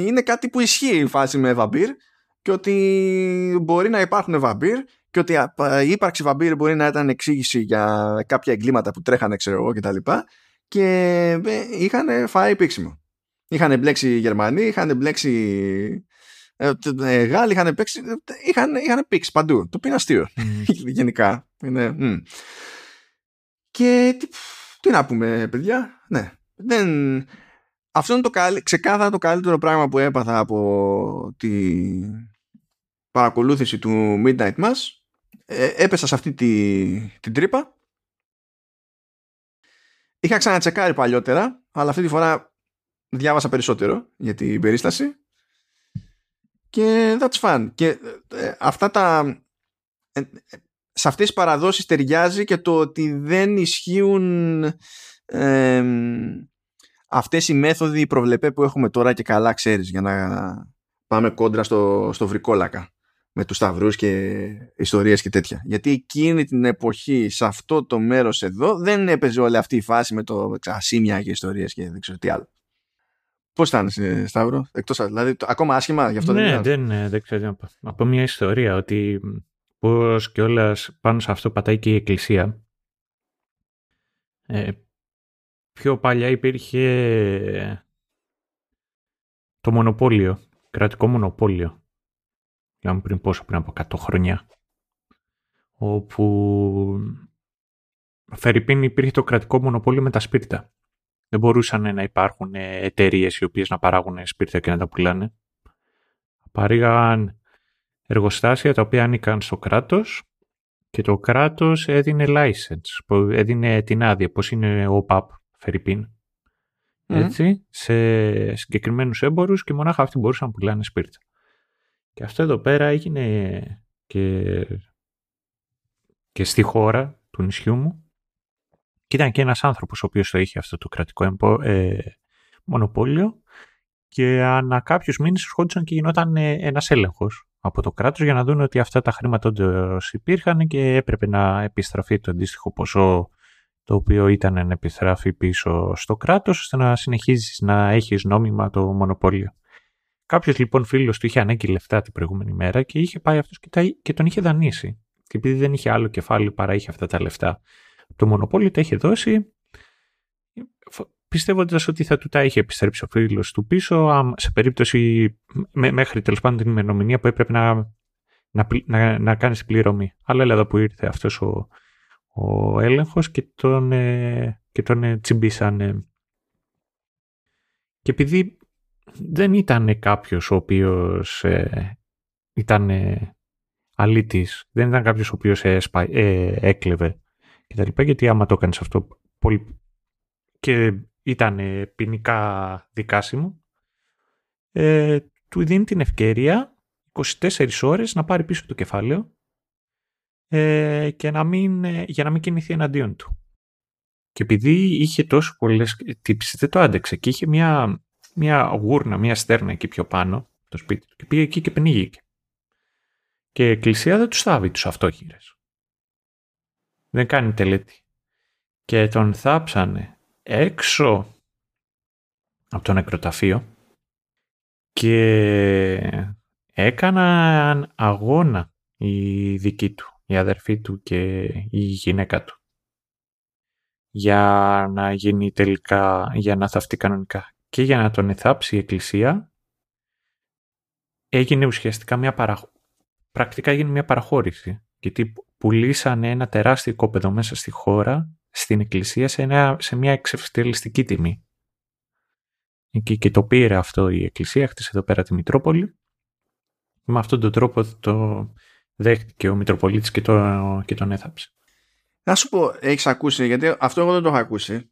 είναι κάτι που ισχύει η φάση με βαμπύρ και ότι μπορεί να υπάρχουν βαμπύρ και ότι η ύπαρξη βαμπύρ μπορεί να ήταν εξήγηση για κάποια εγκλήματα που τρέχανε ξέρω εγώ κτλ. Και, και ε, είχαν φάει πίξιμο. Είχαν μπλέξει οι Γερμανοί, είχαν μπλέξει ε, ε, Γάλλοι, είχαν παίξει, είχαν, είχαν πήξει παντού. Το οποίο είναι αστείο [LAUGHS] γενικά. Είναι, Και τι, τι να πούμε παιδιά, ναι. Δεν, αυτό είναι το καλύ, ξεκάθαρα το καλύτερο πράγμα που έπαθα από τη παρακολούθηση του Midnight Mass. Ε, έπεσα σε αυτή τη, την τρύπα. Είχα ξανατσεκάρει παλιότερα, αλλά αυτή τη φορά διάβασα περισσότερο για την περίσταση. Και that's fun. Και ε, αυτά τα... Ε, σε αυτές τις παραδόσεις ταιριάζει και το ότι δεν ισχύουν αυτές οι μέθοδοι προβλεπέ που έχουμε τώρα και καλά ξέρεις για να πάμε κόντρα στο, στο βρικόλακα με τους σταυρούς και ιστορίες και τέτοια. Γιατί εκείνη την εποχή σε αυτό το μέρος εδώ δεν έπαιζε όλη αυτή η φάση με το ασήμια και ιστορίες και δεν ξέρω τι άλλο. Πώς ήταν, Σταύρο, εκτός δηλαδή, ακόμα άσχημα γι' αυτό ναι, δεν δεν, δεν, δεν ξέρω. Από μια ιστορία ότι πώς και όλα πάνω σε αυτό πατάει και η Εκκλησία. Ε, πιο παλιά υπήρχε το μονοπόλιο, κρατικό μονοπόλιο. Λέμε πριν πόσο, πριν από 100 χρόνια. Όπου Φερρυπίν υπήρχε το κρατικό μονοπόλιο με τα σπίρτα. Δεν μπορούσαν να υπάρχουν εταιρείες οι οποίες να παράγουν σπίρτα και να τα πουλάνε. Παρήγαν εργοστάσια τα οποία ανήκαν στο κράτος και το κράτος έδινε license, έδινε την άδεια, πώς είναι ο ΠΑΠ Φερρυπίν. Έτσι, σε συγκεκριμένους έμπορους και μονάχα αυτοί μπορούσαν να πουλάνε σπίρτα. Και αυτό εδώ πέρα έγινε και, και στη χώρα του νησιού μου. Και ήταν και ένας άνθρωπος ο οποίος το είχε αυτό το κρατικό εμπο, ε, μονοπόλιο και ανά κάποιους μήνες ερχόντουσαν και γινόταν ε, ένας έλεγχος από το κράτος για να δουν ότι αυτά τα χρήματα όντως υπήρχαν και έπρεπε να επιστραφεί το αντίστοιχο ποσό το οποίο ήταν να επιστράφει πίσω στο κράτος ώστε να συνεχίζεις να έχεις νόμιμα το μονοπόλιο. Κάποιος λοιπόν φίλος του είχε ανάγκη λεφτά την προηγούμενη μέρα και είχε πάει αυτός και, και τον είχε δανείσει. Και επειδή δεν είχε άλλο κεφάλαιο παρά είχε αυτά τα λεφτά, το μονοπόλιο τα είχε δώσει, πιστεύοντας ότι θα του τα είχε επιστρέψει ο φίλος του πίσω, σε περίπτωση μέχρι τέλος πάντων την ημερομηνία που έπρεπε να, να, να, να κάνεις την πληρωμή. Αλλά έλα εδώ που ήρθε αυτός ο, ο έλεγχος και τον, ε, και τον ε, τσιμπήσανε. Και επειδή δεν ήταν κάποιος ο οποίος ε, ήταν ε, αλήτης, δεν ήταν κάποιος ο οποίος ε, έκλεβε και τα λοιπά, γιατί άμα το έκανες αυτό πολύ και ήταν ποινικά δικάσιμο, ε, του δίνει την ευκαιρία 24 ώρες να πάρει πίσω το κεφάλαιο ε, και να μην, ε, για να μην κινηθεί εναντίον του. Και επειδή είχε τόσο πολλές τύψεις, δεν το άντεξε και είχε μια, μια γούρνα, μια στέρνα εκεί πιο πάνω, το σπίτι του, και πήγε εκεί και πνίγηκε. Και η εκκλησία δεν τους θάβει τους αυτόχειρες. Δεν κάνει τελέτη. Και τον θάψανε έξω από το νεκροταφείο και έκαναν αγώνα οι δικοί του η αδερφή του και η γυναίκα του για να γίνει τελικά, για να θαυτεί κανονικά και για να τον εθάψει η εκκλησία έγινε ουσιαστικά μια παραχώρηση πρακτικά έγινε μια παραχώρηση γιατί πουλήσανε ένα τεράστιο κόπεδο μέσα στη χώρα στην εκκλησία σε, ένα, σε μια εξευστελιστική τιμή και, και το πήρε αυτό η εκκλησία, χτίσε εδώ πέρα τη Μητρόπολη με αυτόν τον τρόπο το, δέχτηκε ο Μητροπολίτης και, το, και τον έθαψε. Να σου πω, έχεις ακούσει, γιατί αυτό εγώ δεν το έχω ακούσει.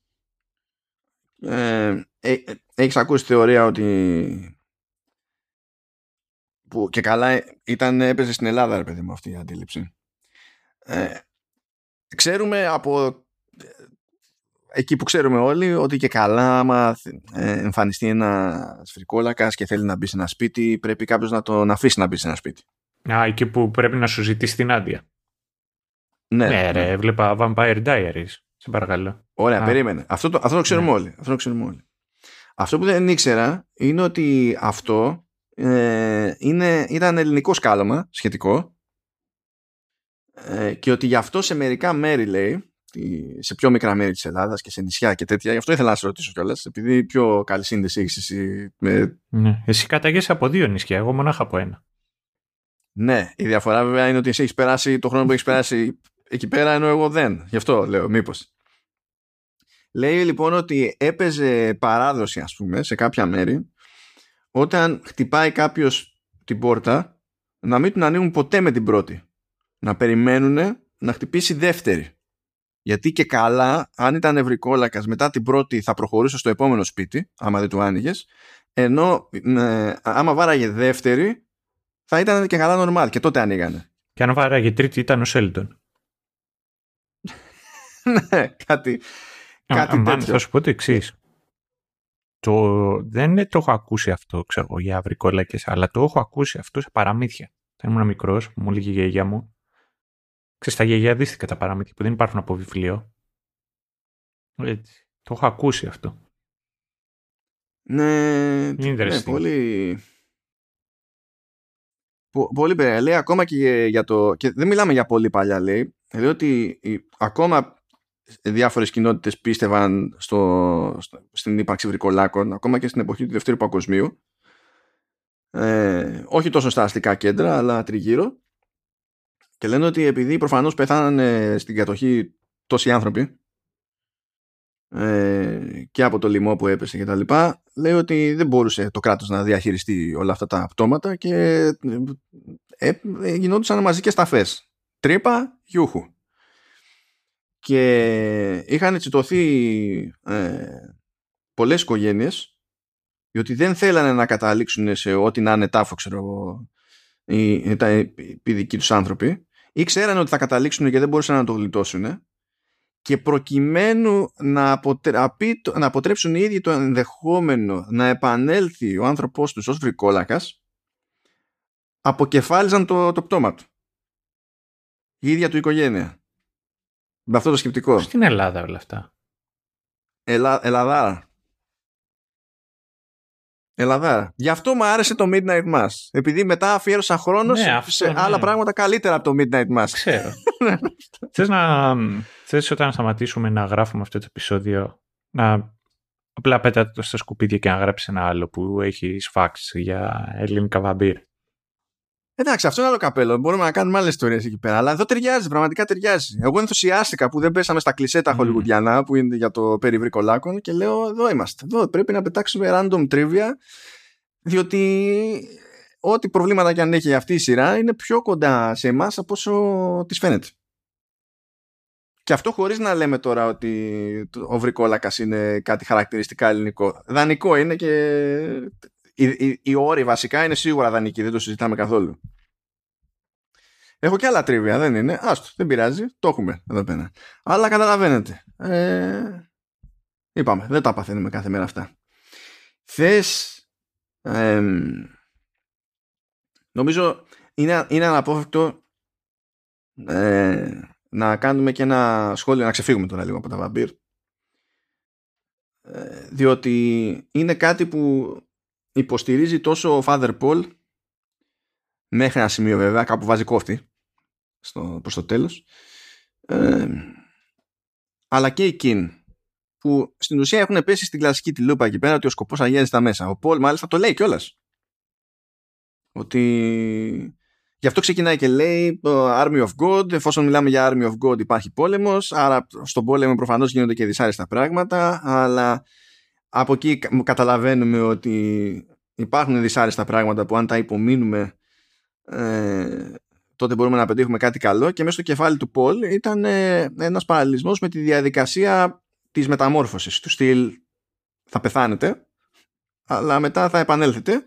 Ε, ε, έχεις ακούσει θεωρία ότι που και καλά ήταν, έπαιζε στην Ελλάδα ρε παιδί μου αυτή η αντίληψη. Ε, ξέρουμε από ε, εκεί που ξέρουμε όλοι ότι και καλά άμα ε, εμφανιστεί ένας σφυρικόλακας και θέλει να μπει σε ένα σπίτι πρέπει κάποιος να τον αφήσει να μπει σε ένα σπίτι. Α, εκεί που πρέπει να σου ζητήσει την άδεια. Ναι, Ναι, ρε, ναι. έβλεπα Vampire Diaries. Σε παρακαλώ. Ωραία, Α. περίμενε. Αυτό το, αυτό το ξέρουμε Ναι. όλοι. Αυτό το ξέρουμε όλοι. Αυτό που δεν ήξερα είναι ότι αυτό ε, είναι, ήταν ελληνικό σκάλωμα σχετικό ε, και ότι γι' αυτό σε μερικά μέρη λέει τη- σε πιο μικρά μέρη της Ελλάδας και σε νησιά και τέτοια γι' αυτό ήθελα να σε ρωτήσω κιόλας επειδή πιο καλή σύνδεση έχεις εσύ με... Ναι. Εσύ καταγέσαι από δύο νησιά, εγώ μονάχα από ένα. Ναι, η διαφορά βέβαια είναι ότι εσύ έχεις περάσει το χρόνο που έχεις περάσει εκεί πέρα ενώ εγώ δεν. Γι' αυτό λέω μήπως. Λέει λοιπόν ότι έπαιζε παράδοση ας πούμε σε κάποια μέρη όταν χτυπάει κάποιος την πόρτα να μην την ανοίγουν ποτέ με την πρώτη. Να περιμένουν να χτυπήσει δεύτερη. Γιατί και καλά, αν ήταν ευρικόλακας μετά την πρώτη θα προχωρούσε στο επόμενο σπίτι, άμα δεν του άνοιγες, ενώ ε, άμα βάραγε δεύτερη θα ήταν και καλά normal και τότε ανοίγανε. Και αν βάραγε τρίτη ήταν ο Σέλντον. [LAUGHS] ναι, κάτι, κάτι Αμάν, τέτοιο. θα σου πω το εξής. Το, δεν είναι το έχω ακούσει αυτό, ξέρω εγώ, για αυρικόλακες, αλλά το έχω ακούσει αυτό σε παραμύθια. Όταν ήμουν μικρός, μου έλεγε η γιαγιά μου. Ξέρεις, τα γιαγιαδίστηκα τα παραμύθια που δεν υπάρχουν από βιβλίο. Έτσι. Το έχω ακούσει αυτό. Ναι, ναι Interesting. πολύ... Πο- Πολύ περίεργα. Λέει ακόμα και για- για το... Και δεν μιλάμε για πολύ παλιά, λέει. Λέει ότι η- ακόμα διάφορες κοινότητες πίστευαν στο, στο- στην ύπαρξη βρικολάκων, ακόμα και στην εποχή του Δευτέρου Παγκοσμίου. Ε, όχι τόσο στα αστικά κέντρα, αλλά τριγύρω. Και λένε ότι επειδή προφανώς πεθάνανε στην κατοχή τόσοι άνθρωποι, ε, και από το λοιμό που έπεσε και τα λοιπά λέει ότι δεν μπορούσε το κράτος να διαχειριστεί όλα αυτά τα πτώματα και ε, ε, γινόντουσαν μαζικές ταφές τρύπα γιούχου και είχαν τσιτωθεί ε, πολλές οικογένειες διότι δεν θέλανε να καταλήξουν σε ό,τι να είναι τάφο ξέρω εγώ οι, τα, οι δικοί τους άνθρωποι. Ή ξέρανε ότι θα καταλήξουν και δεν μπορούσαν να το γλιτώσουν και προκειμένου να, αποτραπεί, το- να αποτρέψουν οι ίδιοι το ενδεχόμενο να επανέλθει ο άνθρωπός τους ως βρικόλακας αποκεφάλιζαν το, το πτώμα του. Η ίδια του οικογένεια με αυτό το σκεπτικό Στην Ελλάδα όλα αυτά; Ελλα, Ελλαδάρα Ελλαδάρα. Γι' αυτό μου άρεσε το Midnight Mass. Επειδή μετά αφιέρωσα χρόνο Ναι, σε, αυτό, σε ναι. άλλα πράγματα καλύτερα από το Midnight Mass. Ξέρω. [LAUGHS] θες να... Θες όταν σταματήσουμε να γράφουμε αυτό το επεισόδιο να απλά πέτατε το στα σκουπίδια και να γράψεις ένα άλλο που έχει φάξ για ελληνικά βαμπύρ. Εντάξει, αυτό είναι άλλο καπέλο. Μπορούμε να κάνουμε άλλες ιστορίες εκεί πέρα. Αλλά εδώ ταιριάζει, πραγματικά ταιριάζει. Εγώ ενθουσιάστηκα που δεν πέσαμε στα κλισέ τα Μμμ. χολιγουδιανά που είναι για το περί βρικολάκων και λέω: Εδώ είμαστε. Εδώ πρέπει να πετάξουμε random trivia. Διότι ό,τι προβλήματα και αν έχει αυτή η σειρά είναι πιο κοντά σε εμάς από όσο της φαίνεται. Και αυτό χωρίς να λέμε τώρα ότι το- ο βρικόλακας είναι κάτι χαρακτηριστικά ελληνικό. Δανεικό είναι και οι, οι, οι όροι βασικά είναι σίγουρα δανεικοί, δεν το συζητάμε καθόλου. Έχω και άλλα τρίβια, δεν είναι; Άστο, δεν πειράζει, το έχουμε εδώ πέρα. Αλλά καταλαβαίνετε. Ε, είπαμε, δεν τα παθαίνουμε κάθε μέρα αυτά. Θες... εμ, νομίζω είναι, είναι αναπόφευκτο ε, να κάνουμε και ένα σχόλιο, να ξεφύγουμε τώρα λίγο από τα βαμπύρ. Ε, διότι είναι κάτι που υποστηρίζει τόσο ο Father Paul μέχρι ένα σημείο βέβαια, κάπου βάζει κόφτη στο, προς το τέλος ε, αλλά και η Kin που στην ουσία έχουν πέσει στην κλασική τη λούπα εκεί πέρα ότι ο σκοπός αγιάζει τα μέσα. Ο Paul μάλιστα το λέει κιόλας ότι γι' αυτό ξεκινάει και λέει το Army of God εφόσον μιλάμε για Army of God υπάρχει πόλεμος άρα στον πόλεμο προφανώς γίνονται και δυσάρεστα πράγματα αλλά από εκεί κα- καταλαβαίνουμε ότι υπάρχουν δυσάρεστα πράγματα που αν τα υπομείνουμε ε, τότε μπορούμε να πετύχουμε κάτι καλό. Και μέσα στο κεφάλι του Πολ ήταν ε, ένας παραλληλισμός με τη διαδικασία της μεταμόρφωσης του στυλ θα πεθάνετε αλλά μετά θα επανέλθετε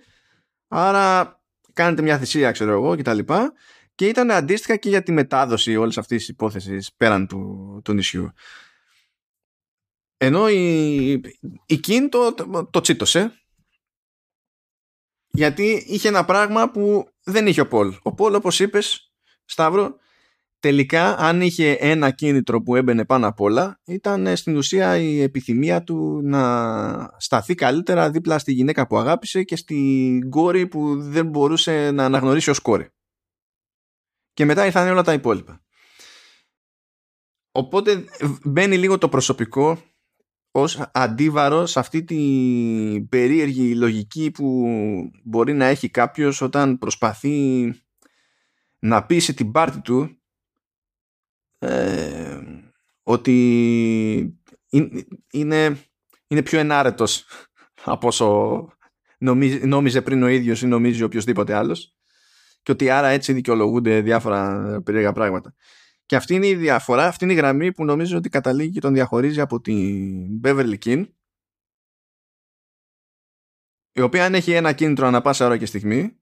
άρα κάνετε μια θυσία ξέρω εγώ και τα λοιπά. Και ήταν αντίστοιχα και για τη μετάδοση όλης αυτής της υπόθεσης πέραν του, του νησιού. Ενώ η, η Κιν το, το, το τσίτωσε γιατί είχε ένα πράγμα που δεν είχε ο Πολ. Ο Πολ όπως είπες Σταύρο τελικά αν είχε ένα κίνητρο που έμπαινε πάνω απ' όλα ήταν ε, στην ουσία η επιθυμία του να σταθεί καλύτερα δίπλα στη γυναίκα που αγάπησε και στην κόρη που δεν μπορούσε να αναγνωρίσει ως κόρη. Και μετά ήρθαν όλα τα υπόλοιπα. Οπότε μπαίνει λίγο το προσωπικό ως αντίβαρος σε αυτή την περίεργη λογική που μπορεί να έχει κάποιος όταν προσπαθεί να πείσει την πάρτη του ε, ότι είναι, είναι πιο ενάρετος [LAUGHS] από όσο νόμιζε πριν ο ίδιος ή νομίζει οποιοδήποτε άλλος και ότι άρα έτσι δικαιολογούνται διάφορα περίεργα πράγματα. Και αυτή είναι η διαφορά, αυτή είναι η γραμμή που νομίζω ότι καταλήγει και τον διαχωρίζει από την Beverly King η οποία αν έχει ένα κίνητρο ανά πάσα ώρα και στιγμή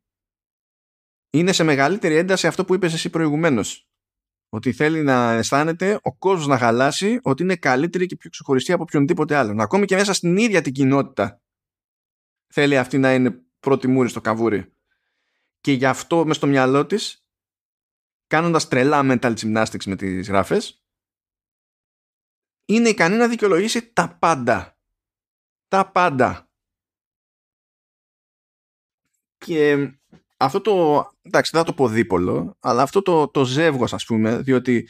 είναι σε μεγαλύτερη ένταση αυτό που είπες εσύ προηγουμένως ότι θέλει να αισθάνεται ο κόσμος να χαλάσει ότι είναι καλύτερη και πιο ξεχωριστή από οποιονδήποτε άλλον. Ακόμη και μέσα στην ίδια την κοινότητα θέλει αυτή να είναι πρώτη μούρη στο καβούρι. Και γι' αυτό μες στο μυαλό της, κάνοντας τρελά mental gymnastics με τις γράφες, είναι ικανή να δικαιολογήσει τα πάντα. Τα πάντα. Και αυτό το, εντάξει δεν θα το πω δίπολο, αλλά αυτό το, το ζεύγος ας πούμε, διότι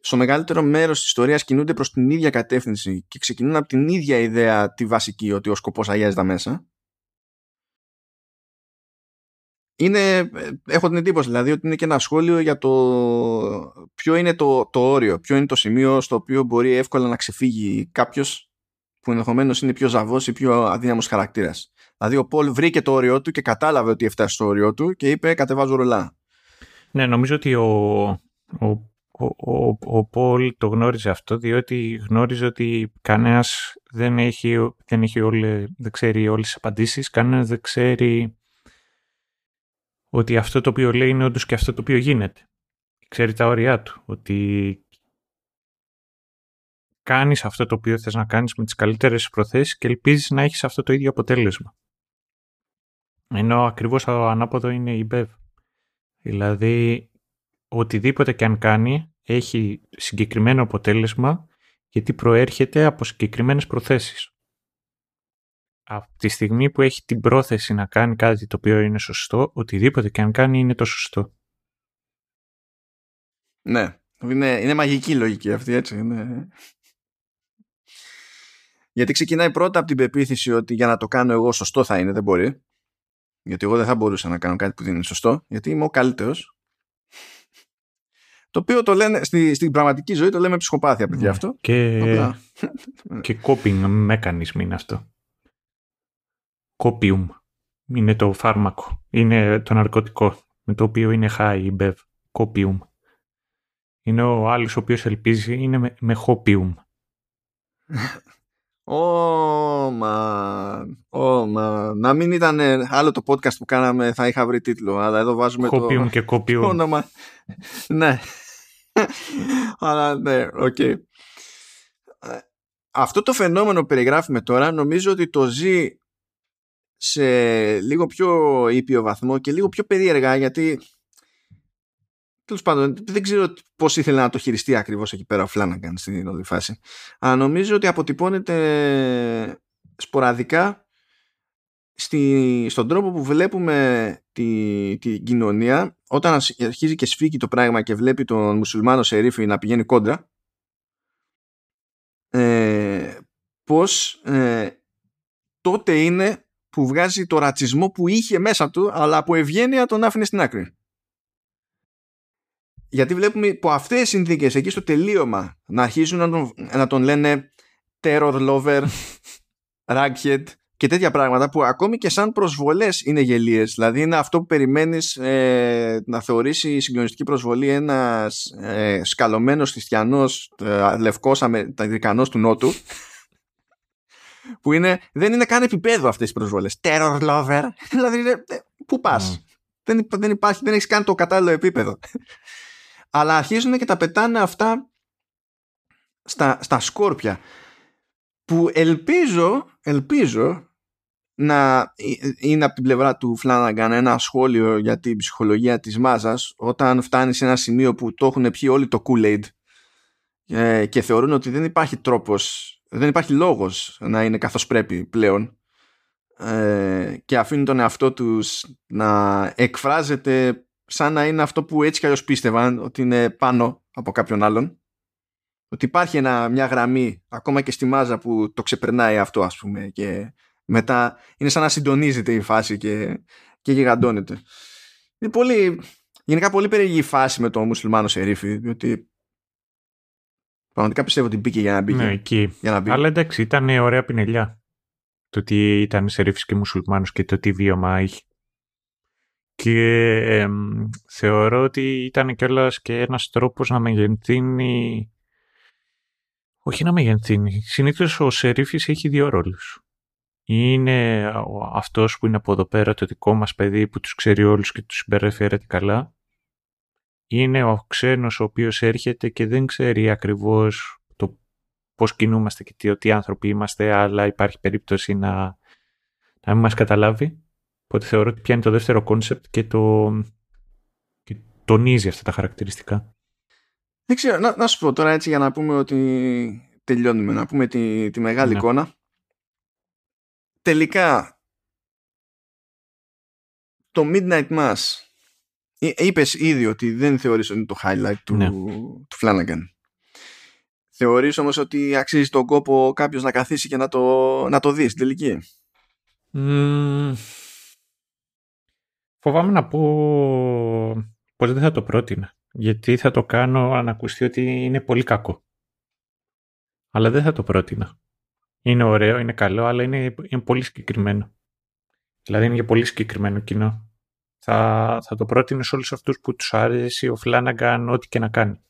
στο μεγαλύτερο μέρος της ιστορίας κινούνται προς την ίδια κατεύθυνση και ξεκινούν από την ίδια ιδέα τη βασική ότι ο σκοπός αγιάζει τα μέσα. Είναι, έχω την εντύπωση δηλαδή ότι είναι και ένα σχόλιο για το ποιο είναι το, το όριο, ποιο είναι το σημείο στο οποίο μπορεί εύκολα να ξεφύγει κάποιος που ενδεχομένως είναι πιο ζαβός ή πιο αδύναμος χαρακτήρας. Δηλαδή ο Πολ βρήκε το όριό του και κατάλαβε ότι έφτασε στο όριό του και είπε κατεβάζω ρολά. Ναι, νομίζω ότι ο, ο, ο, ο, Πολ το γνώριζε αυτό διότι γνώριζε ότι κανένας δεν, έχει, δεν, έχει όλε, δεν ξέρει όλες τις απαντήσεις, κανένας δεν ξέρει ότι αυτό το οποίο λέει είναι όντως και αυτό το οποίο γίνεται. Ξέρει τα όρια του, ότι κάνεις αυτό το οποίο θες να κάνεις με τις καλύτερες προθέσεις και ελπίζεις να έχεις αυτό το ίδιο αποτέλεσμα. Ενώ ακριβώς το ανάποδο είναι η BEV. Δηλαδή, οτιδήποτε και αν κάνει έχει συγκεκριμένο αποτέλεσμα γιατί προέρχεται από συγκεκριμένες προθέσεις. Από τη στιγμή που έχει την πρόθεση να κάνει κάτι το οποίο είναι σωστό, οτιδήποτε και αν κάνει είναι το σωστό. Ναι, είναι, είναι μαγική λογική αυτή, έτσι. Είναι... Γιατί ξεκινάει πρώτα από την πεποίθηση ότι για να το κάνω εγώ σωστό θα είναι, δεν μπορεί. Γιατί εγώ δεν θα μπορούσα να κάνω κάτι που δεν είναι σωστό, γιατί είμαι ο καλύτερος. Το οποίο το λένε στη, στην πραγματική ζωή το λέμε ψυχοπάθεια, παιδιά ναι. αυτό. Και, και coping mechanism είναι αυτό. Copium. Είναι το φάρμακο. Είναι το ναρκωτικό με το οποίο είναι high η bev. Copium. Είναι ο άλλος ο οποίος ελπίζει είναι με, με hopium. Ω, μα, Να μην ήταν άλλο το podcast που κάναμε θα είχα βρει τίτλο, αλλά εδώ βάζουμε το... και κόπιουμ. όνομα. [LAUGHS] ναι. [LAUGHS] αλλά ναι, οκ. Αυτό το φαινόμενο που περιγράφουμε τώρα νομίζω ότι το ζει σε λίγο πιο ήπιο βαθμό και λίγο πιο περίεργα γιατί Τέλος πάντων, δεν ξέρω πώς ήθελε να το χειριστεί ακριβώς εκεί πέρα ο Φλάναγκαν στην όλη φάση. Αλλά νομίζω ότι αποτυπώνεται σποραδικά στη, στον τρόπο που βλέπουμε τη, τη κοινωνία όταν αρχίζει και σφίγγει το πράγμα και βλέπει τον μουσουλμάνο σερίφη να πηγαίνει κόντρα ε, πως ε, τότε είναι που βγάζει το ρατσισμό που είχε μέσα του αλλά από ευγένεια τον άφηνε στην άκρη γιατί βλέπουμε από αυτές τις συνθήκες εκεί στο τελείωμα να αρχίζουν να τον, να τον λένε terror lover, [LAUGHS] raghead και τέτοια πράγματα που ακόμη και σαν προσβολές είναι γελίες. Δηλαδή είναι αυτό που περιμένεις ε, να θεωρήσει η συγκλονιστική προσβολή ένας ε, σκαλωμένος χριστιανός ε, λευκός αμερικανός του Νότου που είναι, δεν είναι καν επίπεδο αυτές οι προσβολές. Terror lover. δηλαδή, ε, πού πας. Δεν, δεν υπάρχει, δεν έχεις κάνει το κατάλληλο επίπεδο. Αλλά αρχίζουν και τα πετάνε αυτά στα, στα σκόρπια που ελπίζω, ελπίζω να είναι από την πλευρά του Φλάναγκαν ένα σχόλιο για την ψυχολογία της μάζας όταν φτάνει σε ένα σημείο που το έχουν πιει όλοι το Kool-Aid ε, και θεωρούν ότι δεν υπάρχει τρόπος, δεν υπάρχει λόγος να είναι καθώς πρέπει πλέον ε, και αφήνουν τον εαυτό τους να εκφράζεται σαν να είναι αυτό που έτσι κι αλλιώς πίστευαν ότι είναι πάνω από κάποιον άλλον ότι υπάρχει ένα, μια γραμμή ακόμα και στη μάζα που το ξεπερνάει αυτό ας πούμε και μετά είναι σαν να συντονίζεται η φάση και, και γιγαντώνεται. Είναι πολύ, γενικά πολύ περίεργη η φάση με το μουσουλμάνο Σερίφη, διότι πραγματικά πιστεύω ότι μπήκε για να μπει. Ναι, εκεί. Για να μπει. Αλλά εντάξει, ήταν ωραία πινελιά. Το ότι ήταν Σερίφης και μουσουλμάνος και το τι βίωμα είχε. Και θεωρώ ότι ήταν κιόλας και ένας τρόπος να μεγενθύνει όχι να μεγενθύνει. Συνήθως ο Σερίφης έχει δύο ρόλους είναι αυτός που είναι από εδώ πέρα το δικό μας παιδί που τους ξέρει όλους και τους συμπεριφέρεται καλά. Είναι ο ξένος ο οποίος έρχεται και δεν ξέρει ακριβώς το πώς κινούμαστε και τι, τι άνθρωποι είμαστε, αλλά υπάρχει περίπτωση να, να μην μας καταλάβει. Οπότε θεωρώ ότι πιάνει το δεύτερο κόνσεπτ και, το, και τονίζει αυτά τα χαρακτηριστικά. Δεν ξέρω, να, να σου πω τώρα έτσι για να πούμε ότι τελειώνουμε, να πούμε τη, τη μεγάλη ναι. εικόνα τελικά το Midnight Mass είπες ήδη ότι δεν θεωρείς ότι είναι το highlight του, ναι. του Flanagan. Θεωρείς όμως ότι αξίζει τον κόπο κάποιος να καθίσει και να το, να το δεις στην τελική; φοβάμαι να πω πως δεν θα το πρότεινα. Γιατί θα το κάνω αν ακουστεί ότι είναι πολύ κακό. Αλλά δεν θα το πρότεινα είναι ωραίο, είναι καλό, αλλά είναι, είναι πολύ συγκεκριμένο. Δηλαδή είναι για πολύ συγκεκριμένο κοινό. Θα, θα το πρότεινες σε όλους αυτούς που τους άρεσε ο Φλάναγκαν ό,τι και να κάνει.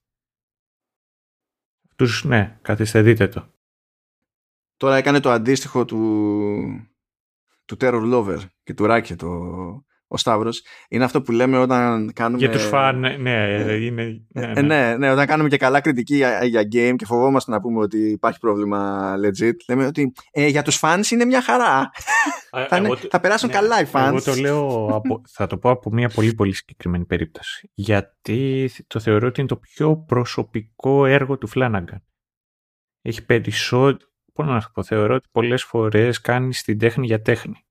Τους, ναι, καθίστε δείτε το. Τώρα έκανε το αντίστοιχο του, του Terror Lover και του Ράκε το, ο Σταύρος, είναι αυτό που λέμε όταν κάνουμε. Για τους φαν, ναι, ναι, είναι, ναι, ναι. ναι, ναι, όταν κάνουμε και καλά κριτική για, για game και φοβόμαστε να πούμε ότι υπάρχει πρόβλημα legit. Λέμε ότι ε, για τους fans είναι μια χαρά. [LAUGHS] θα, είναι, θα περάσουν ναι, καλά οι fans. Εγώ το λέω, από, [LAUGHS] θα το πω από μια πολύ πολύ συγκεκριμένη περίπτωση. Γιατί το θεωρώ ότι είναι το πιο προσωπικό έργο του Flanagan. Έχει περισσότερο. Πώς να σου πω, θεωρώ ότι πολλές φορές κάνει την τέχνη για τέχνη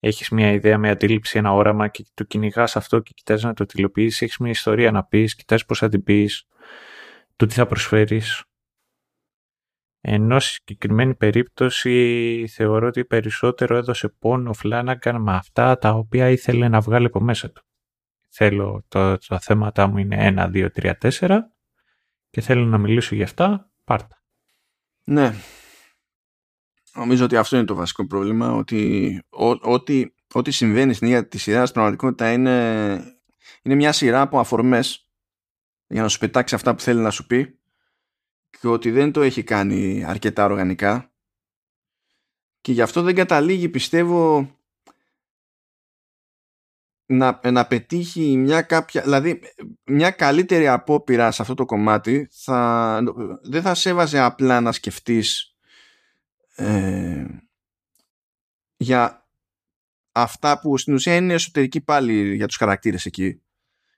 έχεις μια ιδέα, μια αντίληψη, ένα όραμα και το κυνηγάς αυτό και κοιτάζεις να το τυλοποιήσει, έχεις μια ιστορία να πεις, κοιτάζεις πώς θα την πεις, το τι θα προσφέρεις. Ενώ σε συγκεκριμένη περίπτωση θεωρώ ότι περισσότερο έδωσε πόνο Φλάναγκαν με αυτά τα οποία ήθελε να βγάλει από μέσα του. Θέλω, το, τα θέματα μου είναι 1, 2, 3, 4 και θέλω να μιλήσω για αυτά, πάρτα. Ναι, Νομίζω ότι αυτό είναι το βασικό πρόβλημα, ότι ό,τι, ό,τι συμβαίνει στην ίδια τη σειρά πραγματικότητα είναι, είναι μια σειρά από αφορμές για να σου πετάξει αυτά που θέλει να σου πει και ότι δεν το έχει κάνει αρκετά οργανικά. Και γι' αυτό δεν καταλήγει πιστεύω να, να πετύχει μια κάποια δηλαδή μια καλύτερη απόπειρα σε αυτό το κομμάτι θα, δεν θα σε έβαζε απλά να σκεφτείς ε, για αυτά που στην ουσία είναι εσωτερική πάλι για τους χαρακτήρες εκεί.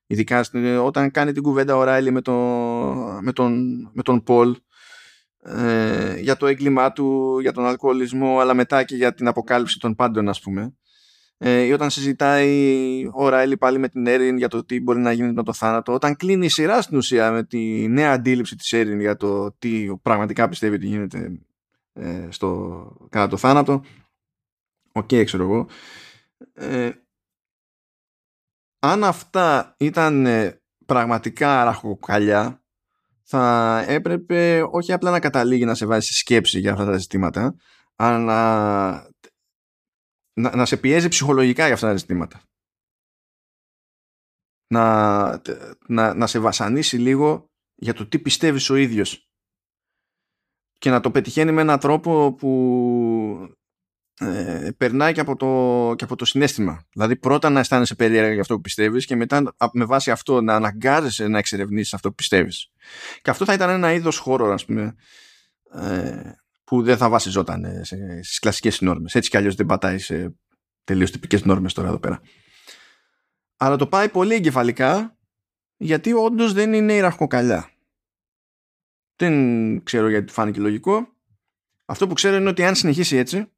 Ειδικά όταν κάνει την κουβέντα ο Ράιλι με, το, με, τον, με τον Πολ ε, για το έγκλημά του, για τον αλκοολισμό αλλά μετά και για την αποκάλυψη των πάντων ας πούμε. Ε, ή όταν συζητάει ο Ράιλι πάλι με την Έριν για το τι μπορεί να γίνει με το θάνατο. Όταν κλείνει η σειρά στην ουσία με τη νέα αντίληψη της Έριν για το τι πραγματικά πιστεύει ότι γίνεται ε, στο, κατά το θάνατο. Ok okay, ξέρω εγώ. Ε, αν αυτά ήταν ε, πραγματικά ραχοκαλιά θα έπρεπε όχι απλά να καταλήγει να σε βάζει σε σκέψη για αυτά τα ζητήματα αλλά να, να, σε πιέζει ψυχολογικά για αυτά τα ζητήματα. Να, να, να σε βασανίσει λίγο για το τι πιστεύεις ο ίδιος και να το πετυχαίνει με έναν τρόπο που ε, περνάει και από, το, και από το συνέστημα. Δηλαδή πρώτα να αισθάνεσαι περίεργα για αυτό που πιστεύεις και μετά με βάση αυτό να αναγκάζεσαι να εξερευνήσεις αυτό που πιστεύεις. Και αυτό θα ήταν ένα είδος χώρο, ας πούμε, ε, που δεν θα βασιζόταν στις κλασικές νόρμες. Έτσι κι αλλιώς δεν πατάει σε τελείως τυπικές νόρμες τώρα εδώ πέρα. Αλλά το πάει πολύ εγκεφαλικά γιατί όντως δεν είναι ιεραρχοκαλιά. Δεν ξέρω γιατί φάνηκε λογικό. Αυτό που ξέρω είναι ότι αν συνεχίσει έτσι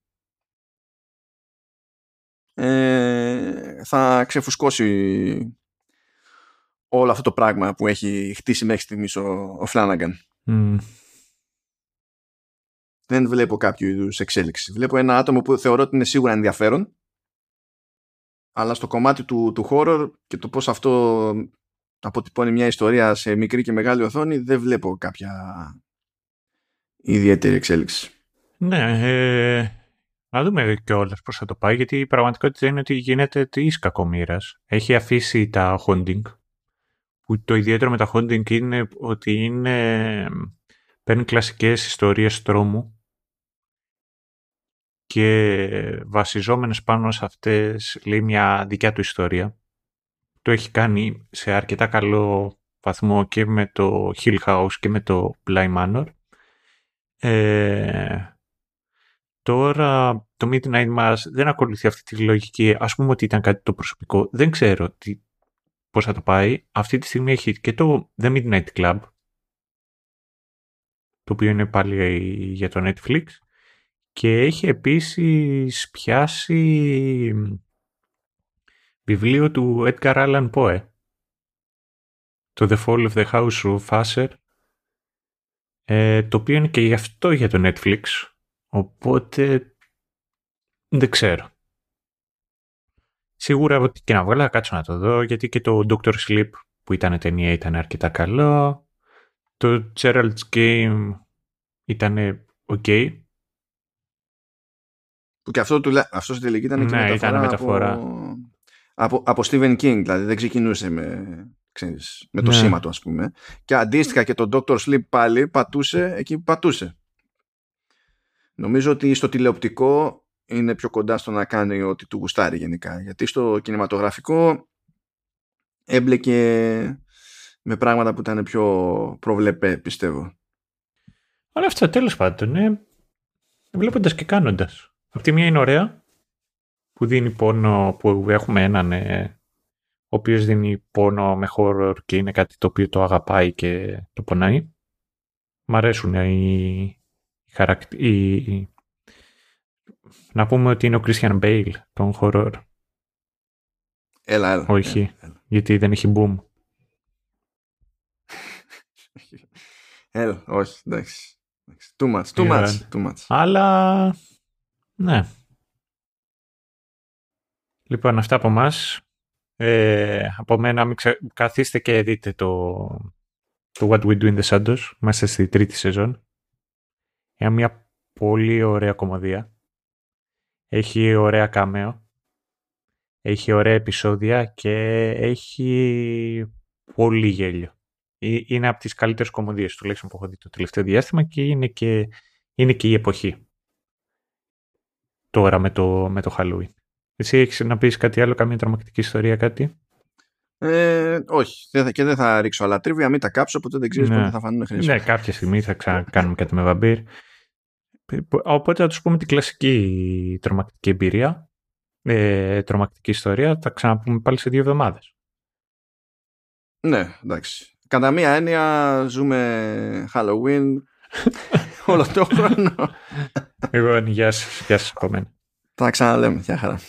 ε, θα ξεφουσκώσει όλο αυτό το πράγμα που έχει χτίσει μέχρι στιγμής ο, ο Φλάναγκαν. Δεν βλέπω κάποιο είδους εξέλιξη. Βλέπω ένα άτομο που θεωρώ ότι είναι σίγουρα ενδιαφέρον αλλά στο κομμάτι του, του horror και το πώς αυτό αποτυπώνει μια ιστορία σε μικρή και μεγάλη οθόνη δεν βλέπω κάποια ιδιαίτερη εξέλιξη. Ναι, ε, να δούμε κιόλας πώς θα το πάει, γιατί η πραγματικότητα είναι ότι γίνεται της κακομοίρας. Έχει αφήσει τα haunting. Που το ιδιαίτερο με τα haunting είναι ότι είναι, παίρνει κλασικές ιστορίες τρόμου και βασιζόμενες πάνω σε αυτές λέει μια δικιά του ιστορία. Το έχει κάνει σε αρκετά καλό βαθμό και με το Hill House και με το Bly Manor. Ε, τώρα το Midnight Mass δεν ακολουθεί αυτή τη λογική. Ας πούμε ότι ήταν κάτι το προσωπικό. Δεν ξέρω τι, πώς θα το πάει. Αυτή τη στιγμή έχει και το The Midnight Club το οποίο είναι πάλι για το Netflix και έχει επίσης πιάσει βιβλίο του Edgar Allan Poe. Το The Fall of the House of Usher ε, το οποίο είναι και γι' αυτό για το Netflix οπότε δεν ξέρω. Σίγουρα ότι και να βγάλω θα κάτσω να το δω γιατί και το Doctor Sleep που ήταν ταινία ήταν αρκετά καλό. Το Gerald's Game ήταν ok. Που και αυτό, του, αυτό στην τελική ήταν και ναι, μεταφορά, μεταφορά. Από, από, από Stephen King, δηλαδή δεν ξεκινούσε με, ξέρεις, με το ναι. σήμα του ας πούμε. Και αντίστοιχα και το Dr. Sleep πάλι πατούσε εκεί που πατούσε. Νομίζω ότι στο τηλεοπτικό είναι πιο κοντά στο να κάνει ό,τι του γουστάρει γενικά. Γιατί στο κινηματογραφικό έμπλεκε με πράγματα που ήταν πιο προβλεπέ, πιστεύω. Αλλά αυτά τέλος πάντων, ναι. Βλέποντας και κάνοντας. Αυτή τη μία είναι ωραία, που δίνει πόνο, που έχουμε έναν ε, ο οποίος δίνει πόνο με horror και είναι κάτι το οποίο το αγαπάει και το πονάει. Μ' αρέσουν οι, οι, Να πούμε ότι είναι ο Christian Bale, τον horror. Έλα, έλα. Όχι, γιατί δεν έχει boom. έλα, όχι, εντάξει. Too much, too much, too much. Αλλά ναι. Λοιπόν, αυτά από εμά. Ε, από μένα, μην ξε... καθίστε και δείτε το, το What We Do in the Shadows. Είμαστε στη τρίτη σεζόν. Είναι μια πολύ ωραία κομμωδία. Έχει ωραία κάμεο. Έχει ωραία επεισόδια και έχει πολύ γέλιο. Ε, είναι από τις καλύτερες κομμωδίες τουλάχιστον που έχω δει το τελευταίο διάστημα και είναι και, είναι και η εποχή τώρα με το, με το Halloween. Εσύ έχεις να πεις κάτι άλλο, καμία τρομακτική ιστορία, κάτι; Ε, όχι, και δεν θα ρίξω άλλα τρίβια, μην τα κάψω, οπότε δεν ξέρεις ναι. πότε θα φανούν χρήσιμο. Ναι, κάποια στιγμή θα ξανακάνουμε κάτι με βαμπύρ. Οπότε θα τους πούμε την κλασική τρομακτική εμπειρία, ε, τρομακτική ιστορία, θα ξαναπούμε πάλι σε δύο εβδομάδες. Ναι, εντάξει. Κατά μία έννοια ζούμε Halloween [LAUGHS] όλο το χρόνο. Λοιπόν, γεια σας, γεια σας από μένα. Τα ξαναλέμε, γεια χαρά.